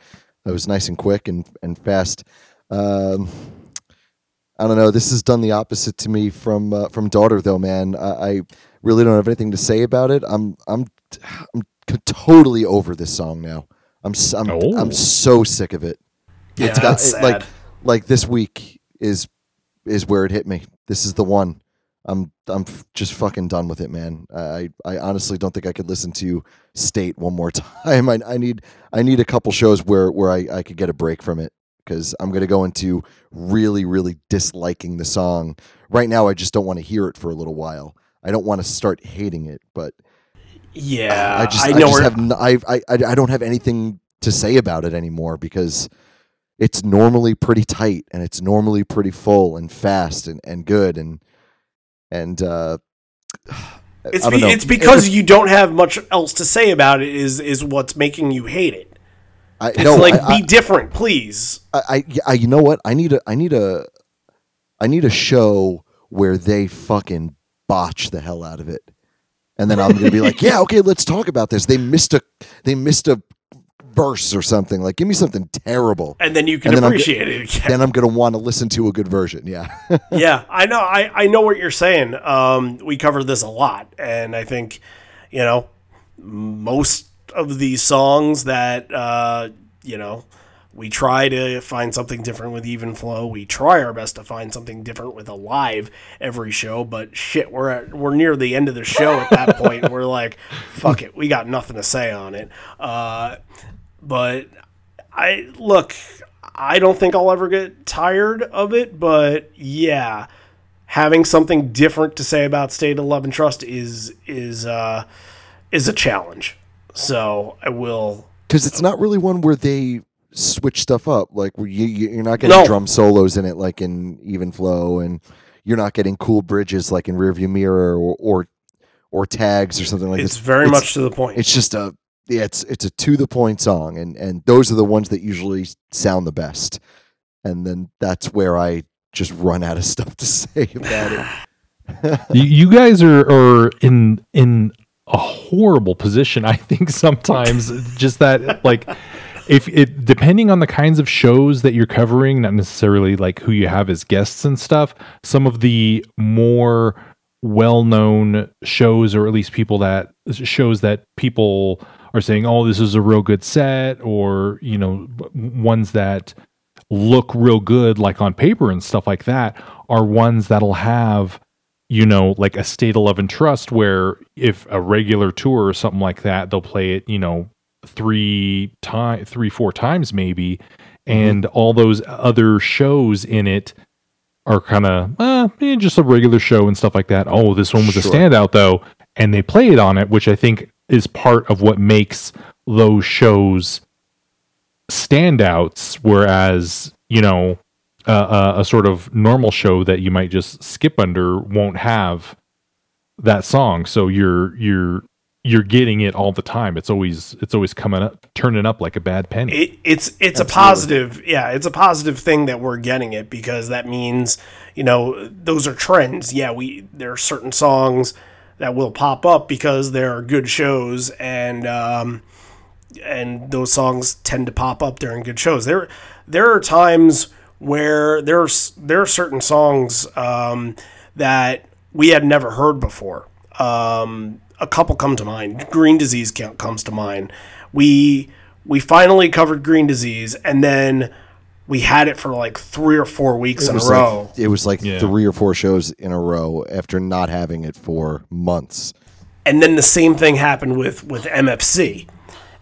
It was nice and quick and and fast. Um, I don't know. This has done the opposite to me from uh, from daughter though, man. I, I really don't have anything to say about it. I'm I'm I'm totally over this song now. I'm s- I'm Oh. I'm so sick of it. Yeah, It's got that's it, like sad. like this week is is where it hit me. This is the one. I'm I'm just fucking done with it, man. I I honestly don't think I could listen to State one more time. I I need I need a couple shows where where I I could get a break from it because I'm gonna go into really really disliking the song. Right now, I just don't want to hear it for a little while. I don't want to start hating it, but Yeah. I just I I, know just have n- I, I I I don't have anything to say about it anymore because it's normally pretty tight and it's normally pretty full and fast and, and good and and uh It's, I be, it's because you don't have much else to say about it is is what's making you hate it. I, It's no, like I, be different, please. I, I, I you know what I need a I need a I need a show where they fucking botch the hell out of it and then I'm gonna be like yeah okay let's talk about this they missed a they missed a verse or something like give me something terrible And then you can And then I'm appreciate it again. then I'm gonna want to listen to a good version yeah yeah, I know. I, I know what you're saying. Um, we cover this a lot, and I think, you know, most of these songs that uh, you know we try to find something different with even flow. We try our best to find something different with Alive every show, but shit, we're at, we're near the end of the show at that point. We're like, fuck it, we got nothing to say on it. Uh, but I look, I don't think I'll ever get tired of it, but yeah, having something different to say about State of Love and Trust is is uh, is a challenge. So I will. because it's not really one where they switch stuff up. Like where you, you- you're not getting No. drum solos in it, like in Even Flow, and you're not getting cool bridges like in Rearview Mirror or or, or tags or something like that. It's this. very It's- much to the point. It's just a yeah, it's it's a to the point song, and and those are the ones that usually sound the best. And then that's where I just run out of stuff to say about it. you, you guys are, are in in a horrible position i think sometimes. Just that like if it depending on the kinds of shows that you're covering not necessarily like who you have as guests and stuff some of the more well-known shows or at least people that shows that people are saying oh this is a real good set or you know ones that look real good like on paper and stuff like that are ones that'll have you know like a state of love and trust where if a regular tour or something like that they'll play it you know three time three four times maybe. And all those other shows in it are kind of uh, eh, just a regular show and stuff like that. Oh this one was a standout though. And they play it on it which i think is part of what makes those shows standouts. Whereas you know uh, a, a sort of normal show that you might just skip under won't have that song. So you're you're you're getting it all the time. It's always it's always coming up turning up like a bad penny. It, it's it's a positive yeah it's a positive thing that we're getting it because that means you know those are trends. Yeah we there are certain songs that will pop up because there are good shows and um and those songs tend to pop up during good shows. There there are times where there's there are certain songs um that we had never heard before. Um a couple come to mind. Green disease comes to mind. We we finally covered green disease and then we had it for like three or four weeks in a row. Like, it was like Yeah. three or four shows in a row after not having it for months. and then the same thing happened with with MFC,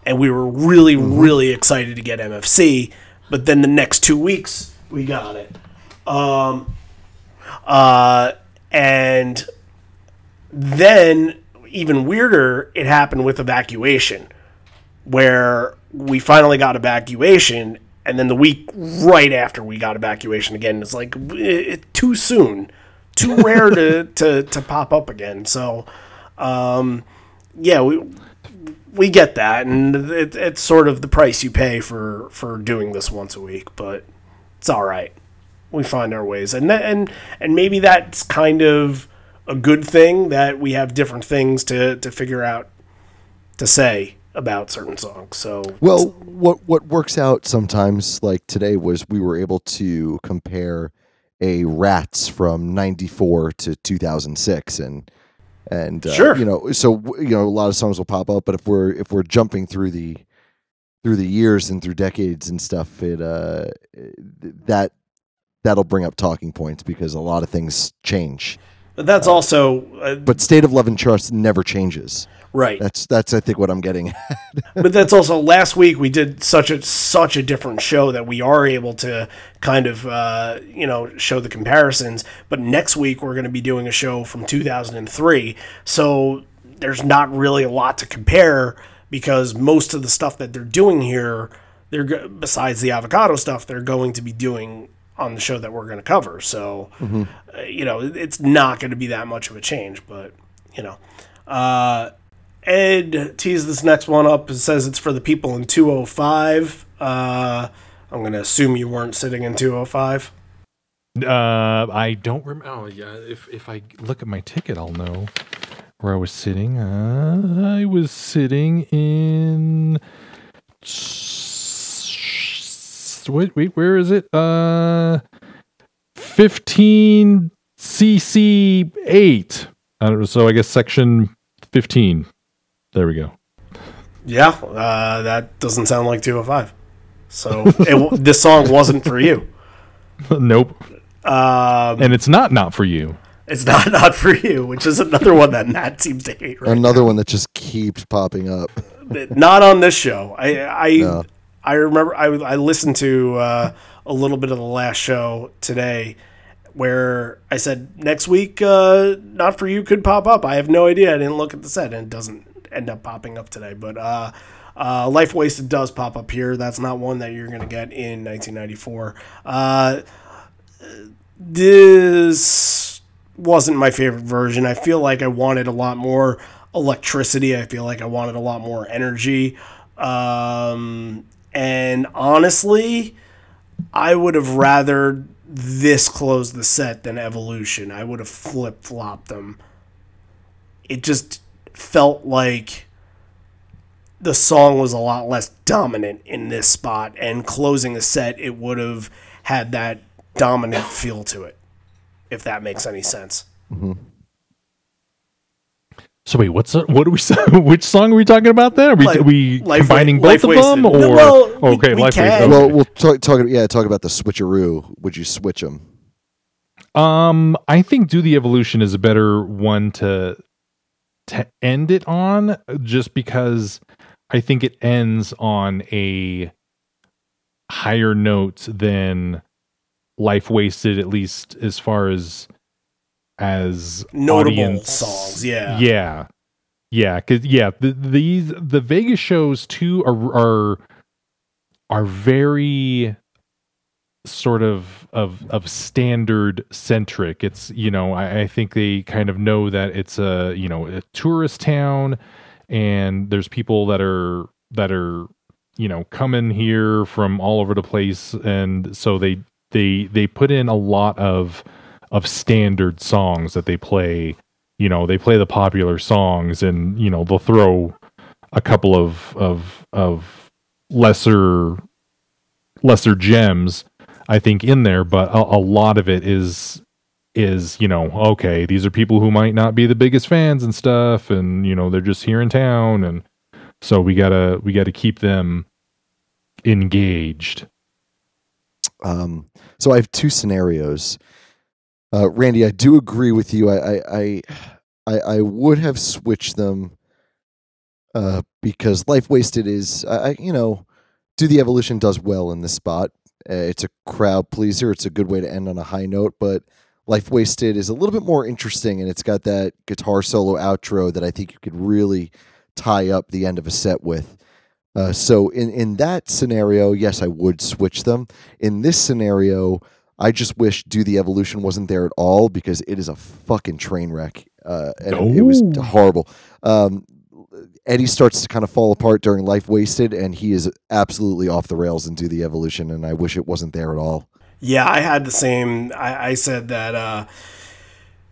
and we were really really excited to get MFC, but then the next two weeks we got it, um, uh, and then even weirder, it happened with evacuation, where we finally got evacuation, and then the week right after we got evacuation again, it's like it, too soon, too rare to, to to pop up again. So, um, yeah, we we get that, and it, it's sort of the price you pay for for doing this once a week, but it's all right. We find our ways, and that, and and maybe that's kind of a good thing that we have different things to to figure out to say about certain songs. So Well, what what works out sometimes, like today, was we were able to compare a Rats from '94 to 2006, and and uh, Sure. you know, so you know, a lot of songs will pop up, but if we're if we're jumping through the through the years and through decades and stuff, it uh that that'll bring up talking points because a lot of things change. but that's also uh, But State of Love and Trust never changes. right. That's that's I think what I'm getting. but that's also last week we did such a such a different show that we are able to kind of uh, you know show the comparisons. But next week we're going to be doing a show from 2003, so there's not really a lot to compare because most of the stuff that they're doing here, they're besides the avocado stuff, they're going to be doing on the show that we're going to cover. So uh, you know it's not going to be that much of a change, but you know. Uh, Ed teased this next one up and says it's for the people in 205. Uh, I'm going to assume you weren't sitting in 205. Uh, I don't remember. Oh, yeah. If if I look at my ticket, I'll know where I was sitting. Uh, I was sitting in. Wait, wait, where is it? Uh, fifteen CC eight. I don't know. So I guess section fifteen. There we go. Yeah, uh, that doesn't sound like 205. So it, this song wasn't for you. nope. Um, And it's not not for you. It's not not for you, which is another one that Nat seems to hate. Right? Another one that just keeps popping up. not on this show. I I No. I remember I I listened to uh, a little bit of the last show today where I said next week uh, not for you could pop up. I have no idea. I didn't look at the set and it doesn't end up popping up today. But uh, uh, Life Wasted does pop up here. That's not one that you're going to get in 1994. Uh, this wasn't my favorite version. I feel like I wanted a lot more electricity. I feel like I wanted a lot more energy. Um, and honestly, I would have rather this close the set than Evolution. I would have flip flopped them. It just felt like the song was a lot less dominant in this spot, and closing the set, it would have had that dominant feel to it, if that makes any sense. So wait, what's what are we? Which song are we talking about? Then are we, Life- are we Life combining Wa- both Life of them, Wasted. or Well, we- okay, we life can. wasted. Okay. Well, we'll talk, talk. Yeah, talk about the switcheroo. Would you switch them? Um, I think "Do the Evolution" is a better one to to end it on, just because I think it ends on a higher note than "Life Wasted," at least as far as as Notable audience- songs, yeah. yeah, yeah, because yeah, the, these the Vegas shows too are are are very sort of of of standard centric. It's you know I, I think they kind of know that it's a you know a tourist town, and there's people that are that are you know coming here from all over the place, and so they they they put in a lot of of standard songs that they play. You know they play the popular songs, and you know they'll throw a couple of of of lesser lesser gems I think in there, but a, a lot of it is is you know okay these are people who might not be the biggest fans and stuff and you know they're just here in town and so we gotta we gotta keep them engaged Um, so I have two scenarios. Uh, Randy, I do agree with you. I, I, I I, would have switched them uh, because Life Wasted is, I you know, Do the Evolution does well in this spot. Uh, it's a crowd pleaser. It's a good way to end on a high note, but Life Wasted is a little bit more interesting and it's got that guitar solo outro that I think you could really tie up the end of a set with. Uh, so in, in that scenario, yes, I would switch them. In this scenario, I just wish Do the Evolution wasn't there at all because it is a fucking train wreck. Uh, and it, it was horrible. Um, Eddie starts to kind of fall apart during Life Wasted, and he is absolutely off the rails in Do the Evolution, and I wish it wasn't there at all. Yeah, I had the same. I, I said that uh,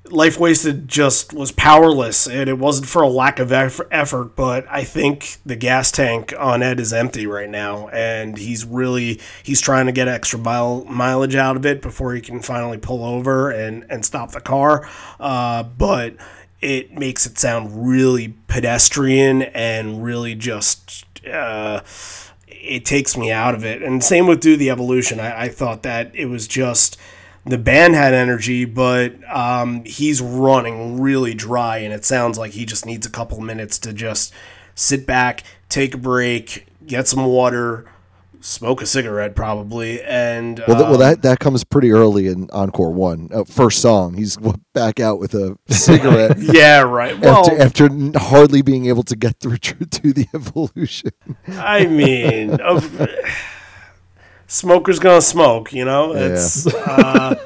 Life Wasted just was powerless, and it wasn't for a lack of effort, but I think the gas tank on Ed is empty right now, and he's really he's trying to get extra mile, mileage out of it before he can finally pull over and and stop the car. Uh, but it makes it sound really pedestrian and really just. Uh, it takes me out of it. And same with Do the Evolution. I, I thought that it was just the band had energy, but um, he's running really dry, and it sounds like he just needs a couple minutes to just sit back, take a break, get some water, smoke a cigarette, probably, and Well, well, um, that that comes pretty early in Encore One. Uh, first song, he's back out with a cigarette yeah, right. Well, after after hardly being able to get through to, to the evolution. I mean, of, smoker's gonna smoke, you know. It's uh,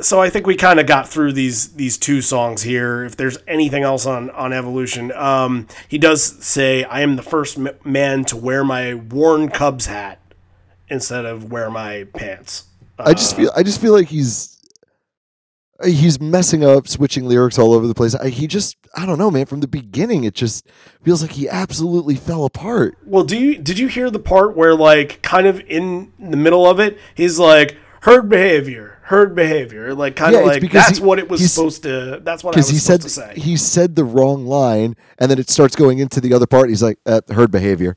so I think we kind of got through these these two songs here. If there's anything else on on evolution, um, he does say, "I am the first m- man to wear my worn Cubs hat instead of wear my pants." I just feel I just feel like he's he's messing up, switching lyrics all over the place. I, he just I don't know, man. From the beginning, it just feels like he absolutely fell apart. Well, do you did you hear the part where like kind of in the middle of it, he's like herd behavior, herd behavior, like kind Yeah, of like that's he- what it was supposed to. That's what I was Because he supposed said to say. he said the wrong line, and then it starts going into the other part. He's like, uh, "Herd behavior."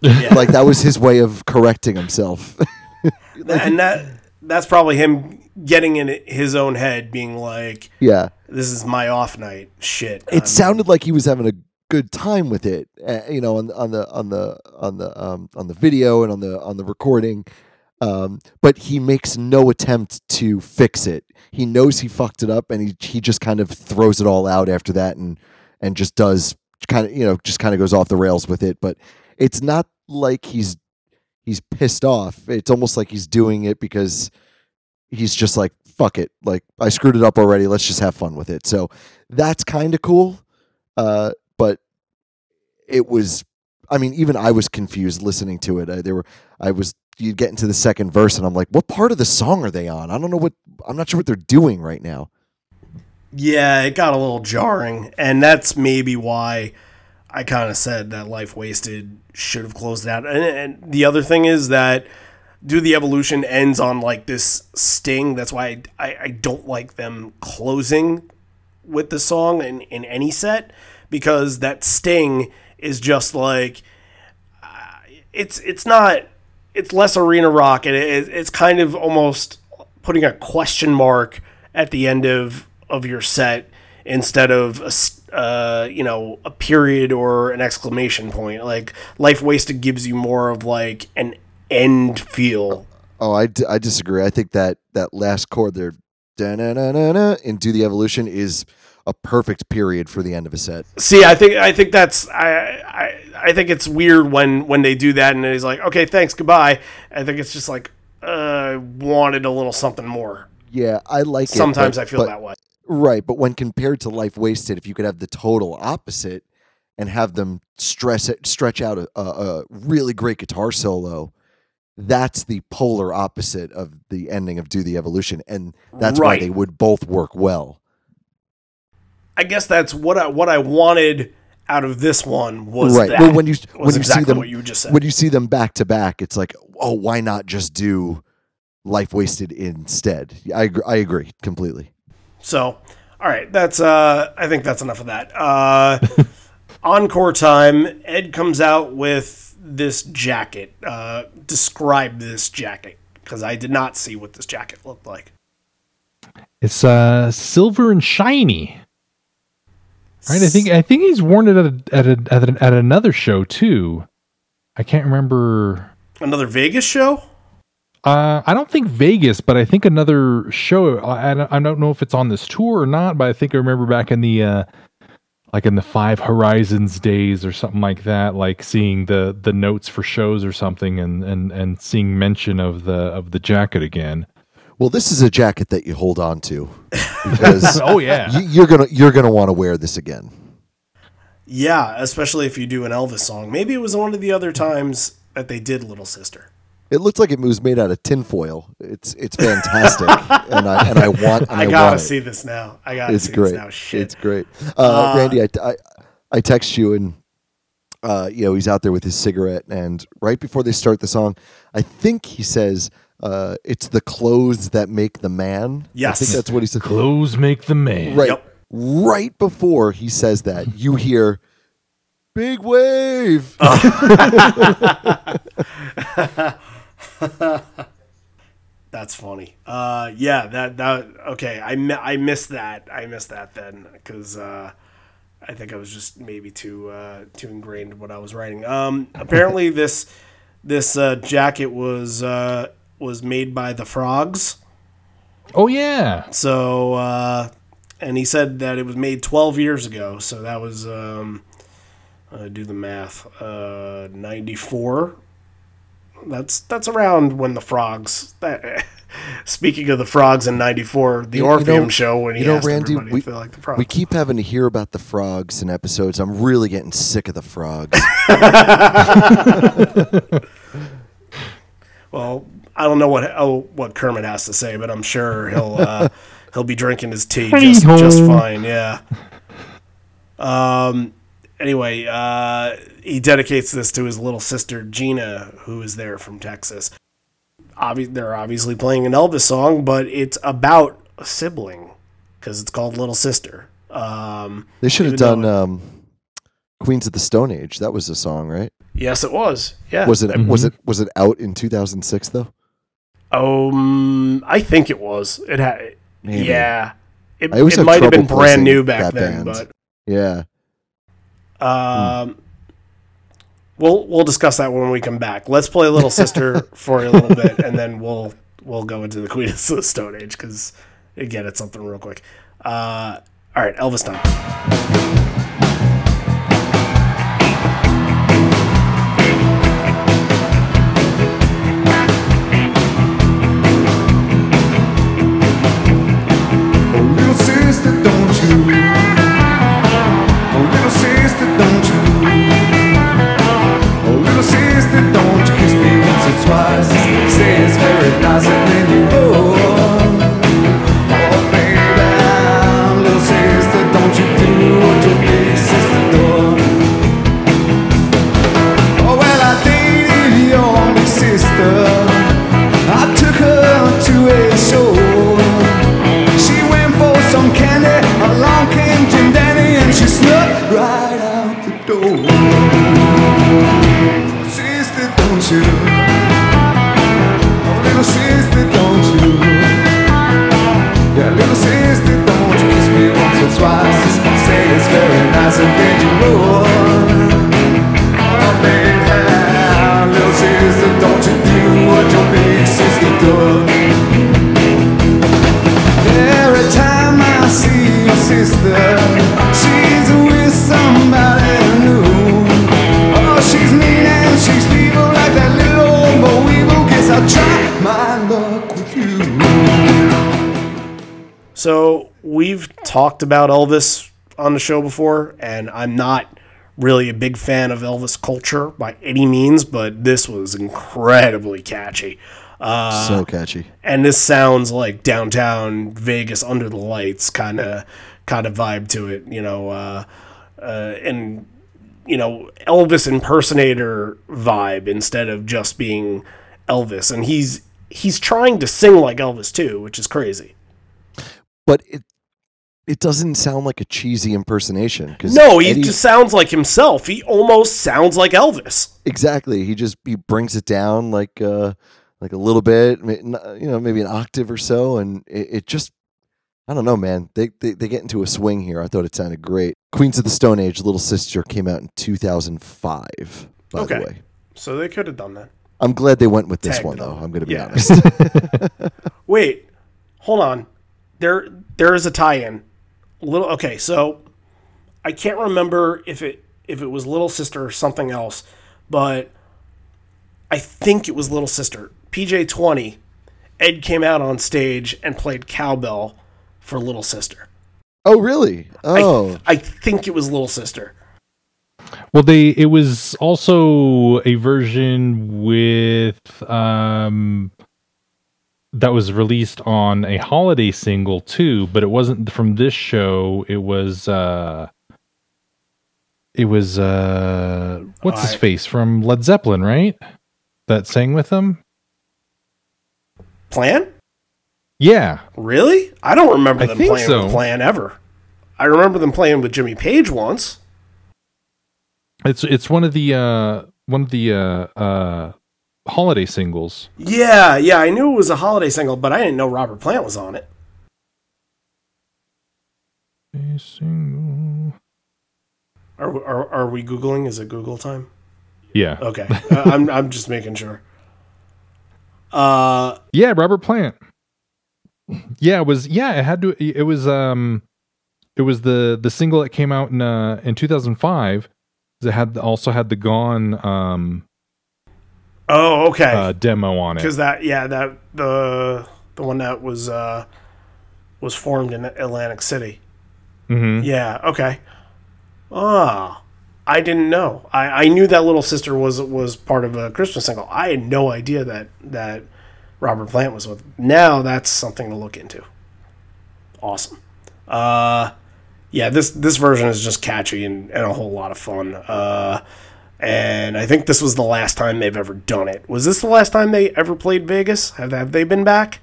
Yeah. Like that was his way of correcting himself. and that that's probably him getting in his own head, being like, yeah. "This is my off night." Shit. it Um, sounded like he was having a good time with it uh, you know on, on the on the on the um, on the video and on the on the recording um, but he makes no attempt to fix it he knows he fucked it up and he he just kind of throws it all out after that and and just does kind of you know just kind of goes off the rails with it but it's not like he's he's pissed off. It's almost like he's doing it because he's just like fuck it. Like i screwed it up already. Let's just have fun with it. So that's kind of cool uh, but it was i mean even i was confused listening to it. Uh, there were i was, you'd get into the second verse and i'm like what part of the song are they on? I don't know what i'm not sure what they're doing right now. Yeah, it got a little jarring, and that's maybe why I kind of said that Life Wasted should have closed out. And, and the other thing is that Do the Evolution ends on like this sting. That's why I, I, I don't like them closing with the song in, in any set because that sting is just like uh, it's it's not it's less arena rock and it, it's kind of almost putting a question mark at the end of of your set instead of a uh, you know a period or an exclamation point like life wasted gives you more of like an end feel oh i, d- I disagree i think that that last chord there in do the evolution is a perfect period for the end of a set See, I think I think that's I, I I think it's weird when when they do that and he's like, okay, thanks, goodbye. I think it's just like, uh, wanted a little something more. yeah i like it Sometimes I feel but- that way. Right, but when compared to Life Wasted, if you could have the total opposite and have them stress it, stretch out a, a, really great guitar solo, that's the polar opposite of the ending of Do the Evolution, and that's why they would both work well. I guess that's what I what I wanted out of this one was right. that. Well, when you was when you exactly see them what you just said. when you see them back to back, it's like, oh, why not just do Life Wasted instead? I I agree completely. So, all right, that's uh I think that's enough of that. Uh encore time, Ed comes out with this jacket. Uh describe this jacket because I did not see what this jacket looked like. It's uh silver and shiny. Right, I think I think he's worn it at a, at a, at, a, at another show too. I can't remember. Another Vegas show? Uh, I don't think Vegas, but I think another show. I, I don't- know if it's on this tour or not, but I think I remember back in the uh, like in the Five Horizons days or something like that, like seeing the the notes for shows or something, and and and seeing mention of the of the jacket again. Well, this is a jacket that you hold on to because Oh yeah, you, you're gonna you're gonna want to wear this again. Yeah, especially if you do an Elvis song. Maybe it was one of the other times that they did Little Sister. It looks like it was made out of tinfoil. It's it's fantastic, and I and I want and I, I gotta want it. see this now. I gotta It's see great. this now. Shit. It's great. Uh, Randy, I, I I text you and uh, you know he's out there with his cigarette, and right before they start the song, I think he says, uh, "It's the clothes that make the man." I Yes. think that's what he said. clothes make the man. Right, Yep. right before he says that, you hear. Big wave. That's funny. Uh, yeah, that that okay. I I missed that. I missed that then because uh, I think I was just maybe too uh, too ingrained in what I was writing. Um, apparently this this uh, jacket was uh, was made by the Frogs. Oh yeah. So uh, and he said that it was made 12 years ago. So that was um, uh, do the math. Uh, 94. That's that's around when the frogs. That, speaking of the frogs in '94, the You- you Orpheum know- show when he you know, asked Randy, everybody we, if they like the frogs. we keep having to hear about the frogs in episodes. I'm really getting sick of the frogs. well, I don't know what oh, what Kermit has to say, but I'm sure he'll uh, he'll be drinking his tea just just fine. Yeah. Um. Anyway, uh, he dedicates this to his little sister Gina, who is there from Texas. Obvi- they're obviously playing an Elvis song, but it's about a sibling because it's called Little Sister. Um, They should have done um, Queens of the Stone Age. That was the song, right? yes, it was. Yeah. Was it was Mhm. it was it out in 2006 though? Um, I think it was. It had. Maybe. Yeah. It, it might have been brand new back then, band. but Yeah. Um, we'll we'll discuss that when we come back. Let's play Little Sister for a little bit, and then we'll we'll go into the Queen of the Stone Age because again, it's something real quick. Uh, all right, Elvis time. Oh, little sister, don't you? Don't you kiss me once or twice? Say it's very nice and then you So we've talked about Elvis on the show before, and I'm not really a big fan of Elvis culture by any means, but this was incredibly catchy. Uh, so catchy. and this sounds like downtown Vegas under the lights kind of kind of vibe to it, you know, uh, uh, and you know Elvis impersonator vibe instead of just being Elvis, and he's he's trying to sing like Elvis too, which is crazy. But it it doesn't sound like a cheesy impersonation because No, he just sounds like himself. He almost sounds like Elvis. exactly he just he brings it down like uh like a little bit you know maybe an octave or so and it, it just I don't know, man. They, they they get into a swing here. I thought it sounded great. Queens of the Stone Age, Little Sister came out in 2005. By Okay. the way, So they could have done that. I'm glad they went with this Tagged one though. I'm going to be Yeah. honest. Wait, hold on. There there is a tie-in. Little okay, so I can't remember if it if it was Little Sister or something else, but I think it was Little Sister. PJ twenty, Ed came out on stage and played cowbell for Little Sister. oh, really? I, Oh, I think it was Little Sister. Well, they it was also a version with um that was released on a holiday single too, but it wasn't from this show. It was uh it was uh what's his I- face from Led Zeppelin, right? That sang with them? Plant? Yeah. Really? I don't remember them playing so. with Plant ever. I remember them playing with Jimmy Page once. It's it's one of the uh one of the uh uh holiday singles. Yeah, yeah, I knew it was a holiday single, but I didn't know Robert Plant was on it. A single. Are, are, are we Googling? Is it Google time? Yeah. Okay. Uh, I'm, I'm just making sure. Uh, Yeah, Robert Plant. Yeah, it was yeah, it had to it was um it was the the single that came out in uh in 2005. It had also had the Gone um oh, okay. uh demo on it. Because that, yeah, that the the one that was uh, was formed in Atlantic City. Mhm. Yeah. Okay. Ah, I didn't know. I, I knew that Little Sister was was part of a Christmas single. I had no idea that that Robert Plant was with. Now that's something to look into. Awesome. Uh, yeah. This this version is just catchy and, and a whole lot of fun. Uh, and I think this was the last time they've ever done it. Was this the last time they ever played Vegas? Have have they been back?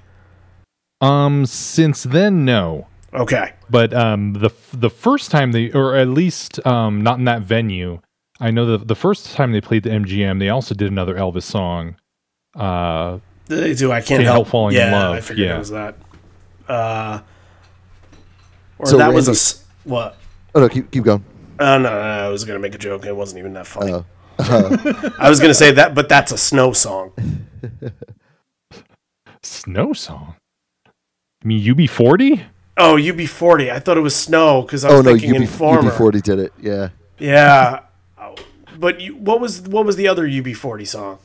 Um since then no. Okay. But um the the first time they or at least um not in that venue. I know that the first time they played the MGM, they also did another Elvis song. Uh They do. I can't Can't help, Help Falling in Love, I figured yeah. it was that. Uh, or So, that was a what? oh no, keep keep going. Uh, no, no, no, I was gonna make a joke. It wasn't even that funny. Oh. I was gonna say that, but that's a snow song. snow song. I mean UB40? Oh, UB40. I thought it was snow because I was Oh no, thinking UB, Informer. UB40 did it. Yeah. Yeah, Oh, but you, what was what was the other UB40 song?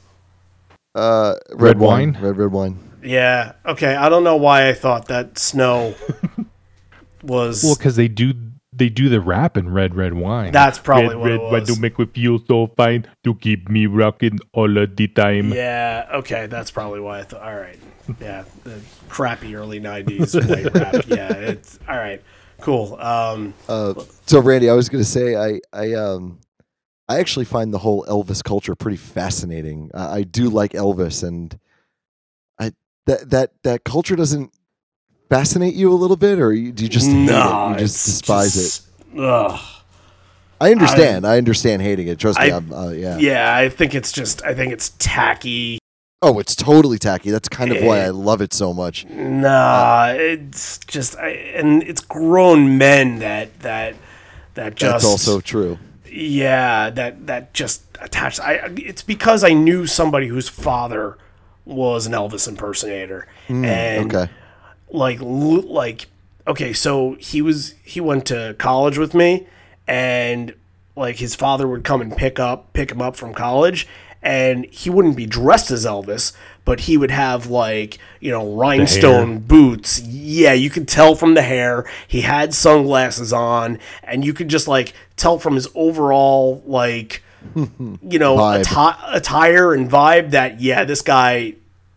Uh, red, Red wine. wine? Red red wine. Yeah. Okay. I don't know why I thought that snow was. Well, because they do they do the rap in Red Red Wine. That's probably red, what red it wine to make me feel so fine to keep me rocking all of the time. Yeah, okay, that's probably why I thought. All right, yeah, the crappy early '90s white rap. Yeah, it's all right, cool. Um, Uh, so Randy, I was going to say I I um I actually find the whole Elvis culture pretty fascinating. I, I do like Elvis, and I that that that culture doesn't fascinate you a little bit, or you, do you just no, it? You just despise it. Ugh. I understand. I, understand hating it. Trust me. I- I'm, uh, yeah. Yeah, I think it's just. I think it's tacky. Oh, it's totally tacky. That's kind of why Eh. I love it so much. Nah, it's just. I, and it's grown men that that that just. That's also true. Yeah, that that just attached. I it's because I knew somebody whose father was an Elvis impersonator, and Okay. Like like okay, so he was he went to college with me, and like his father would come and pick up pick him up from college, and he wouldn't be dressed as Elvis, but he would have like you know rhinestone boots. Yeah, you could tell from the hair. He had sunglasses on, and you could just like tell from his overall like you know atti- attire and vibe that yeah, this guy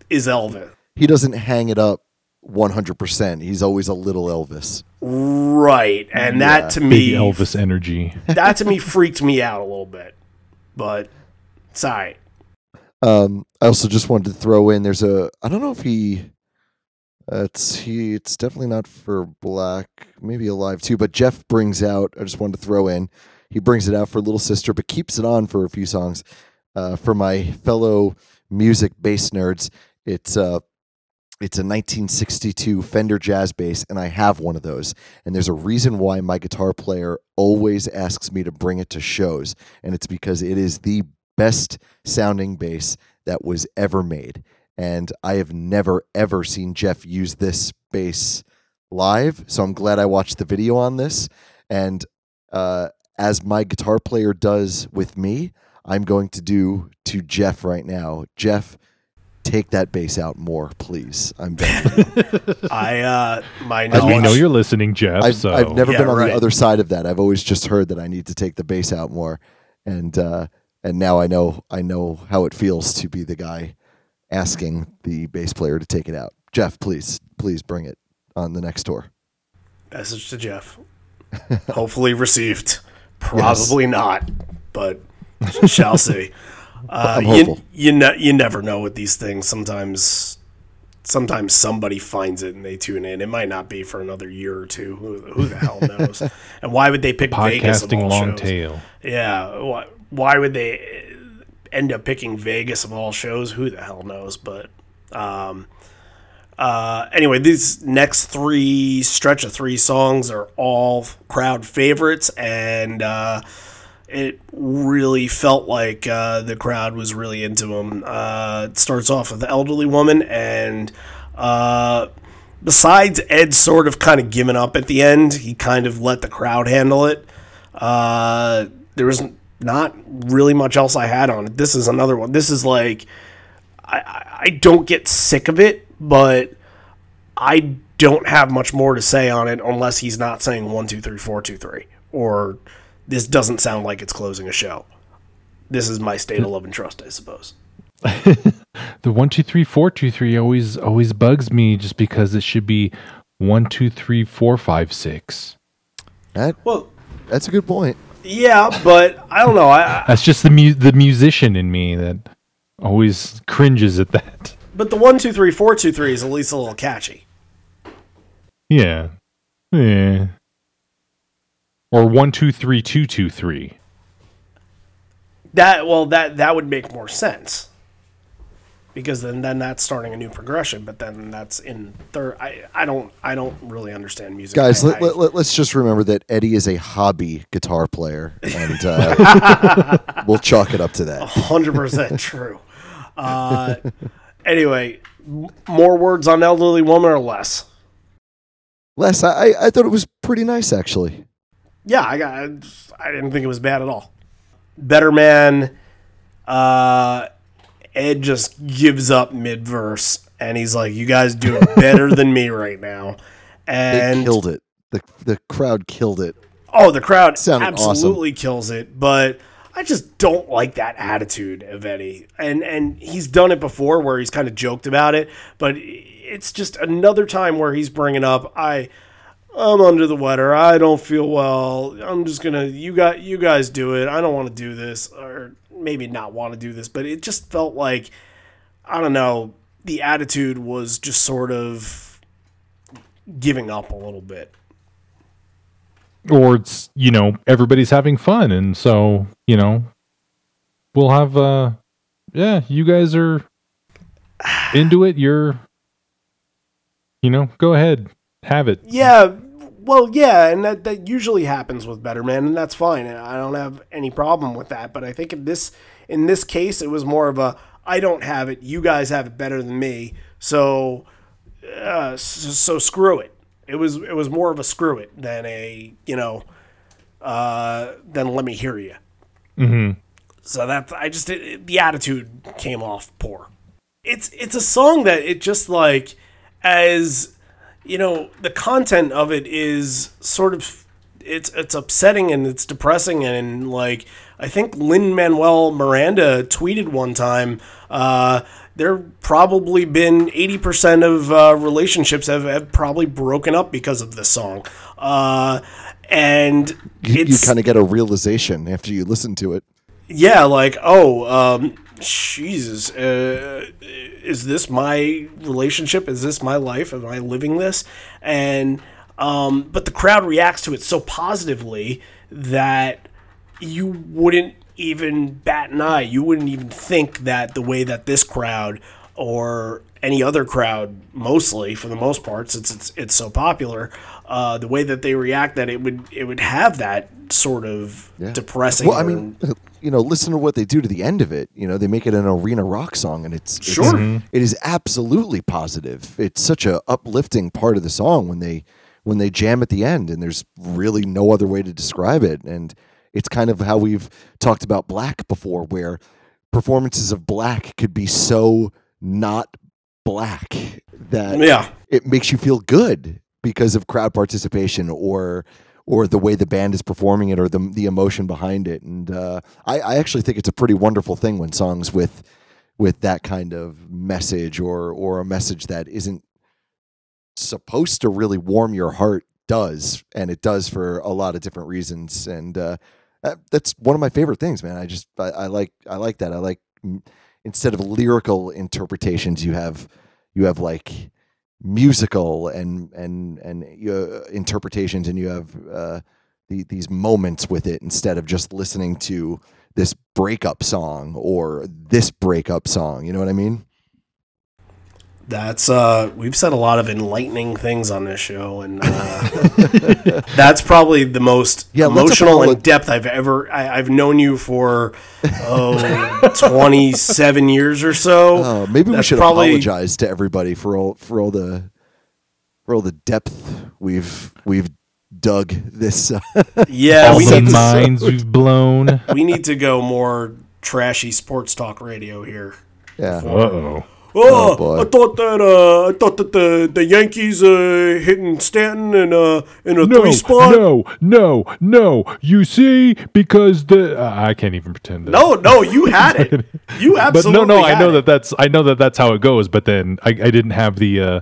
is Elvis. He doesn't hang it up 100%. He's always a little Elvis. Right, and that to Big me, Elvis energy. that to me freaked me out a little bit. But sorry, Um, I also just wanted to throw in. There's a. I don't know if he. Uh, it's he. It's definitely not for black. Maybe alive too. But Jeff brings out. I just wanted to throw in. He brings it out for Little Sister, but keeps it on for a few songs. Uh, for my fellow music bass nerds, it's uh, It's a 1962 Fender jazz bass, and I have one of those. And there's a reason why my guitar player always asks me to bring it to shows, and it's because it is the best sounding bass that was ever made. And I have never ever seen Jeff use this bass live, so I'm glad I watched the video on this. And uh, as my guitar player does with me, I'm going to do to Jeff right now. Jeff, take that bass out more, please. I'm begging. I uh my As we knowledge- know you're listening, Jeff. I've, so I've never Yeah, been on right. the other side of that. I've always just heard that I need to take the bass out more, and uh, and now I know I know how it feels to be the guy asking the bass player to take it out. Jeff, please, please bring it on the next tour. Message to Jeff. Hopefully received. Probably not, but shall see. Uh, I'm you hopeful. you, ne- you never know with these things. Sometimes sometimes somebody finds it and they tune in. It might not be for another year or two. Who, who the hell knows? and why would they pick Vegas of podcasting all long shows? tail. Yeah. Why, why would they end up picking Vegas of all shows? Who the hell knows? But um, uh, anyway, these next three stretch of three songs are all crowd favorites, and uh, it really felt like uh, the crowd was really into him. Uh, it starts off with the elderly woman, and uh, besides Ed sort of kind of giving up at the end, he kind of let the crowd handle it. Uh, there was not really much else I had on it. This is another one. This is like I, I don't get sick of it, but I don't have much more to say on it unless he's not saying one, two, three, four, two, three, or this doesn't sound like it's closing a show. This is my state of love and trust, I suppose. The one two three four two three always always bugs me just because it should be one two three four five six. That Well, that's a good point. yeah, but I don't know. I, I That's just the mu- the musician in me that always cringes at that. but the one, two, three, four, two, three is at least a little catchy. Yeah, yeah. Or one two three two two three. That well, that that would make more sense because then then that's starting a new progression. But then that's in third. I I don't I don't really understand music, Guys, I, let, I- let, let, us just remember that Eddie is a hobby guitar player, and uh, we'll chalk it up to that. Hundred percent true. Uh, anyway, m- more words on elderly woman or less? Les, I, I- I thought it was pretty nice, actually. Yeah, I got. I didn't think it was bad at all. Better man. Uh, Ed just gives up mid verse, and he's like, "You guys do it better than me right now." They And killed it. The, the crowd killed it. Oh, the crowd Sounded absolutely kills it, but I just don't like that attitude of Eddie. And and he's done it before where he's kind of joked about it, but it's just another time where he's bringing up I I'm under the weather. I don't feel well. I'm just going to you got you guys do it. I don't want to do this or maybe not want to do this, but it just felt like I don't know, the attitude was just sort of giving up a little bit. Or it's you know everybody's having fun, and so you know we'll have uh yeah you guys are into it. You're you know go ahead have it. Yeah, well, yeah, and that, that usually happens with Better Man, and that's fine. and I don't have any problem with that. But I think in this in this case, it was more of a I don't have it. You guys have it better than me, so uh, so, so screw it. It was it was more of a screw it than a you know uh, than let me hear you. Mm-hmm. So that I just it, it- the attitude came off poor. It's it's a song that it just like as you know the content of it is sort of it's it's upsetting and it's depressing and like I think Lin Manuel Miranda tweeted one time uh, there probably been 80% of uh, relationships have, have probably broken up because of this song uh, and You, you kind of get a realization after you listen to it. yeah, like, oh, um, Jesus, uh, is this my relationship? Is this my life? Am I living this? And, um, but the crowd reacts to it so positively that you wouldn't even bat an eye. You wouldn't even think that the way that this crowd or any other crowd, mostly for the most part, since it's it's so popular, uh, the way that they react, that it would it would have that sort of Yeah. depressing. Well, I mean, you know, listen to what they do to the end of it. You know, they make it an arena rock song, and it's, it's Sure. Mm-hmm. it is absolutely positive. It's such a uplifting part of the song when they when they jam at the end, and there's really no other way to describe it. And it's kind of how we've talked about Black before, where performances of Black could be so not black that yeah, it makes you feel good because of crowd participation or or the way the band is performing it or the the emotion behind it. And uh, I, I actually think it's a pretty wonderful thing when songs with with that kind of message or or a message that isn't supposed to really warm your heart does, and it does for a lot of different reasons. And uh, that's one of my favorite things, man. I just I, I like I like that. I like mm, instead of lyrical interpretations, you have you have like musical and and and interpretations, and you have uh, the, these moments with it instead of just listening to this breakup song or this breakup song. You know what I mean? That's uh, we've said a lot of enlightening things on this show, and uh, that's probably the most Yeah, emotional and depth I've ever. I, I've known you for oh 27 years or so. Oh, maybe we should probably- apologize to everybody for all for all the for all the depth we've we've dug this. Uh, Yeah, All we the need to, minds we've blown. we need to go more trashy sports talk radio here. yeah. Uh oh. Oh, boy. I thought that uh, I thought that the the Yankees uh, hitting Stanton in a in a No, three spot. no, no, no. You see, because the uh, I can't even pretend. To, no, no, you had it. You absolutely. but absolutely. no, no. I know it. that that's I know that that's how it goes. But then I, I didn't have the uh,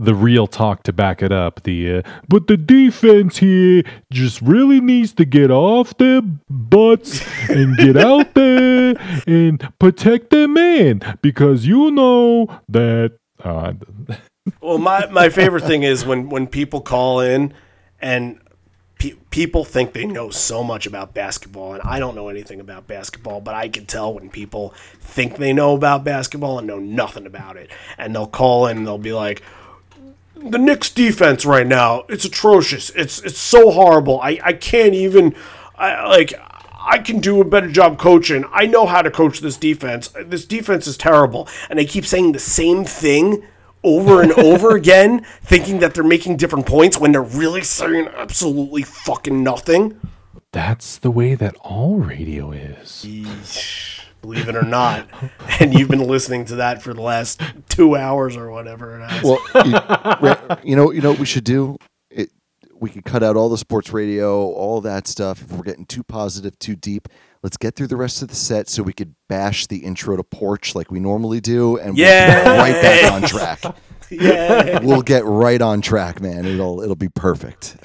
the real talk to back it up. The uh, but the defense here just really needs to get off their butts and get out there and protect their man because you know that. Uh, Well, my, my favorite thing is when, when people call in and people think they know so much about basketball, and I don't know anything about basketball, but I can tell when people think they know about basketball and know nothing about it. And they'll call in and they'll be like, the Knicks defense right now, it's atrocious. It's it's so horrible. I, I can't even I like I can do a better job coaching. I know how to coach this defense. This defense is terrible. And they keep saying the same thing over and over again, thinking that they're making different points when they're really saying absolutely fucking nothing. that's the way that all radio is. Believe it or not. And you've been listening to that for the last two hours or whatever. Well, you, you know, you know what we should do. It, we could cut out all the sports radio, all that stuff. If we're getting too positive, too deep, let's get through the rest of the set so we could bash the intro to Porch like we normally do, and we'll Yeah. get right back on track. yeah. We'll get right on track, man. It'll it'll be perfect.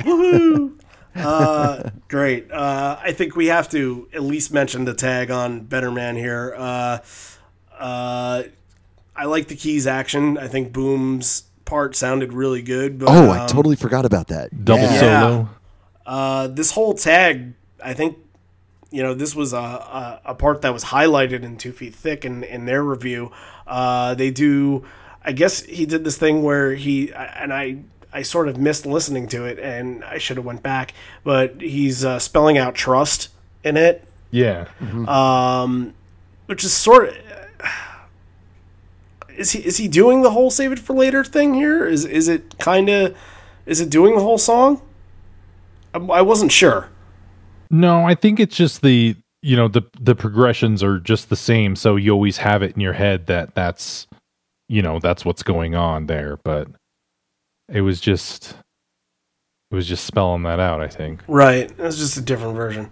Uh, great. Uh, I think we have to at least mention the tag on Better Man here. Uh, uh, I like the keys action. I think Boom's part sounded really good. But, Oh, I um, totally forgot about that. Double Yeah. solo. Uh, this whole tag, I think, you know, this was a, a, a part that was highlighted in Two Feet Thick in, in their review. Uh, they do, I guess he did this thing where he, and I, I sort of missed listening to it and I should have went back, but he's uh, spelling out trust in it, Yeah. um, which is sort of, is he, is he doing the whole save it for later thing here? Is, is it kind of, is it doing the whole song? I, I wasn't sure. No, I think it's just the you know the the progressions are just the same, so you always have it in your head that that's you know that's what's going on there. But it was just it was just spelling that out. I think. Right. It was just a different version.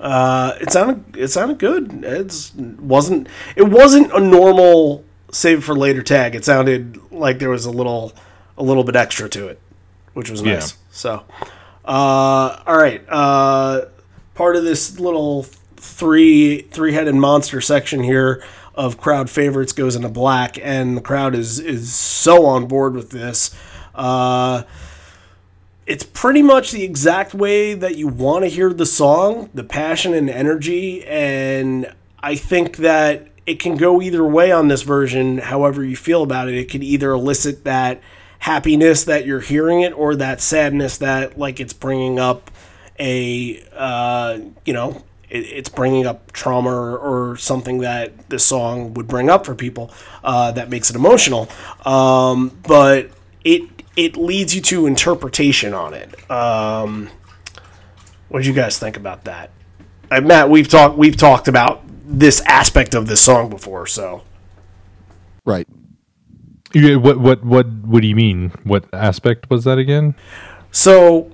Uh, it sounded it sounded good. It's wasn't it wasn't a normal save for later tag. It sounded like there was a little a little bit extra to it, which was Yeah. nice. So, uh, all right. Uh, part of this little three three headed monster section here of crowd favorites goes into black, and the crowd is is so on board with this. Uh, it's pretty much the exact way that you want to hear the song, the passion and energy, and I think that it can go either way on this version, however you feel about it. It can either elicit that happiness that you're hearing it or that sadness that like it's bringing up a uh, you know it, it's bringing up trauma or, or something that this song would bring up for people uh, that makes it emotional um, but it it leads you to interpretation on it um, what do you guys think about that uh, Matt we've talked we've talked about this aspect of this song before so Right. Yeah, what what what what do you mean? What aspect was that again? so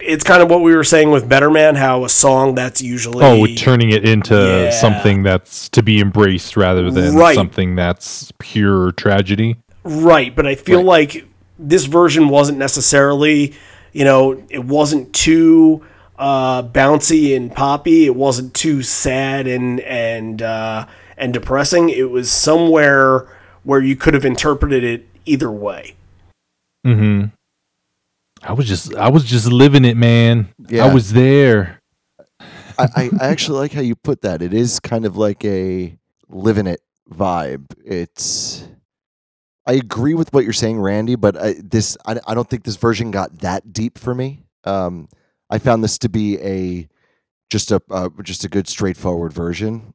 it's kind of what we were saying with Better Man, how a song that's usually Oh, turning it into Yeah. something that's to be embraced rather than Right. something that's pure tragedy. Right, but I feel like this version wasn't necessarily, you know, it wasn't too uh, bouncy and poppy. It wasn't too sad and and uh, and depressing. It was somewhere where you could have interpreted it either way. Mm-hmm. I was just I was just living it, man. Yeah. I was there. I, I, I actually like how you put that. It is kind of like a living it vibe. It's. I agree with what you're saying, Randy, but I, this I, I don't think this version got that deep for me. Um, I found this to be a just a uh, just a good straightforward version.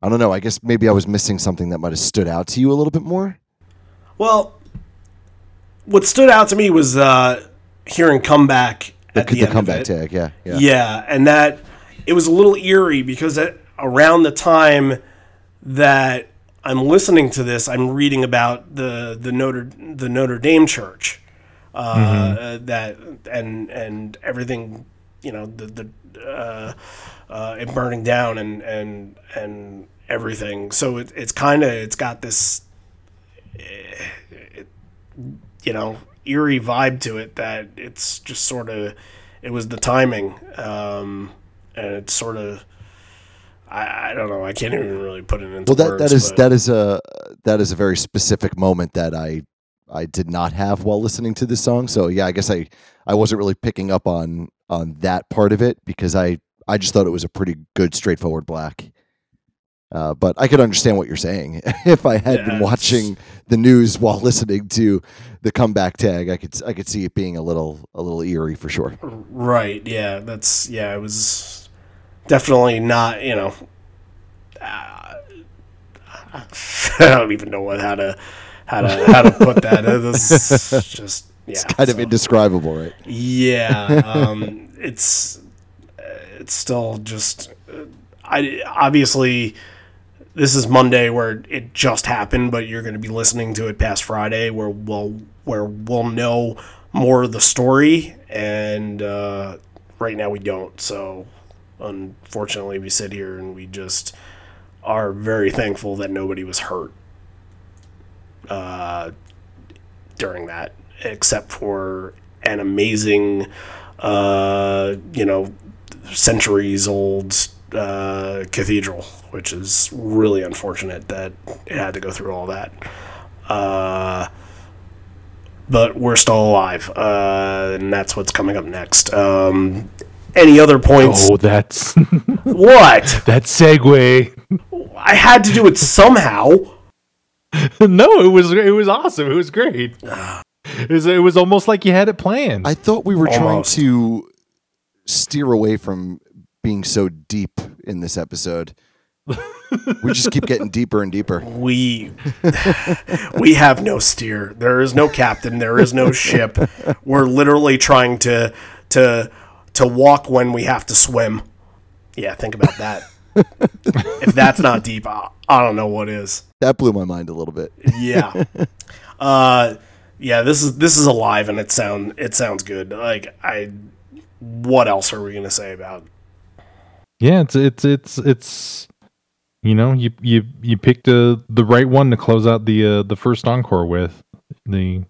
I don't know. I guess maybe I was missing something that might have stood out to you a little bit more. Well, what stood out to me was uh, hearing comeback The, the, the comeback tag, yeah, yeah, Yeah. and that it was a little eerie because at, around the time that I'm listening to this, I'm reading about the the Notre the Notre Dame Church, uh, uh, that and and everything, you know, the the uh, uh, it burning down and and and everything. So it, it's kind of it's got this, eh, it, you know, eerie vibe to it that it's just sort of it was the timing, um, and it's sort of. I, I don't know. I can't even really put it into Well, that, words. that is but- that is a that is a very specific moment that I I did not have while listening to this song. So yeah, I guess I I wasn't really picking up on on that part of it because I I just thought it was a pretty good straightforward black. Uh, but I could understand what you're saying. if I had Yeah, been watching the news while listening to the comeback tag, I could I could see it being a little a little eerie for sure. Right. Yeah. That's yeah. It was definitely not. You know. Uh, I don't even know what how to how to how to put that. It was just yeah. Kind of indescribable, right? Yeah, um, it's it's still just I obviously this is Monday where it just happened, but you're going to be listening to it past Friday where we'll where we'll know more of the story, and uh, right now we don't. So unfortunately, we sit here and we just are very thankful that nobody was hurt uh, during that, except for an amazing, uh, you know, centuries old uh, cathedral, which is really unfortunate that it had to go through all that. Uh, but we're still alive, uh, and that's what's coming up next. Um, any other points? Oh, that's What? that segue. I had to do it somehow. no, it was it was awesome. It was great. It was, it was almost like you had it planned. I thought we were Almost. trying to steer away from being so deep in this episode. we just keep getting deeper and deeper. we we have no steer. There is no captain. There is no ship. We're literally trying to to to walk when we have to swim. Yeah, think about that. if that's not deep, I, I don't know what is. That blew my mind a little bit. Yeah. Uh yeah, this is this is alive and it sound it sounds good. Like I what else are we going to say about yeah, it's it's it's it's you know you you you picked uh, the right one to close out the uh, the first encore with the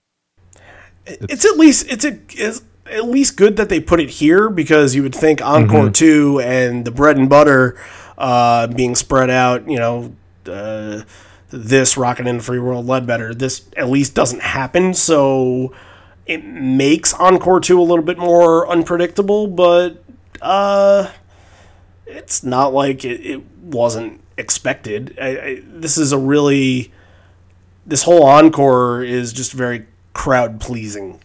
it's at least it's a it's at least good that they put it here because you would think Encore two and the bread and butter uh, being spread out, you know, uh, this rocking in the free world Ledbetter. This at least doesn't happen, so it makes Encore two a little bit more unpredictable, but uh, it's not like it, it wasn't expected. I, I, this is a really this whole encore is just very crowd pleasing,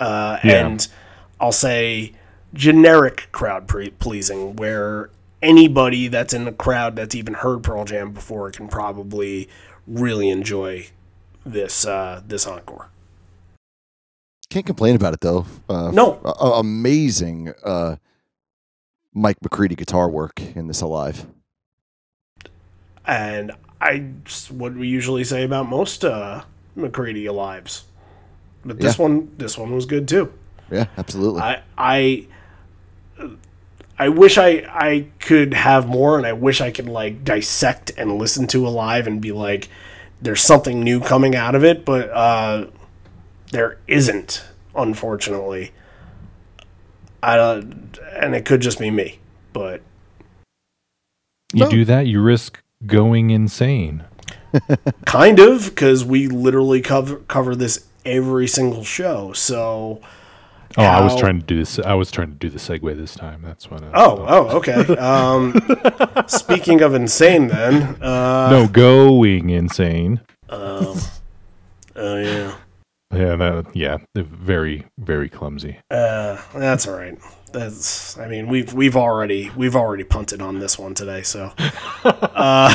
uh, Yeah. and I'll say generic crowd pre- pleasing, where anybody that's in the crowd that's even heard Pearl Jam before can probably really enjoy this uh, this encore. Can't complain about it though. Uh, No. a- amazing uh, Mike McCready guitar work in this Alive. and I what we usually say about most uh, McCready alives, but this Yeah. one this one was good too. Yeah, absolutely. I I I wish I I could have more, and I wish I could like dissect and listen to alive and be like, there's something new coming out of it, but uh, there isn't, unfortunately. I don't, and it could just be me, but You No. do that, you risk going insane. kind of because we literally cover cover this every single show. So Oh, I was trying to do this. I was trying to do the segue this time. That's what. I, oh oh okay. Um, speaking of insane, then uh, no, going insane. oh yeah. Yeah, that, yeah, very, very clumsy. Uh, that's all right. That's. I mean, we've we've already we've already punted on this one today. So, uh,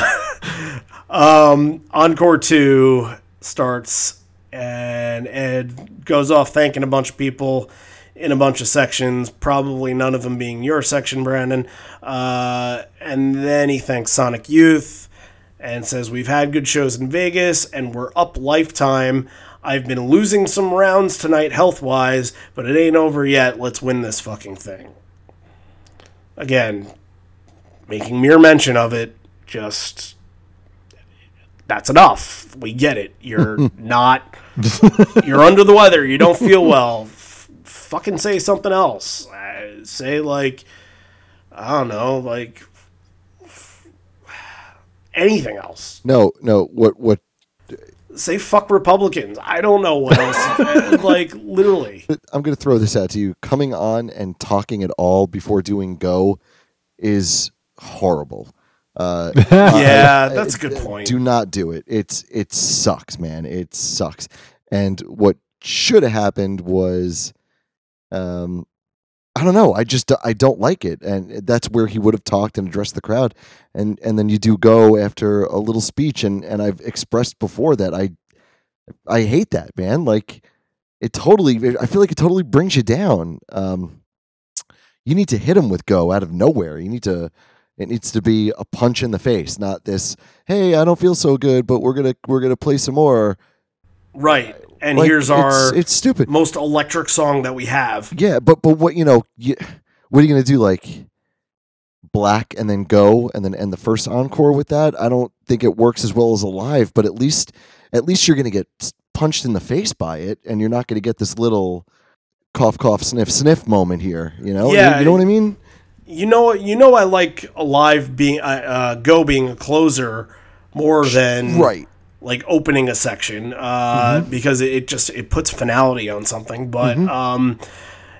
um, encore two starts, and Ed goes off thanking a bunch of people in a bunch of sections. Probably none of them being your section, Brandon. Uh, and then he thanks Sonic Youth and says we've had good shows in Vegas and we're up lifetime. I've been losing some rounds tonight health wise, but it ain't over yet. Let's win this fucking thing. Again, making mere mention of it, just that's enough. We get it. You're not you're under the weather. You don't feel well. F- fucking say something else. Uh, say like I don't know, like anything else. no, no. What what Say fuck Republicans. I don't know what else. like literally. I'm going to throw this out to you. Coming on and talking at all before doing go is horrible. Uh, Yeah, that's a good point. do not do it. It's it sucks, man. It sucks. And what should have happened was, um, I don't know. I just I don't like it, and that's where he would have talked and addressed the crowd, and and then you do go after a little speech, and and I've expressed before that I I hate that man. Like it totally. I feel like it totally brings you down. Um, you need to hit him with go out of nowhere. You need to. It needs to be a punch in the face, not this. Hey, I don't feel so good, but we're gonna we're gonna play some more. Right. And Like, here's our It's stupid. most electric song that we have. Yeah, but but what you know, you, what are you gonna do? Like black and then go and then end the first encore with that? I don't think it works as well as alive. But at least at least you're gonna get punched in the face by it, and you're not gonna get this little cough cough sniff sniff moment here. You know? You- Yeah, you know what I mean? You know, you know, I like Alive being uh, uh, Go being a closer more than Right. Like opening a section uh, because it, just it puts finality on something. But um,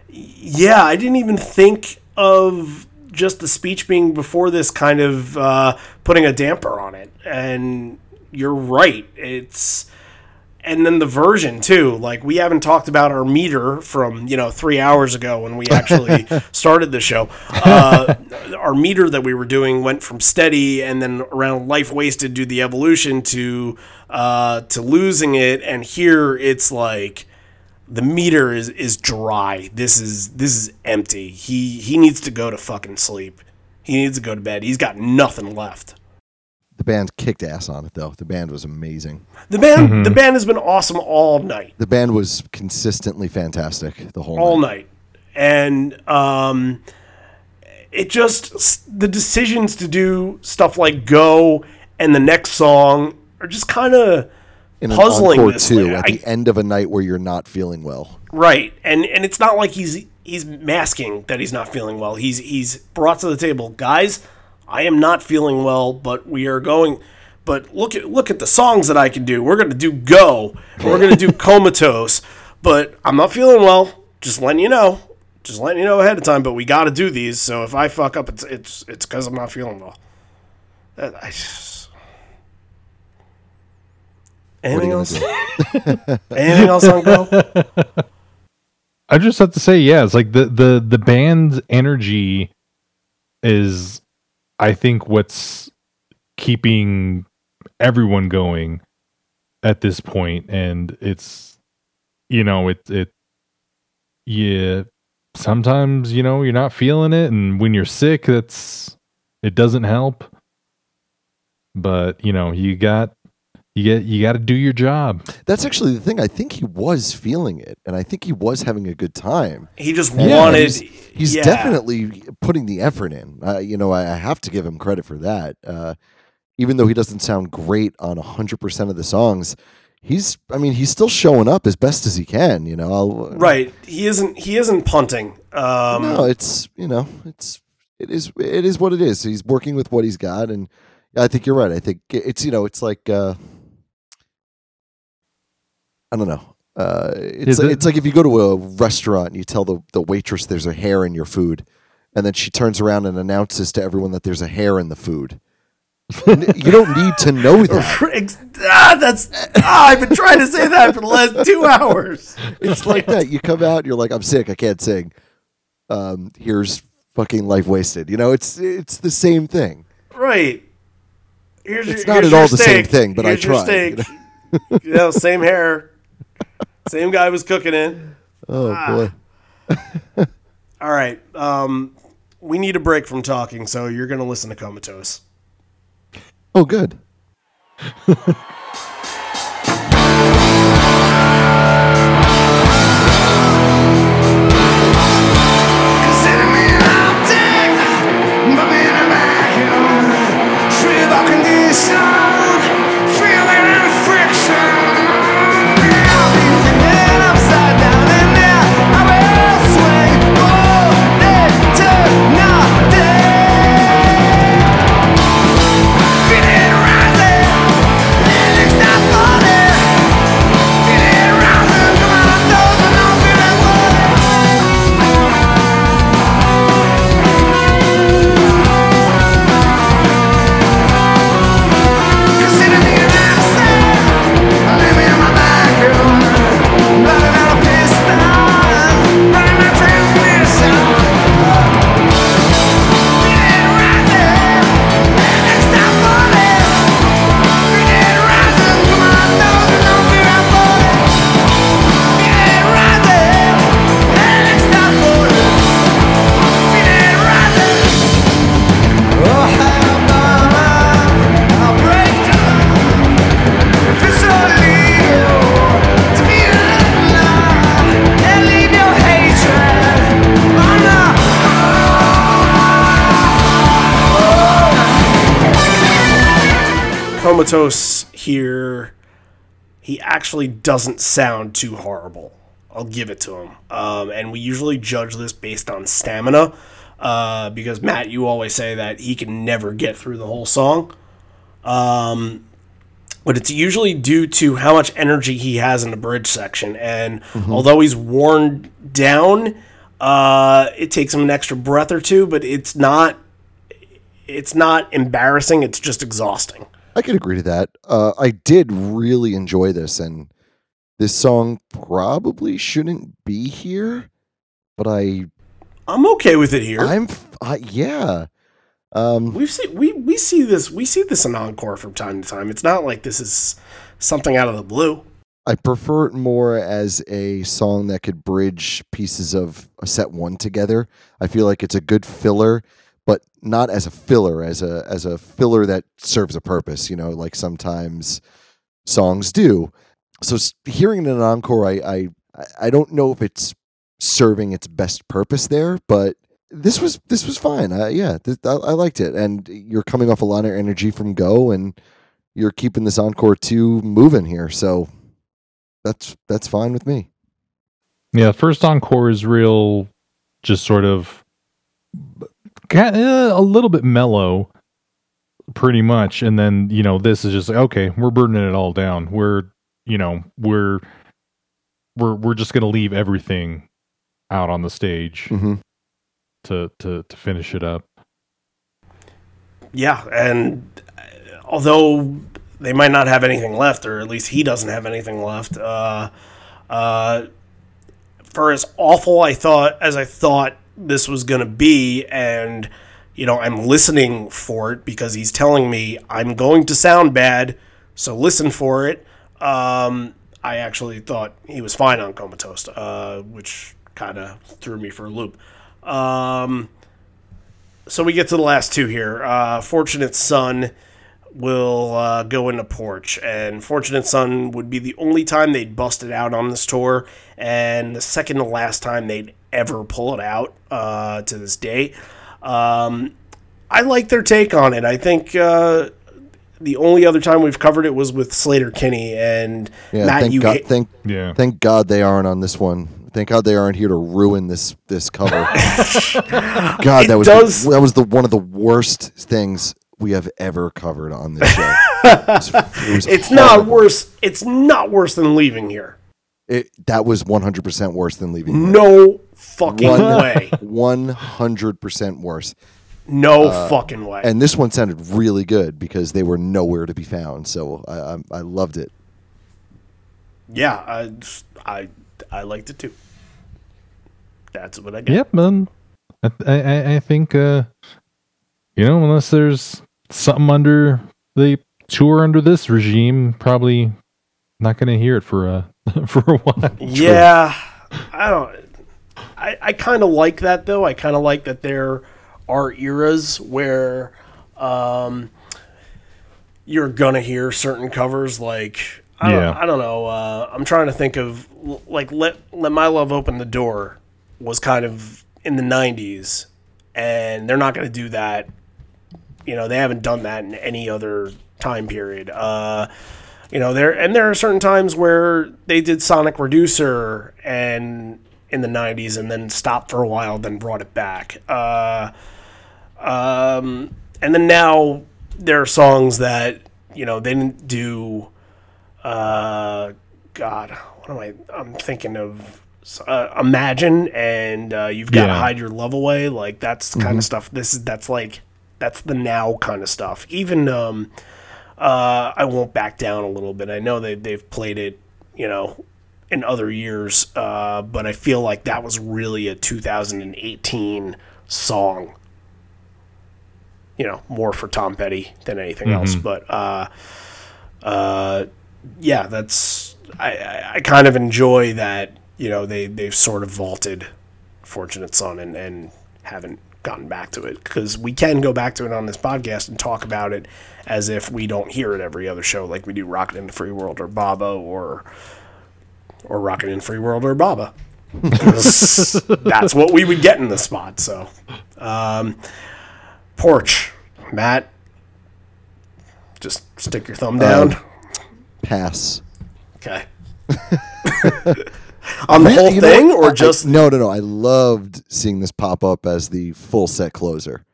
yeah, I didn't even think of just the speech being before this kind of uh, putting a damper on it. And you're right, it's and then the version too. Like we haven't talked about our meter from you know three hours ago when we actually started the show. Uh, our meter that we were doing went from steady and then around life wasted do the evolution to uh, to losing it, and here it's like the meter is is dry. This is this is empty. He he needs to go to fucking sleep. He needs to go to bed. He's got nothing left. The band kicked ass on it though. The band was amazing. The band the band has been awesome all night. The band was consistently fantastic the whole all night. night, and um, it just the decisions to do stuff like "Go" and the next song are just kind of In an puzzling this too, at I- the end of a night where you're not feeling well. right, and and it's not like he's he's masking that he's not feeling well. He's he's brought to the table, guys. I am not feeling well, but we are going. But look at look at the songs that I can do. We're gonna do "Go." and We're gonna do "Comatose," but I'm not feeling well. Just letting you know. Just letting you know ahead of time. But we got to do these. So if I fuck up, it's it's it's because I'm not feeling well. I just... Anything else? gonna Anything else on Go? I just have to say, yeah, it's like the the the band's energy is, I think, what's keeping everyone going at this point, and it's, you know, it it, yeah. Sometimes you know you're not feeling it, and when you're sick, that's it doesn't help. But you know you got you get you got to do your job. That's actually the thing. I think he was feeling it, and I think he was having a good time. He just Yeah, wanted. he's, he's yeah. definitely putting the effort in. Uh, you know, I, I have to give him credit for that. Uh, even though he doesn't sound great on hundred percent of the songs, he's. I mean, he's still showing up as best as he can. You know, I'll, right. He isn't. He isn't punting. Um, no, it's you know, it's it is it is what it is. He's working with what he's got, and I think you're right. I think it's you know, it's like uh, I don't know. Uh, it's like, it- it's like if you go to a restaurant and you tell the the waitress there's a hair in your food, and then she turns around and announces to everyone that there's a hair in the food. You don't need to know that. Ah, that's. Ah, I've been trying to say that for the last two hours. It's like that. You come out, you're like, I'm sick, I can't sing. Um, here's fucking life wasted. You know, it's it's the same thing. Right. Here's It's your, not here's at all your the same thing, but I Here's your tried, steak. you You know, same hair. Same guy was cooking it. Oh Ah. boy. All right. Um, we need a break from talking, so you're going to listen to Comatose. Oh good. Consider Comatose here, he actually doesn't sound too horrible. I'll give it to him. Um, and we usually judge this based on stamina uh, because, Matt, you always say that he can never get through the whole song. Um, but it's usually due to how much energy he has in the bridge section. And although he's worn down, uh, it takes him an extra breath or two, but it's not. It's not embarrassing. It's just exhausting. I could agree to that. Uh, I did really enjoy this, and this song probably shouldn't be here, but I, I'm okay with it here. I'm, I, yeah. Um, we see we, we see this we see this in encore from time to time. It's not like this is something out of the blue. I prefer it more as a song that could bridge pieces of a set one together. I feel like it's a good filler, but not as a filler, as a as a filler that serves a purpose. You know, like sometimes songs do. So hearing an encore, I I I don't know if it's serving its best purpose there, but this was this was fine. Uh, yeah, I, I liked it, and you're coming off a lot of energy from Go, and you're keeping this encore two moving here. So that's that's fine with me. Yeah, first encore is real, just sort of a little bit mellow, pretty much, and then you know this is just like okay, we're burning it all down. We're you know we're we're we're just gonna leave everything out on the stage hmm to to to finish it up. yeah, and uh, although they might not have anything left, or at least he doesn't have anything left, uh, uh, for as awful I thought as I thought this was gonna be, and you know I'm listening for it because he's telling me I'm going to sound bad, so listen for it. Um, I actually thought he was fine on Comatose, uh, which kind of threw me for a loop. Um, so we get to the last two here. Uh, Fortunate Son will uh, go into Porch, and Fortunate Son would be the only time they'd bust it out on this tour, and the second to last time they'd ever pull it out uh, to this day. Um, I like their take on it. I think uh, the only other time we've covered it was with Sleater-Kinney and Yeah, Matt. thank You God, ha- thank, Yeah. thank God they aren't on this one. Thank God they aren't here to ruin this this cover. God, It that was does- the, that was the one of the worst things we have ever covered on this show. it was, it was it's not worse. It's not worse than leaving here. It, that was one hundred percent worse than leaving. No fucking One- way. One hundred percent worse. No fucking way. Uh, And this one sounded really good because they were nowhere to be found. So I I, I loved it. yeah, I, I I liked it too. That's what I got. Yep, man. I, I, I think, uh, you know, unless there's something under the tour under this regime, probably not going to hear it for a for a while. Yeah, I don't. I, I kind of like that though. I kind of like that there are eras where um, you're gonna hear certain covers. Like I don't, Yeah. I don't know. Uh, I'm trying to think of like let let my love open the door was kind of in the '90s, and they're not gonna do that. You know, they haven't done that in any other time period. Uh, you know there and there are certain times where they did sonic reducer and in the 90s and then stopped for a while then brought it back. Uh, um, and then now there are songs that you know they didn't do uh, god what am i i'm thinking of uh, imagine and uh, you've got to Yeah. hide your love away. Like that's the kind of stuff. This is that's like that's the now kind of stuff. Even um uh, I won't back down a little bit. I know they they've played it, you know, in other years, uh, but I feel like that was really a 2018 song. You know, more for Tom Petty than anything else. But uh, uh, yeah, that's I, I, I kind of enjoy that. You know, they they've sort of vaulted Fortunate Son and and haven't gotten back to it because we can go back to it on this podcast and talk about it as if we don't hear it every other show like we do Rockin' in the Free World or Baba or or Rockin' in Free World or Baba. that's what we would get in the spot. So, um, porch, Matt, just stick your thumb down. Pass. okay. On the whole You know thing, what? or I- I- just no, no, no. I loved seeing this pop up as the full set closer.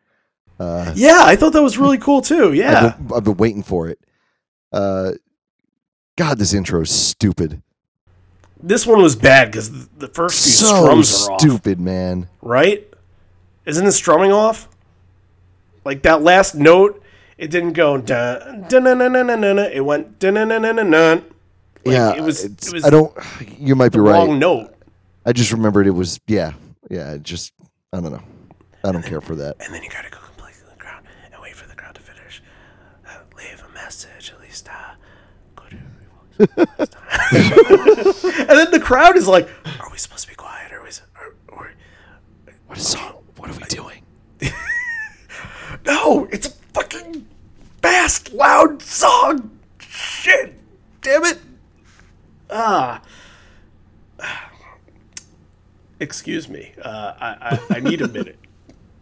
yeah, I thought that was really cool too. Yeah, I've, been, I've been waiting for it. Uh, God, this intro is stupid. this one was bad because the first few So strums are off. stupid, man. right? Isn't the strumming off? Like that last note, it didn't go dun dun dun dun dun dun. dun. It went dun dun dun dun dun. Like, yeah, it was. It was I don't. You might be right. wrong note. I just remembered it was. Yeah, yeah. Just I don't know. I don't care for that. And then you gotta go completely to the crowd and wait for the crowd to finish. Uh, leave a message at least. Uh, go to and then the crowd is like, "Are we supposed to be quiet? Are we? Are, or, What is song? What are we doing? No, it's a fucking fast, loud song. Shit. Damn it ah, excuse me, uh, I, I, I, need a minute.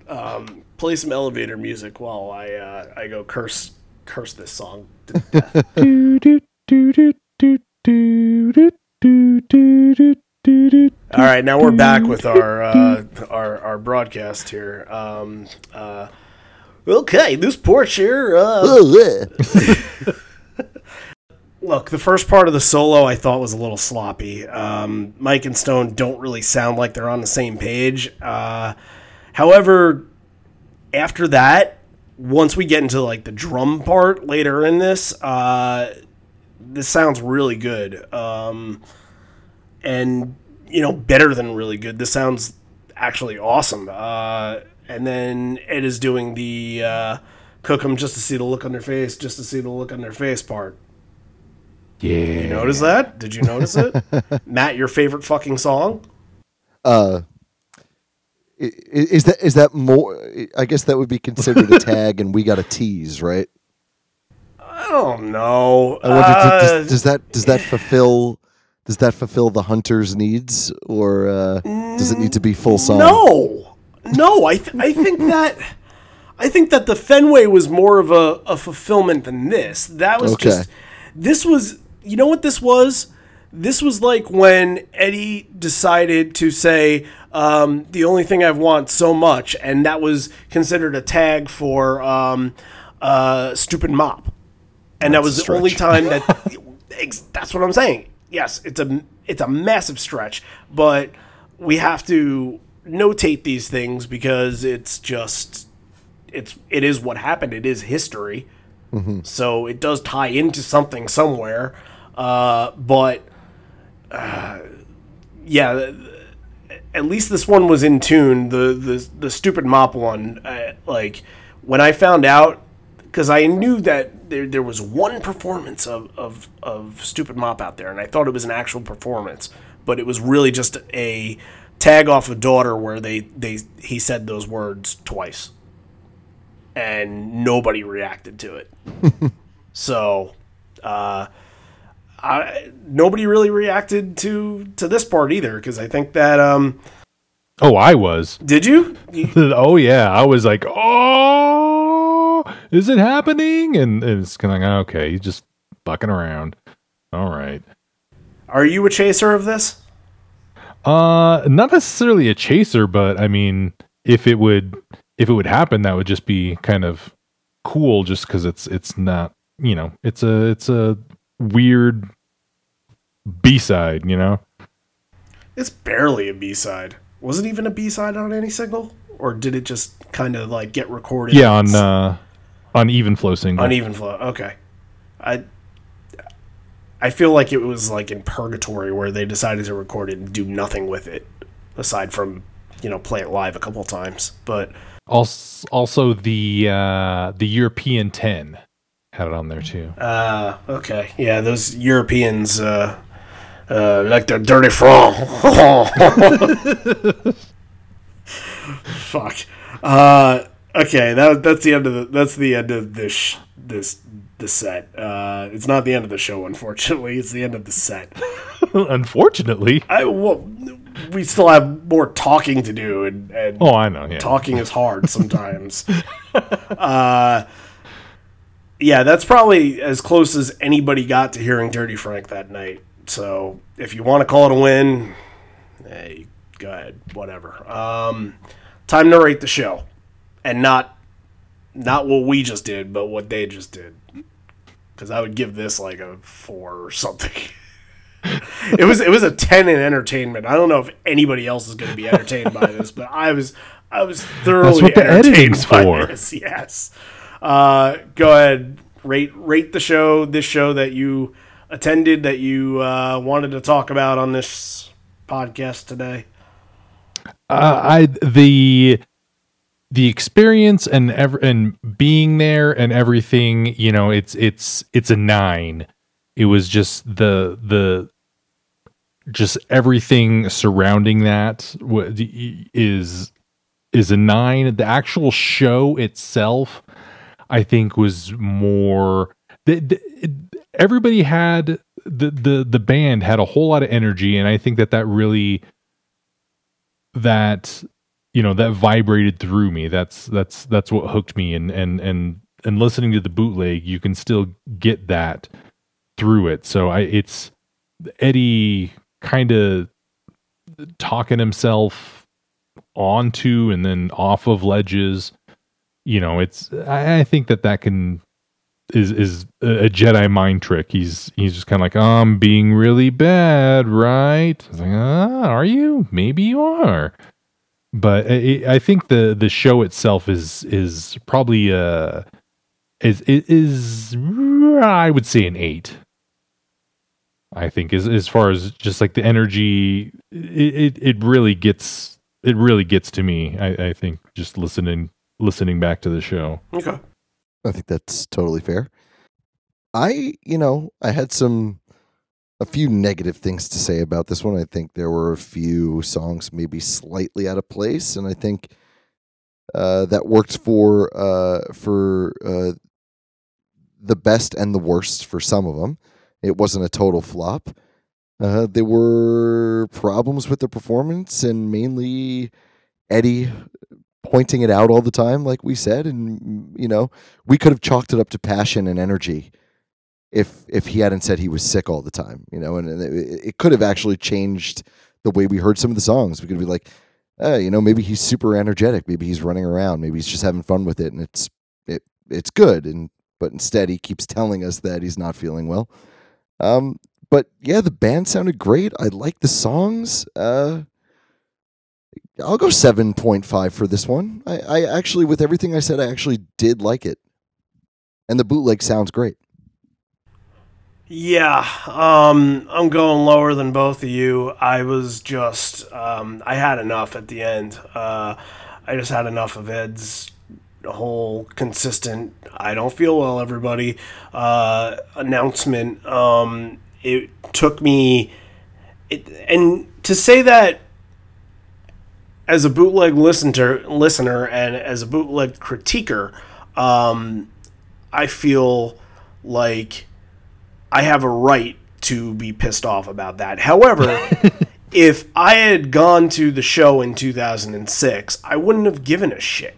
Um, play some elevator music while I uh, I go curse curse this song to death. All right, now we're back with our uh, our, our broadcast here. Um, uh, okay, this porch here. Uh, Look, the first part of the solo I thought was a little sloppy. Um, Mike and Stone don't really sound like they're on the same page. Uh, however, after that, once we get into like the drum part later in this, uh, this sounds really good. Um, and you know, better than really good. This sounds actually awesome. Uh, and then Ed is doing the uh, cook them just to see the look on their face, just to see the look on their face part. Yeah. You notice that? Did you notice it? Matt, your favorite fucking song? Uh, is that is that more? I guess that would be considered a tag, and we got a tease, right? I don't know. I wonder, Uh, does, does that does that fulfill does that fulfill the hunter's needs, or uh, does it need to be full song? No, no. I th- I think that I think that the Fenway was more of a, a fulfillment than this. That was Okay. just this was. You know what this was? This was like when Eddie decided to say um, the only thing I want so much, and that was considered a tag for um, uh, stupid mop, and that was the only time that. that's what I'm saying. Yes, it's a it's a massive stretch, but we have to notate these things because it's just it's it is what happened. It is history, so it does tie into something somewhere. Uh, but uh, yeah, at least this one was in tune. The the the stupid mop one, uh, like when I found out, because I knew that there there was one performance of, of of stupid mop out there, and I thought it was an actual performance, but it was really just a tag off of daughter where they they he said those words twice, and nobody reacted to it. so. Uh, I, nobody really reacted to to this part either because I think that um Oh, I was. did you? Oh yeah, I was like, oh, is it happening? And, and it's kind of like, okay, he's just bucking around. All right. Are you a chaser of this? Uh, not necessarily a chaser, but I mean, if it would, if it would happen, that would just be kind of cool, just because it's it's not, you know, it's a it's a weird B side, you know. It's barely a B side. Was it even a B side on any single, or did it just kind of like get recorded? Yeah, on uh, on even flow single. uneven flow. Okay, I I feel like it was like in purgatory where they decided to record it and do nothing with it aside from you know play it live a couple times. But Also, also the uh, the European ten had it on there too. uh, okay, yeah, those Europeans. Uh, uh, like their dirty franc. Fuck. Uh, okay, that that's the end of the that's the end of this sh- this the set. Uh, it's not the end of the show, unfortunately. It's the end of the set. Unfortunately. I well, we still have more talking to do, and, and Oh, I know. Yeah. talking is hard sometimes. uh, yeah, that's probably as close as anybody got to hearing Dirty Frank that night. So if you want to call it a win, hey, go ahead, whatever. Um, time to rate the show, and not not what we just did, but what they just did. Because I would give this like a four or something. it was it was a ten in entertainment. I don't know if anybody else is going to be entertained by this, but I was I was thoroughly That's what the entertained editing's for. this. Yes. Uh, go ahead, rate rate the show. This show that you attended that you uh, wanted to talk about on this podcast today. uh, I the the experience and ever and being there and everything. You know, it's it's it's a nine. It was just the the just everything surrounding that is is is a nine. The actual show itself, I think, was more. The, the, everybody had the the the band had a whole lot of energy, and I think that that really that you know that vibrated through me. That's that's that's what hooked me, and and and and listening to the bootleg, you can still get that through it. So I it's Eddie kind of talking himself onto and then off of ledges. You know, it's I, I think that that can is is a Jedi mind trick. He's he's just kind of like, oh, I'm being really bad, right? I was like, ah, are you? Maybe you are. but I, I think the the show itself is is probably uh is is I would say an eight. I think as as far as just like the energy, it it, it really gets it really gets to me. I, I think just listening listening back to the show. Okay. I think that's totally fair. I, you know, I had some a few negative things to say about this one. I think there were a few songs maybe slightly out of place, and I think uh, that worked for uh, for uh, the best and the worst for some of them. It wasn't a total flop. Uh, there were problems with the performance, and mainly Eddie pointing it out all the time, like we said, and you know, we could have chalked it up to passion and energy if if he hadn't said he was sick all the time, you know, and it, it could have actually changed the way we heard some of the songs. We could be like, uh, you know, maybe he's super energetic, maybe he's running around, maybe he's just having fun with it, and it's it it's good, and but instead he keeps telling us that he's not feeling well. Um, but yeah, the band sounded great. I like the songs. Uh, I'll go seven point five for this one. I, I actually, with everything I said, I actually did like it, and the bootleg sounds great. Yeah, um, I'm going lower than both of you. I was just, um, I had enough at the end. Uh, I just had enough of Ed's whole consistent, I don't feel well, everybody, uh, announcement. Um, it took me, it, and to say that as a bootleg listener, listener and as a bootleg critiquer, um, I feel like I have a right to be pissed off about that. However, if I had gone to the show in 2006, I wouldn't have given a shit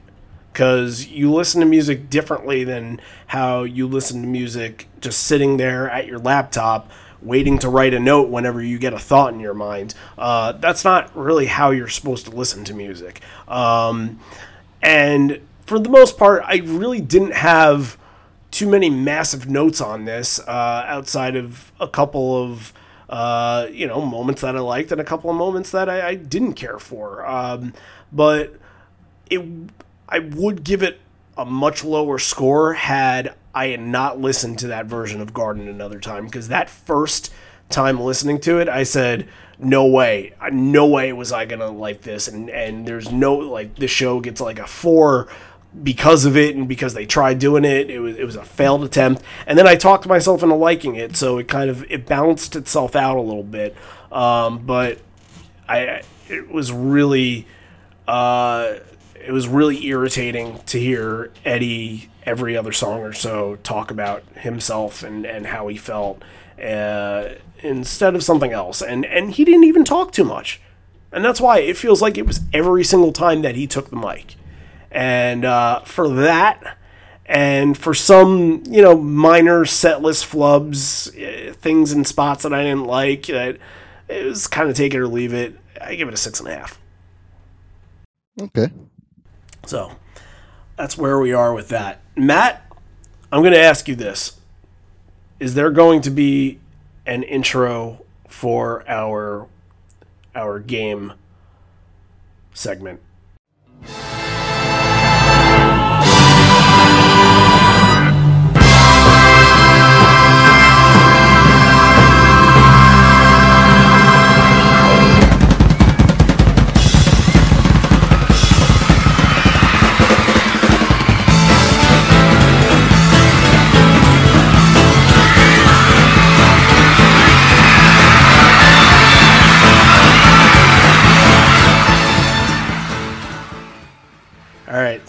because you listen to music differently than how you listen to music just sitting there at your laptop waiting to write a note whenever you get a thought in your mind. Uh, that's not really how you're supposed to listen to music. Um, and for the most part, I really didn't have too many massive notes on this uh, outside of a couple of uh, you know moments that I liked and a couple of moments that I, I didn't care for. Um, but it, I would give it a much lower score had I had not listened to that version of Garden another time because that first time listening to it, I said, "No way, no way was I gonna like this," and and there's no like the show gets like a four because of it and because they tried doing it. It was it was a failed attempt, and then I talked myself into liking it, so it kind of it balanced itself out a little bit. Um, but I it was really uh, it was really irritating to hear Eddie every other song or so talk about himself and, and how he felt uh, instead of something else. And and he didn't even talk too much, and that's why it feels like it was every single time that he took the mic. And uh, for that, and for some you know minor setlist flubs, uh, things and spots that I didn't like, that it was kind of take it or leave it. I give it a six and a half. Okay. So that's where we are with that. Matt, I'm going to ask you this. Is there going to be an intro for our our game segment?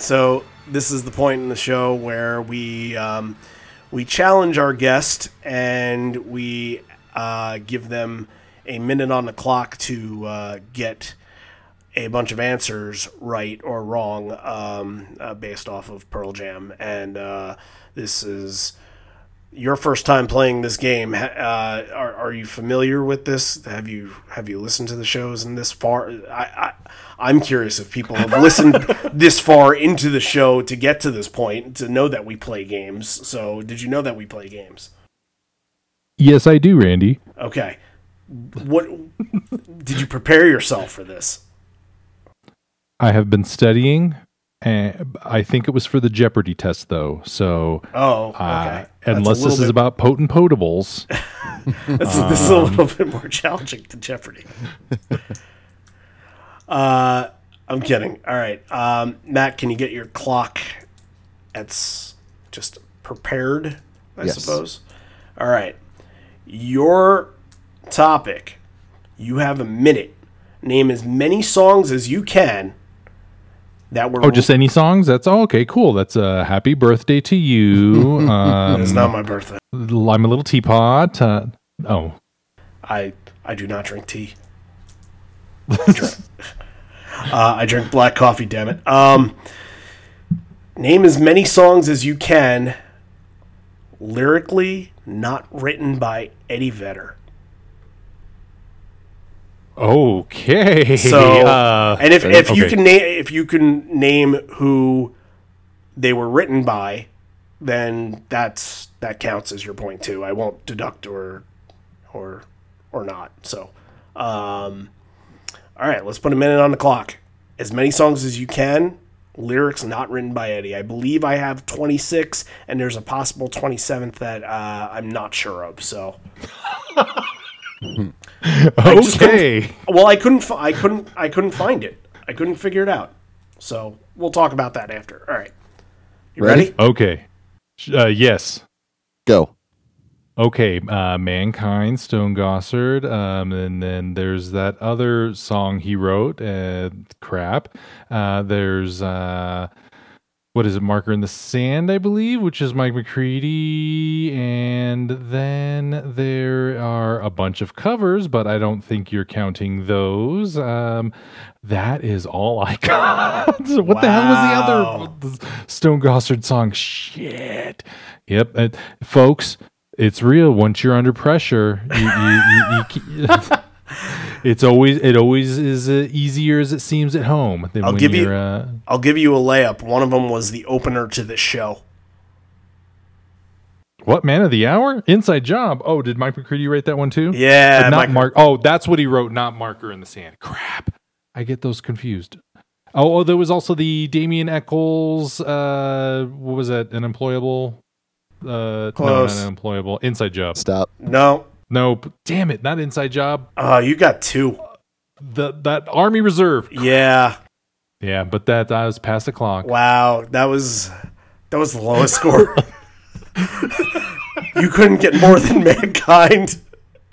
So this is the point in the show where we um, we challenge our guest and we uh, give them a minute on the clock to uh, get a bunch of answers right or wrong um, uh, based off of Pearl Jam. And uh, this is your first time playing this game. Uh, are, are you familiar with this? Have you have you listened to the shows in this far? I, I I'm curious if people have listened this far into the show to get to this point to know that we play games. So did you know that we play games? Yes, I do, Randy. Okay. What did you prepare yourself for this? I have been studying, and I think it was for the Jeopardy test, though. So, Oh, okay. uh, unless this little is about potent potables, This, is, this is a little bit more challenging than Jeopardy. Uh, I'm kidding. All right, um, Matt, can you get your clock? That's just prepared, I Yes. suppose. All right, your topic. You have a minute. Name as many songs as you can that were. oh, just any songs. That's oh, okay, cool. That's a uh, happy birthday to you. um, It's not my birthday. I'm a little teapot. Uh, oh, I I do not drink tea. I drink, uh, I drink black coffee. Damn it. Um, name as many songs as you can. Lyrically, not written by Eddie Vedder. okay. So, uh, and if, if you can name if you can name who they were written by, then that's that counts as your point too. I won't deduct or or or not. So, um, all right, let's put a minute on the clock. As many songs as you can. Lyrics not written by Eddie. I believe I have 26, and there's a possible 27th that uh, I'm not sure of. So, just couldn't- okay. well, I couldn't. fi- I couldn't. I couldn't find it. I couldn't figure it out. So we'll talk about that after. All right. You Ready? ready? Okay. Uh, yes. Go. Okay. Uh, Mankind, Stone Gossard. Um, and then there's that other song he wrote. Uh, crap. Uh, there's uh, what is it? Marker in the Sand, I believe, which is Mike McCready. And then there are a bunch of covers, but I don't think you're counting those. Um, that is all I got. what the hell was the other Stone Gossard song? Shit. Yep. Uh, folks, it's real. Once you're under pressure, you, you, you, it's always it always is uh, easier as it seems at home than I'll give you-. Uh, I'll give you a layup. One of them was the opener to this show. what man of the hour? Inside Job. Oh, did Mike McCready write that one too? Yeah, But not Mike- Mark. Oh, that's what he wrote. Not Marker in the Sand. Crap. I get those confused. Oh, oh there was also the Damien Echols. Uh, what was that? Unemployable. Uh, Close. No, not unemployable. Inside Job. Stop. No. Nope. Damn it. Not Inside Job. Oh, you got two. The that Army Reserve. Yeah. Yeah, but that I was past the clock. Wow. That was that was the lowest score. you couldn't get more than mankind.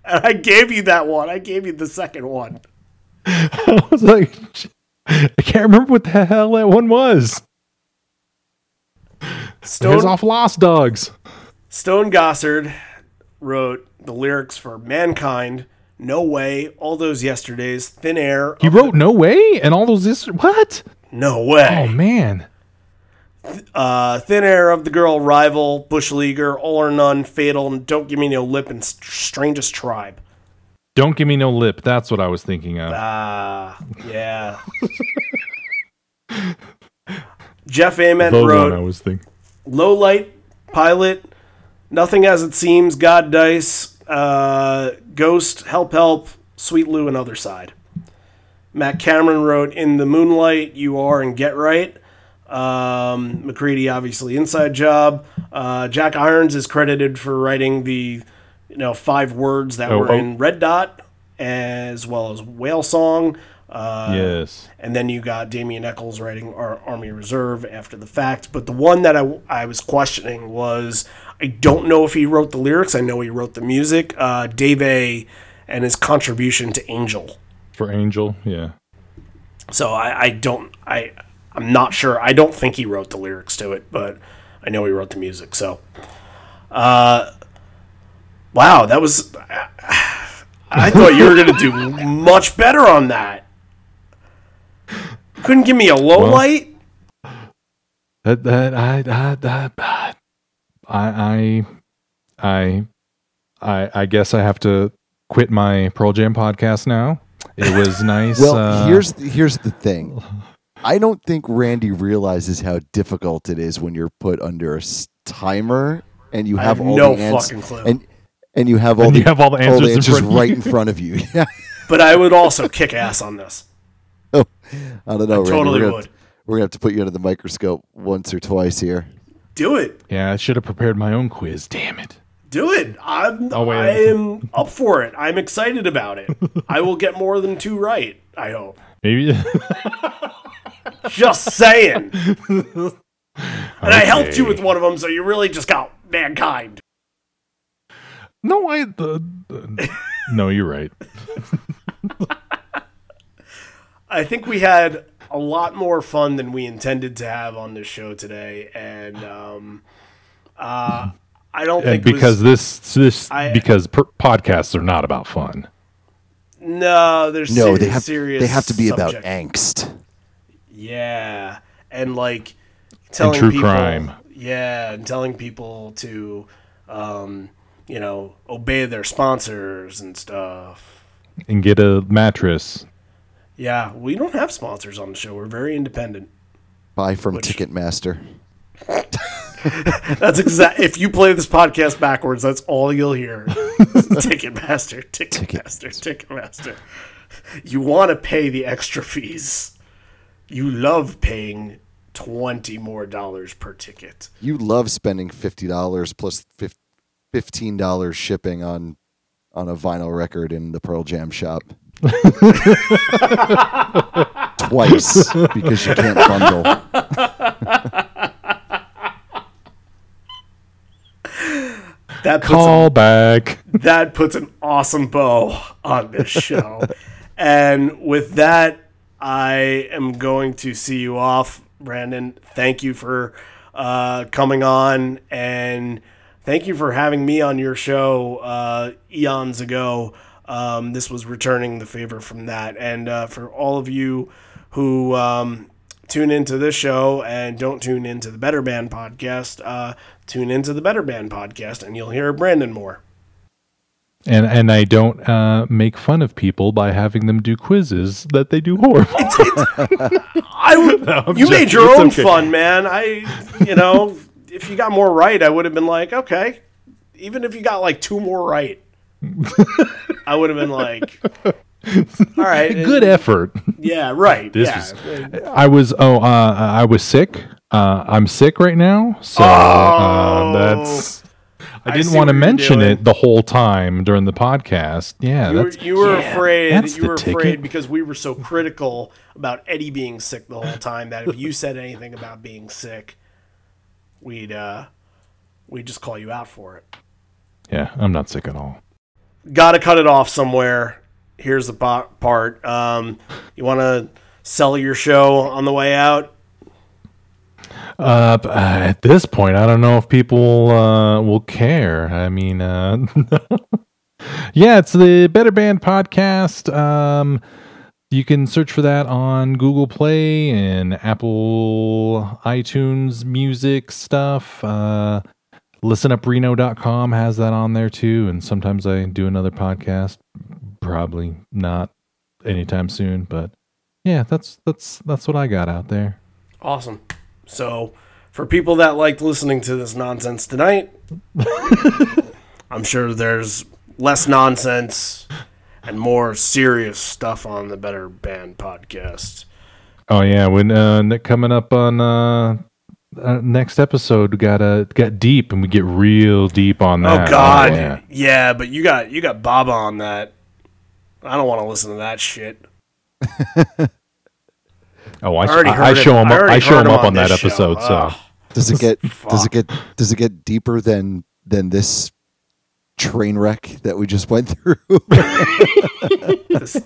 And I gave you that one. I gave you the second one. I was like, I can't remember what the hell that one was. There's Stone off Lost Dogs. Stone Gossard wrote the lyrics for Mankind, No Way, All Those Yesterdays, Thin Air. He wrote No Way and all those this what? No Way. Oh man. uh, Thin Air of the Girl, Rival, Bush Leaguer, All or None, Fatal, and Don't Give Me No Lip, and St- Strangest Tribe. Don't give me no lip. That's what I was thinking of. Ah, yeah. Jeff Ament the one I wrote was thinking. Low Light, Pilot, Nothing As It Seems, God Dice, uh, Ghost, Help Help, Sweet Lew, and Other Side. Matt Cameron wrote In the Moonlight, You Are, and Get Right. Um, McCready, obviously, Inside Job. Uh, Jack Irons is credited for writing the you know five words that Oh, were oh. in Red Dot, as well as Whale Song. Uh, yes. and then you got Damien Echols writing Ar- Army Reserve after the fact. But the one that I, I was questioning was I don't know if he wrote the lyrics. I know he wrote the music. Uh, Dave A. and his contribution to Angel. For Angel, yeah. So I, I don't I I'm not sure. I don't think he wrote the lyrics to it, but I know he wrote the music. So, uh, wow, that was. I thought you were gonna do much better on that. Couldn't give me a low Well- light. That that I I I I I I I guess I have to quit my Pearl Jam podcast now. It was nice. Well, uh, here's the, here's the thing. I don't think Randy realizes how difficult it is when you're put under a timer and you I have have all no the ans- fucking clue. and and you have all And the you have all the answers in front of you. right in front of you. Yeah. But I would also kick ass on this. Oh, I don't know. Randy. totally we're gonna, would. We're gonna have to put you under the microscope once or twice here. Do it. Yeah, I should have prepared my own quiz. Damn it. Do it. I'm Oh. I am up for it. I'm excited about it. I will get more than two right, I hope. Maybe. Just saying. And I helped you with one of them, so you really just got mankind. no, I. Uh, uh, no, you're right. I think we had a lot more fun than we intended to have on this show today, and um, uh, I don't And think it was- because this this I- because per- podcasts are not about fun. no, there's No, ser- they have serious. they have to be about angst. Yeah, and like telling true people, crime. Yeah, and telling people to, um, you know, obey their sponsors and stuff. And get a mattress. Yeah, we don't have sponsors on the show. We're very independent. Buy from Which- Ticketmaster. That's exact. if you play this podcast backwards, that's all you'll hear. Ticketmaster, Ticketmaster, Ticketmaster. You want to pay the extra fees. You love paying twenty more dollars per ticket. You love spending fifty dollars plus fifteen dollars shipping on on a vinyl record in the Pearl Jam shop. Twice because you can't bundle. That puts a Call back. that puts an awesome bow on this show. and with that, I am going to see you off, Brandon. Thank you for uh, coming on, and thank you for having me on your show uh, eons ago. Um, this was returning the favor from that, and uh, for all of you who um, tune into this show and don't tune into the Better Band podcast, uh, tune into the Better Band podcast, and you'll hear Brandon more. And and I don't uh, make fun of people by having them do quizzes that they do horrible. I would, I'm you made your It's own okay. fun, man. I, you know, if you got more right, I would have been like, okay. Even if you got like two more right, I would have been like, all right, Good effort. yeah, right, This yeah. I was oh uh, I was sick. Uh, I'm sick right now, so Oh. uh, that's. I I didn't see want to mention it the whole time during the podcast. Yeah, you were, you were yeah, afraid. that's You the were ticket. afraid because we were so critical about Eddie being sick the whole time that if you said anything about being sick, we'd uh, we'd just call you out for it. Yeah, I'm not sick at all. Got to cut it off somewhere. Here's the part. Um, you want to sell your show on the way out? Uh, uh, at this point, I don't know if people uh, will care. I mean, uh, yeah, it's the Better Band podcast. Um, you can search for that on Google Play and Apple iTunes Music stuff. Uh, listenupreno.com has that on there too. And sometimes I do another podcast. Probably not anytime soon, but yeah, that's that's that's what I got out there. Awesome. So, for people that liked listening to this nonsense tonight, I'm sure there's less nonsense and more serious stuff on the Better Band podcast. Oh yeah, when uh, coming up on uh, uh, next episode, we gotta get deep and we get real deep on that. Oh God, yeah. yeah. but you got you got Baba on that. I don't want to listen to that shit. Oh, I, I already I, heard I show him. I Up, already I show him him up on on that this show. episode. So Does it get does it get does it get deeper than than this train wreck that we just went through? Ahem, this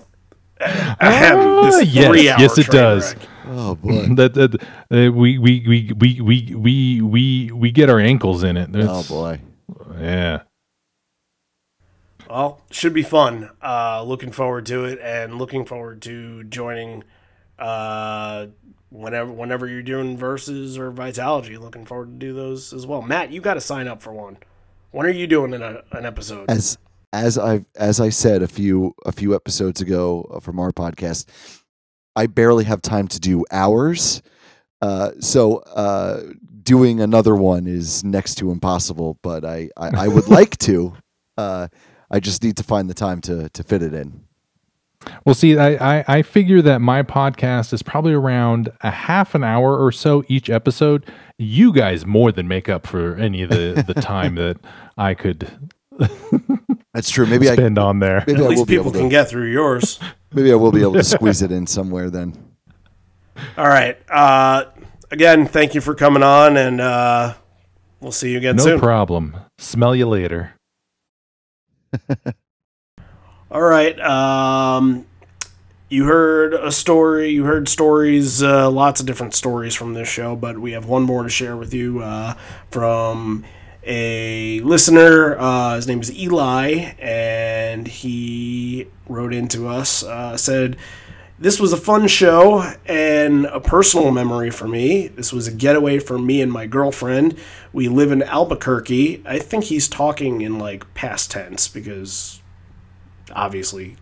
Ah, yes, three-hour yes, it does. wreck. Oh boy. that, that uh, we, we we we we we we we get our ankles in it. Oh boy. Yeah. Well, should be fun. Uh, looking forward to it, and looking forward to joining. Uh, whenever whenever you're doing Vs. or Vitalogy, looking forward to do those as well. Matt, you got to sign up for one. When are you doing an, an episode? As as I as I said a few a few episodes ago uh, from our podcast, I barely have time to do hours. Uh, so uh, doing another one is next to impossible. But I I, I would like to. Uh, I just need to find the time to to fit it in. Well, see, I, I, I figure that my podcast is probably around a half an hour or so each episode. You guys more than make up for any of the, the time that I could That's true. Maybe I spend on there. maybe At I least people able can get through yours. maybe I will be able to squeeze it in somewhere then. All right. Uh, again, thank you for coming on, and uh, we'll see you again No soon. problem. Smell you later. All right. Um, you heard a story. You heard stories, uh, lots of different stories from this show, but we have one more to share with you uh, from a listener. Uh, his name is Eli, and he wrote into us, uh, said, this was a fun show and a personal memory for me. This was a getaway for me and my girlfriend. We live in Albuquerque. I think he's talking in like past tense because obviously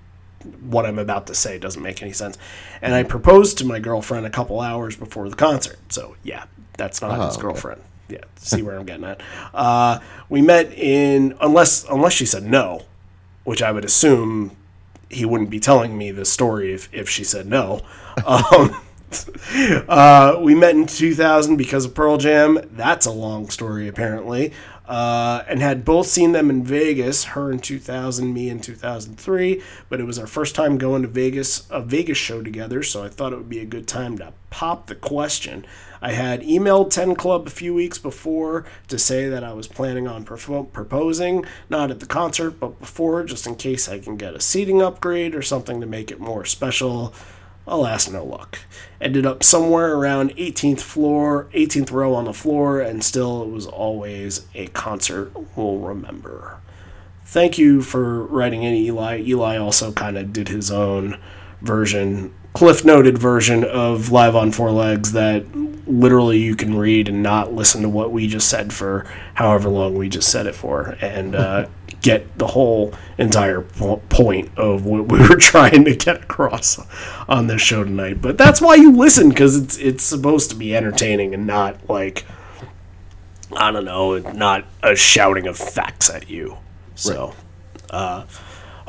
what I'm about to say doesn't make any sense. And I proposed to my girlfriend a couple hours before the concert. So yeah, that's not his okay. Yeah, see where I'm getting at. Uh, we met in unless unless she said no, which I would assume he wouldn't be telling me the story if, if she said no. Um, uh, we met in 2000 because of Pearl Jam. That's a long story, apparently. Uh, and had both seen them in Vegas, her in 2000, me in 2003. But it was our first time going to Vegas, a Vegas show together, so I thought it would be a good time to pop the question. I had emailed 10 Club a few weeks before to say that I was planning on proposing, not at the concert, but before, just in case I can get a seating upgrade or something to make it more special. Alas, no luck. Ended up somewhere around 18th floor, 18th row on the floor, and still it was always a concert we'll remember. Thank you for writing in, Eli. Eli also kind of did his own version, cliff noted version of Live on Four Legs that literally you can read and not listen to what we just said for however long we just said it for, and uh, get the whole entire po- point of what we were trying to get across on this show tonight. But that's why you listen because it's it's supposed to be entertaining and not like I don't know, not a shouting of facts at you. So, uh,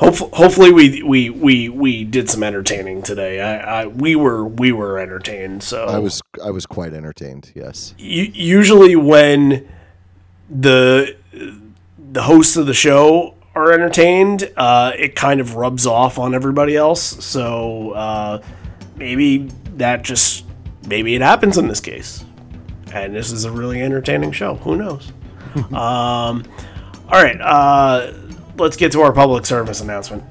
hopefully, hopefully we, we we we did some entertaining today. I, I we were we were entertained. So I was I was quite entertained. Yes. u- usually when the the hosts of the show are entertained, uh, it kind of rubs off on everybody else. So uh, maybe that just maybe it happens in this case, and this is a really entertaining show. Who knows? um, all right, uh, let's get to our public service announcement.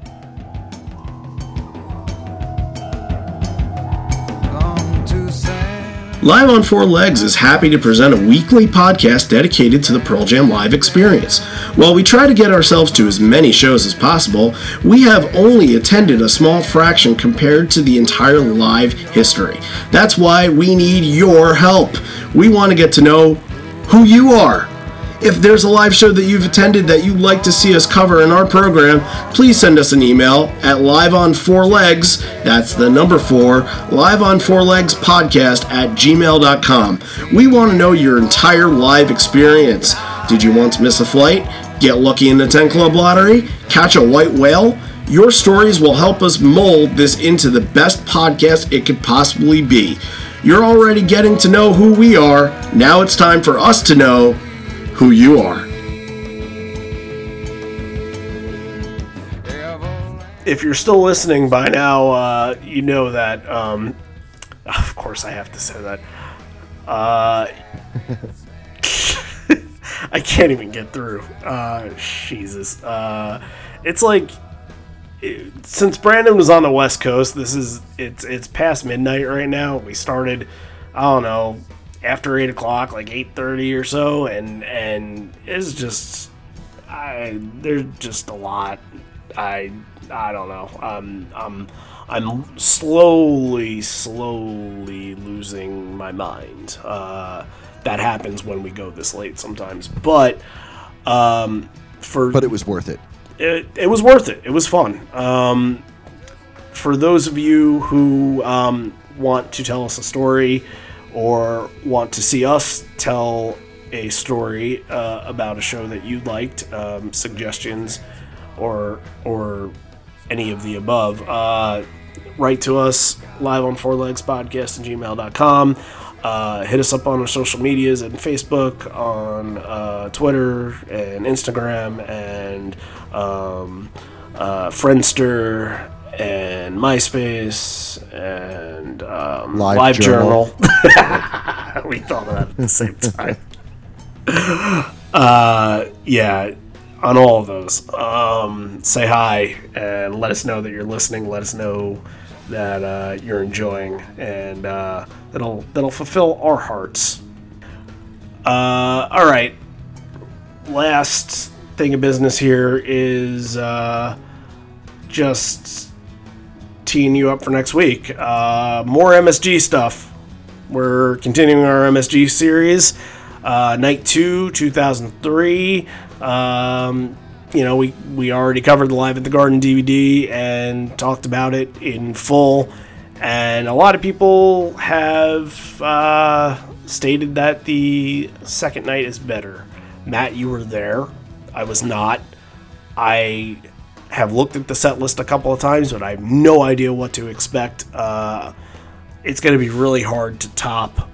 Live on Four Legs is happy to present a weekly podcast dedicated to the Pearl Jam live experience. While we try to get ourselves to as many shows as possible, we have only attended a small fraction compared to the entire live history. That's why we need your help. We want to get to know who you are. If there's a live show that you've attended that you'd like to see us cover in our program, please send us an email at live on four legs, that's the number four, live on four legs podcast at gmail.com. We want to know your entire live experience. Did you once miss a flight? Get lucky in the 10 Club lottery? Catch a white whale? Your stories will help us mold this into the best podcast it could possibly be. You're already getting to know who we are. Now it's time for us to know who you are. If you're still listening by now, uh, you know that. Um, of course, I have to say that. Uh, I can't even get through. Uh, Jesus. Uh, it's like since Brandon was on the West Coast, this is it's it's past midnight right now. We started, I don't know, after eight o'clock, like eight thirty or so, and and it's just, I there's just a lot. I I don't know. Um, I'm I'm slowly slowly losing my mind. Uh, that happens when we go this late sometimes, but um, for But it was worth it. it, it was worth it. It was fun. Um, for those of you who um, want to tell us a story or want to see us tell a story uh, about a show that you liked, um, suggestions or or any of the above. Uh, write to us live on four legs podcast at gmail.com. Uh, hit us up on our social medias and Facebook, on uh, Twitter and Instagram, and um, uh, Friendster, and MySpace, and um, Live Live, Journal. Journal. we thought of that at the same time. uh, yeah, on all of those. Um, say hi and let us know that you're listening. Let us know that uh, you're enjoying, and uh, that'll that'll fulfill our hearts. Uh, all right. Last thing of business here is uh, just teeing you up for next week. Uh, more MSG stuff. We're continuing our MSG series. Uh, night two, 2003. Um, you know, we, we already covered the Live at the Garden DVD and talked about it in full. And a lot of people have uh, stated that the second night is better. Matt, you were there. I was not. I have looked at the set list a couple of times, but I have no idea what to expect. Uh, it's going to be really hard to top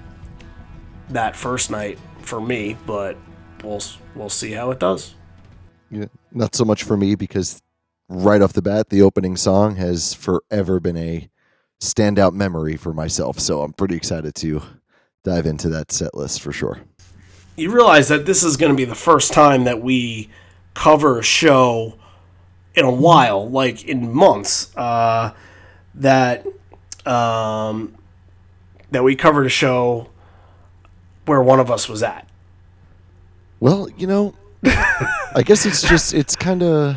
that first night for me, but we'll we'll see how it does. Yeah, not so much for me because right off the bat, the opening song has forever been a standout memory for myself. So I'm pretty excited to dive into that set list for sure. You realize that this is going to be the first time that we cover a show in a while, like in months, uh, that um, that we covered a show where one of us was at. Well, you know, I guess it's just it's kind of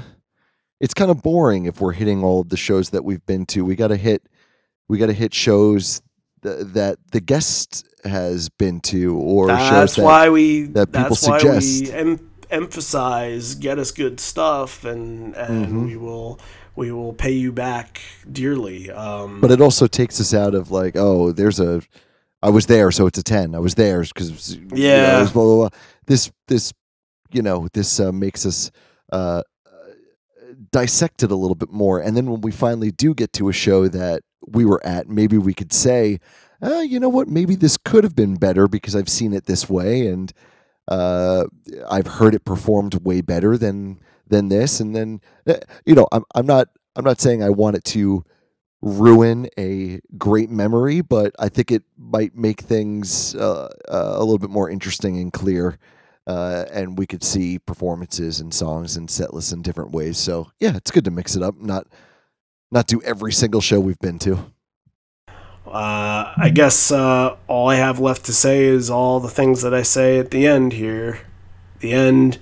it's kind of boring if we're hitting all of the shows that we've been to. We got to hit we got to hit shows th- that the guest has been to or shows That's that why we. that people that's why suggest. we em- emphasize get us good stuff, and and Mm-hmm. we will we will pay you back dearly. Um, but it also takes us out of like, oh, there's a, I was there, so it's a ten. I was there because Yeah. blah, blah, blah. This this, you know, this uh, makes us uh, dissect it a little bit more, and then when we finally do get to a show that we were at, maybe we could say, uh, you know what, maybe this could have been better because I've seen it this way, and uh, I've heard it performed way better than than this, and then uh, you know, I'm I'm not I'm not saying I want it to ruin a great memory, but I think it might make things uh, uh, a little bit more interesting and clear. Uh, and we could see performances and songs and set lists in different ways. So yeah, it's good to mix it up, not not do every single show we've been to. Uh, I guess uh, all I have left to say is all the things that I say at the end here. The end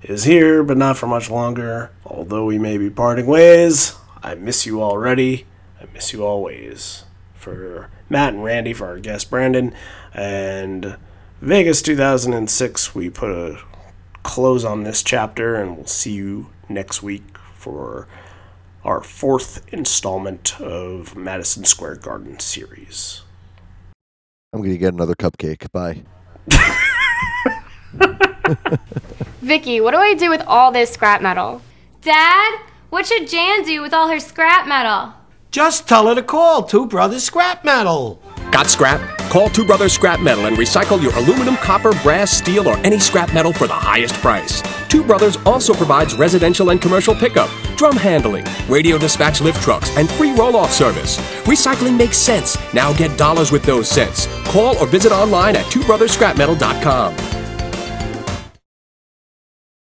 is here, but not for much longer. Although we may be parting ways, I miss you already. I miss you always. For Matt and Randy, for our guest Brandon, and Vegas 2006, we put a close on this chapter, and we'll see you next week for our fourth installment of Madison Square Garden series. I'm gonna get another cupcake. Bye. Vicky, what do I do with all this scrap metal? Dad, what should Jan do with all her scrap metal? Just tell her to call Two Brothers Scrap Metal. Got scrap? Call Two Brothers Scrap Metal and recycle your aluminum, copper, brass, steel, or any scrap metal for the highest price. Two Brothers also provides residential and commercial pickup, drum handling, radio dispatch lift trucks, and free roll off service. Recycling makes sense. Now get dollars with those cents. Call or visit online at twobrotherscrapmetal.com.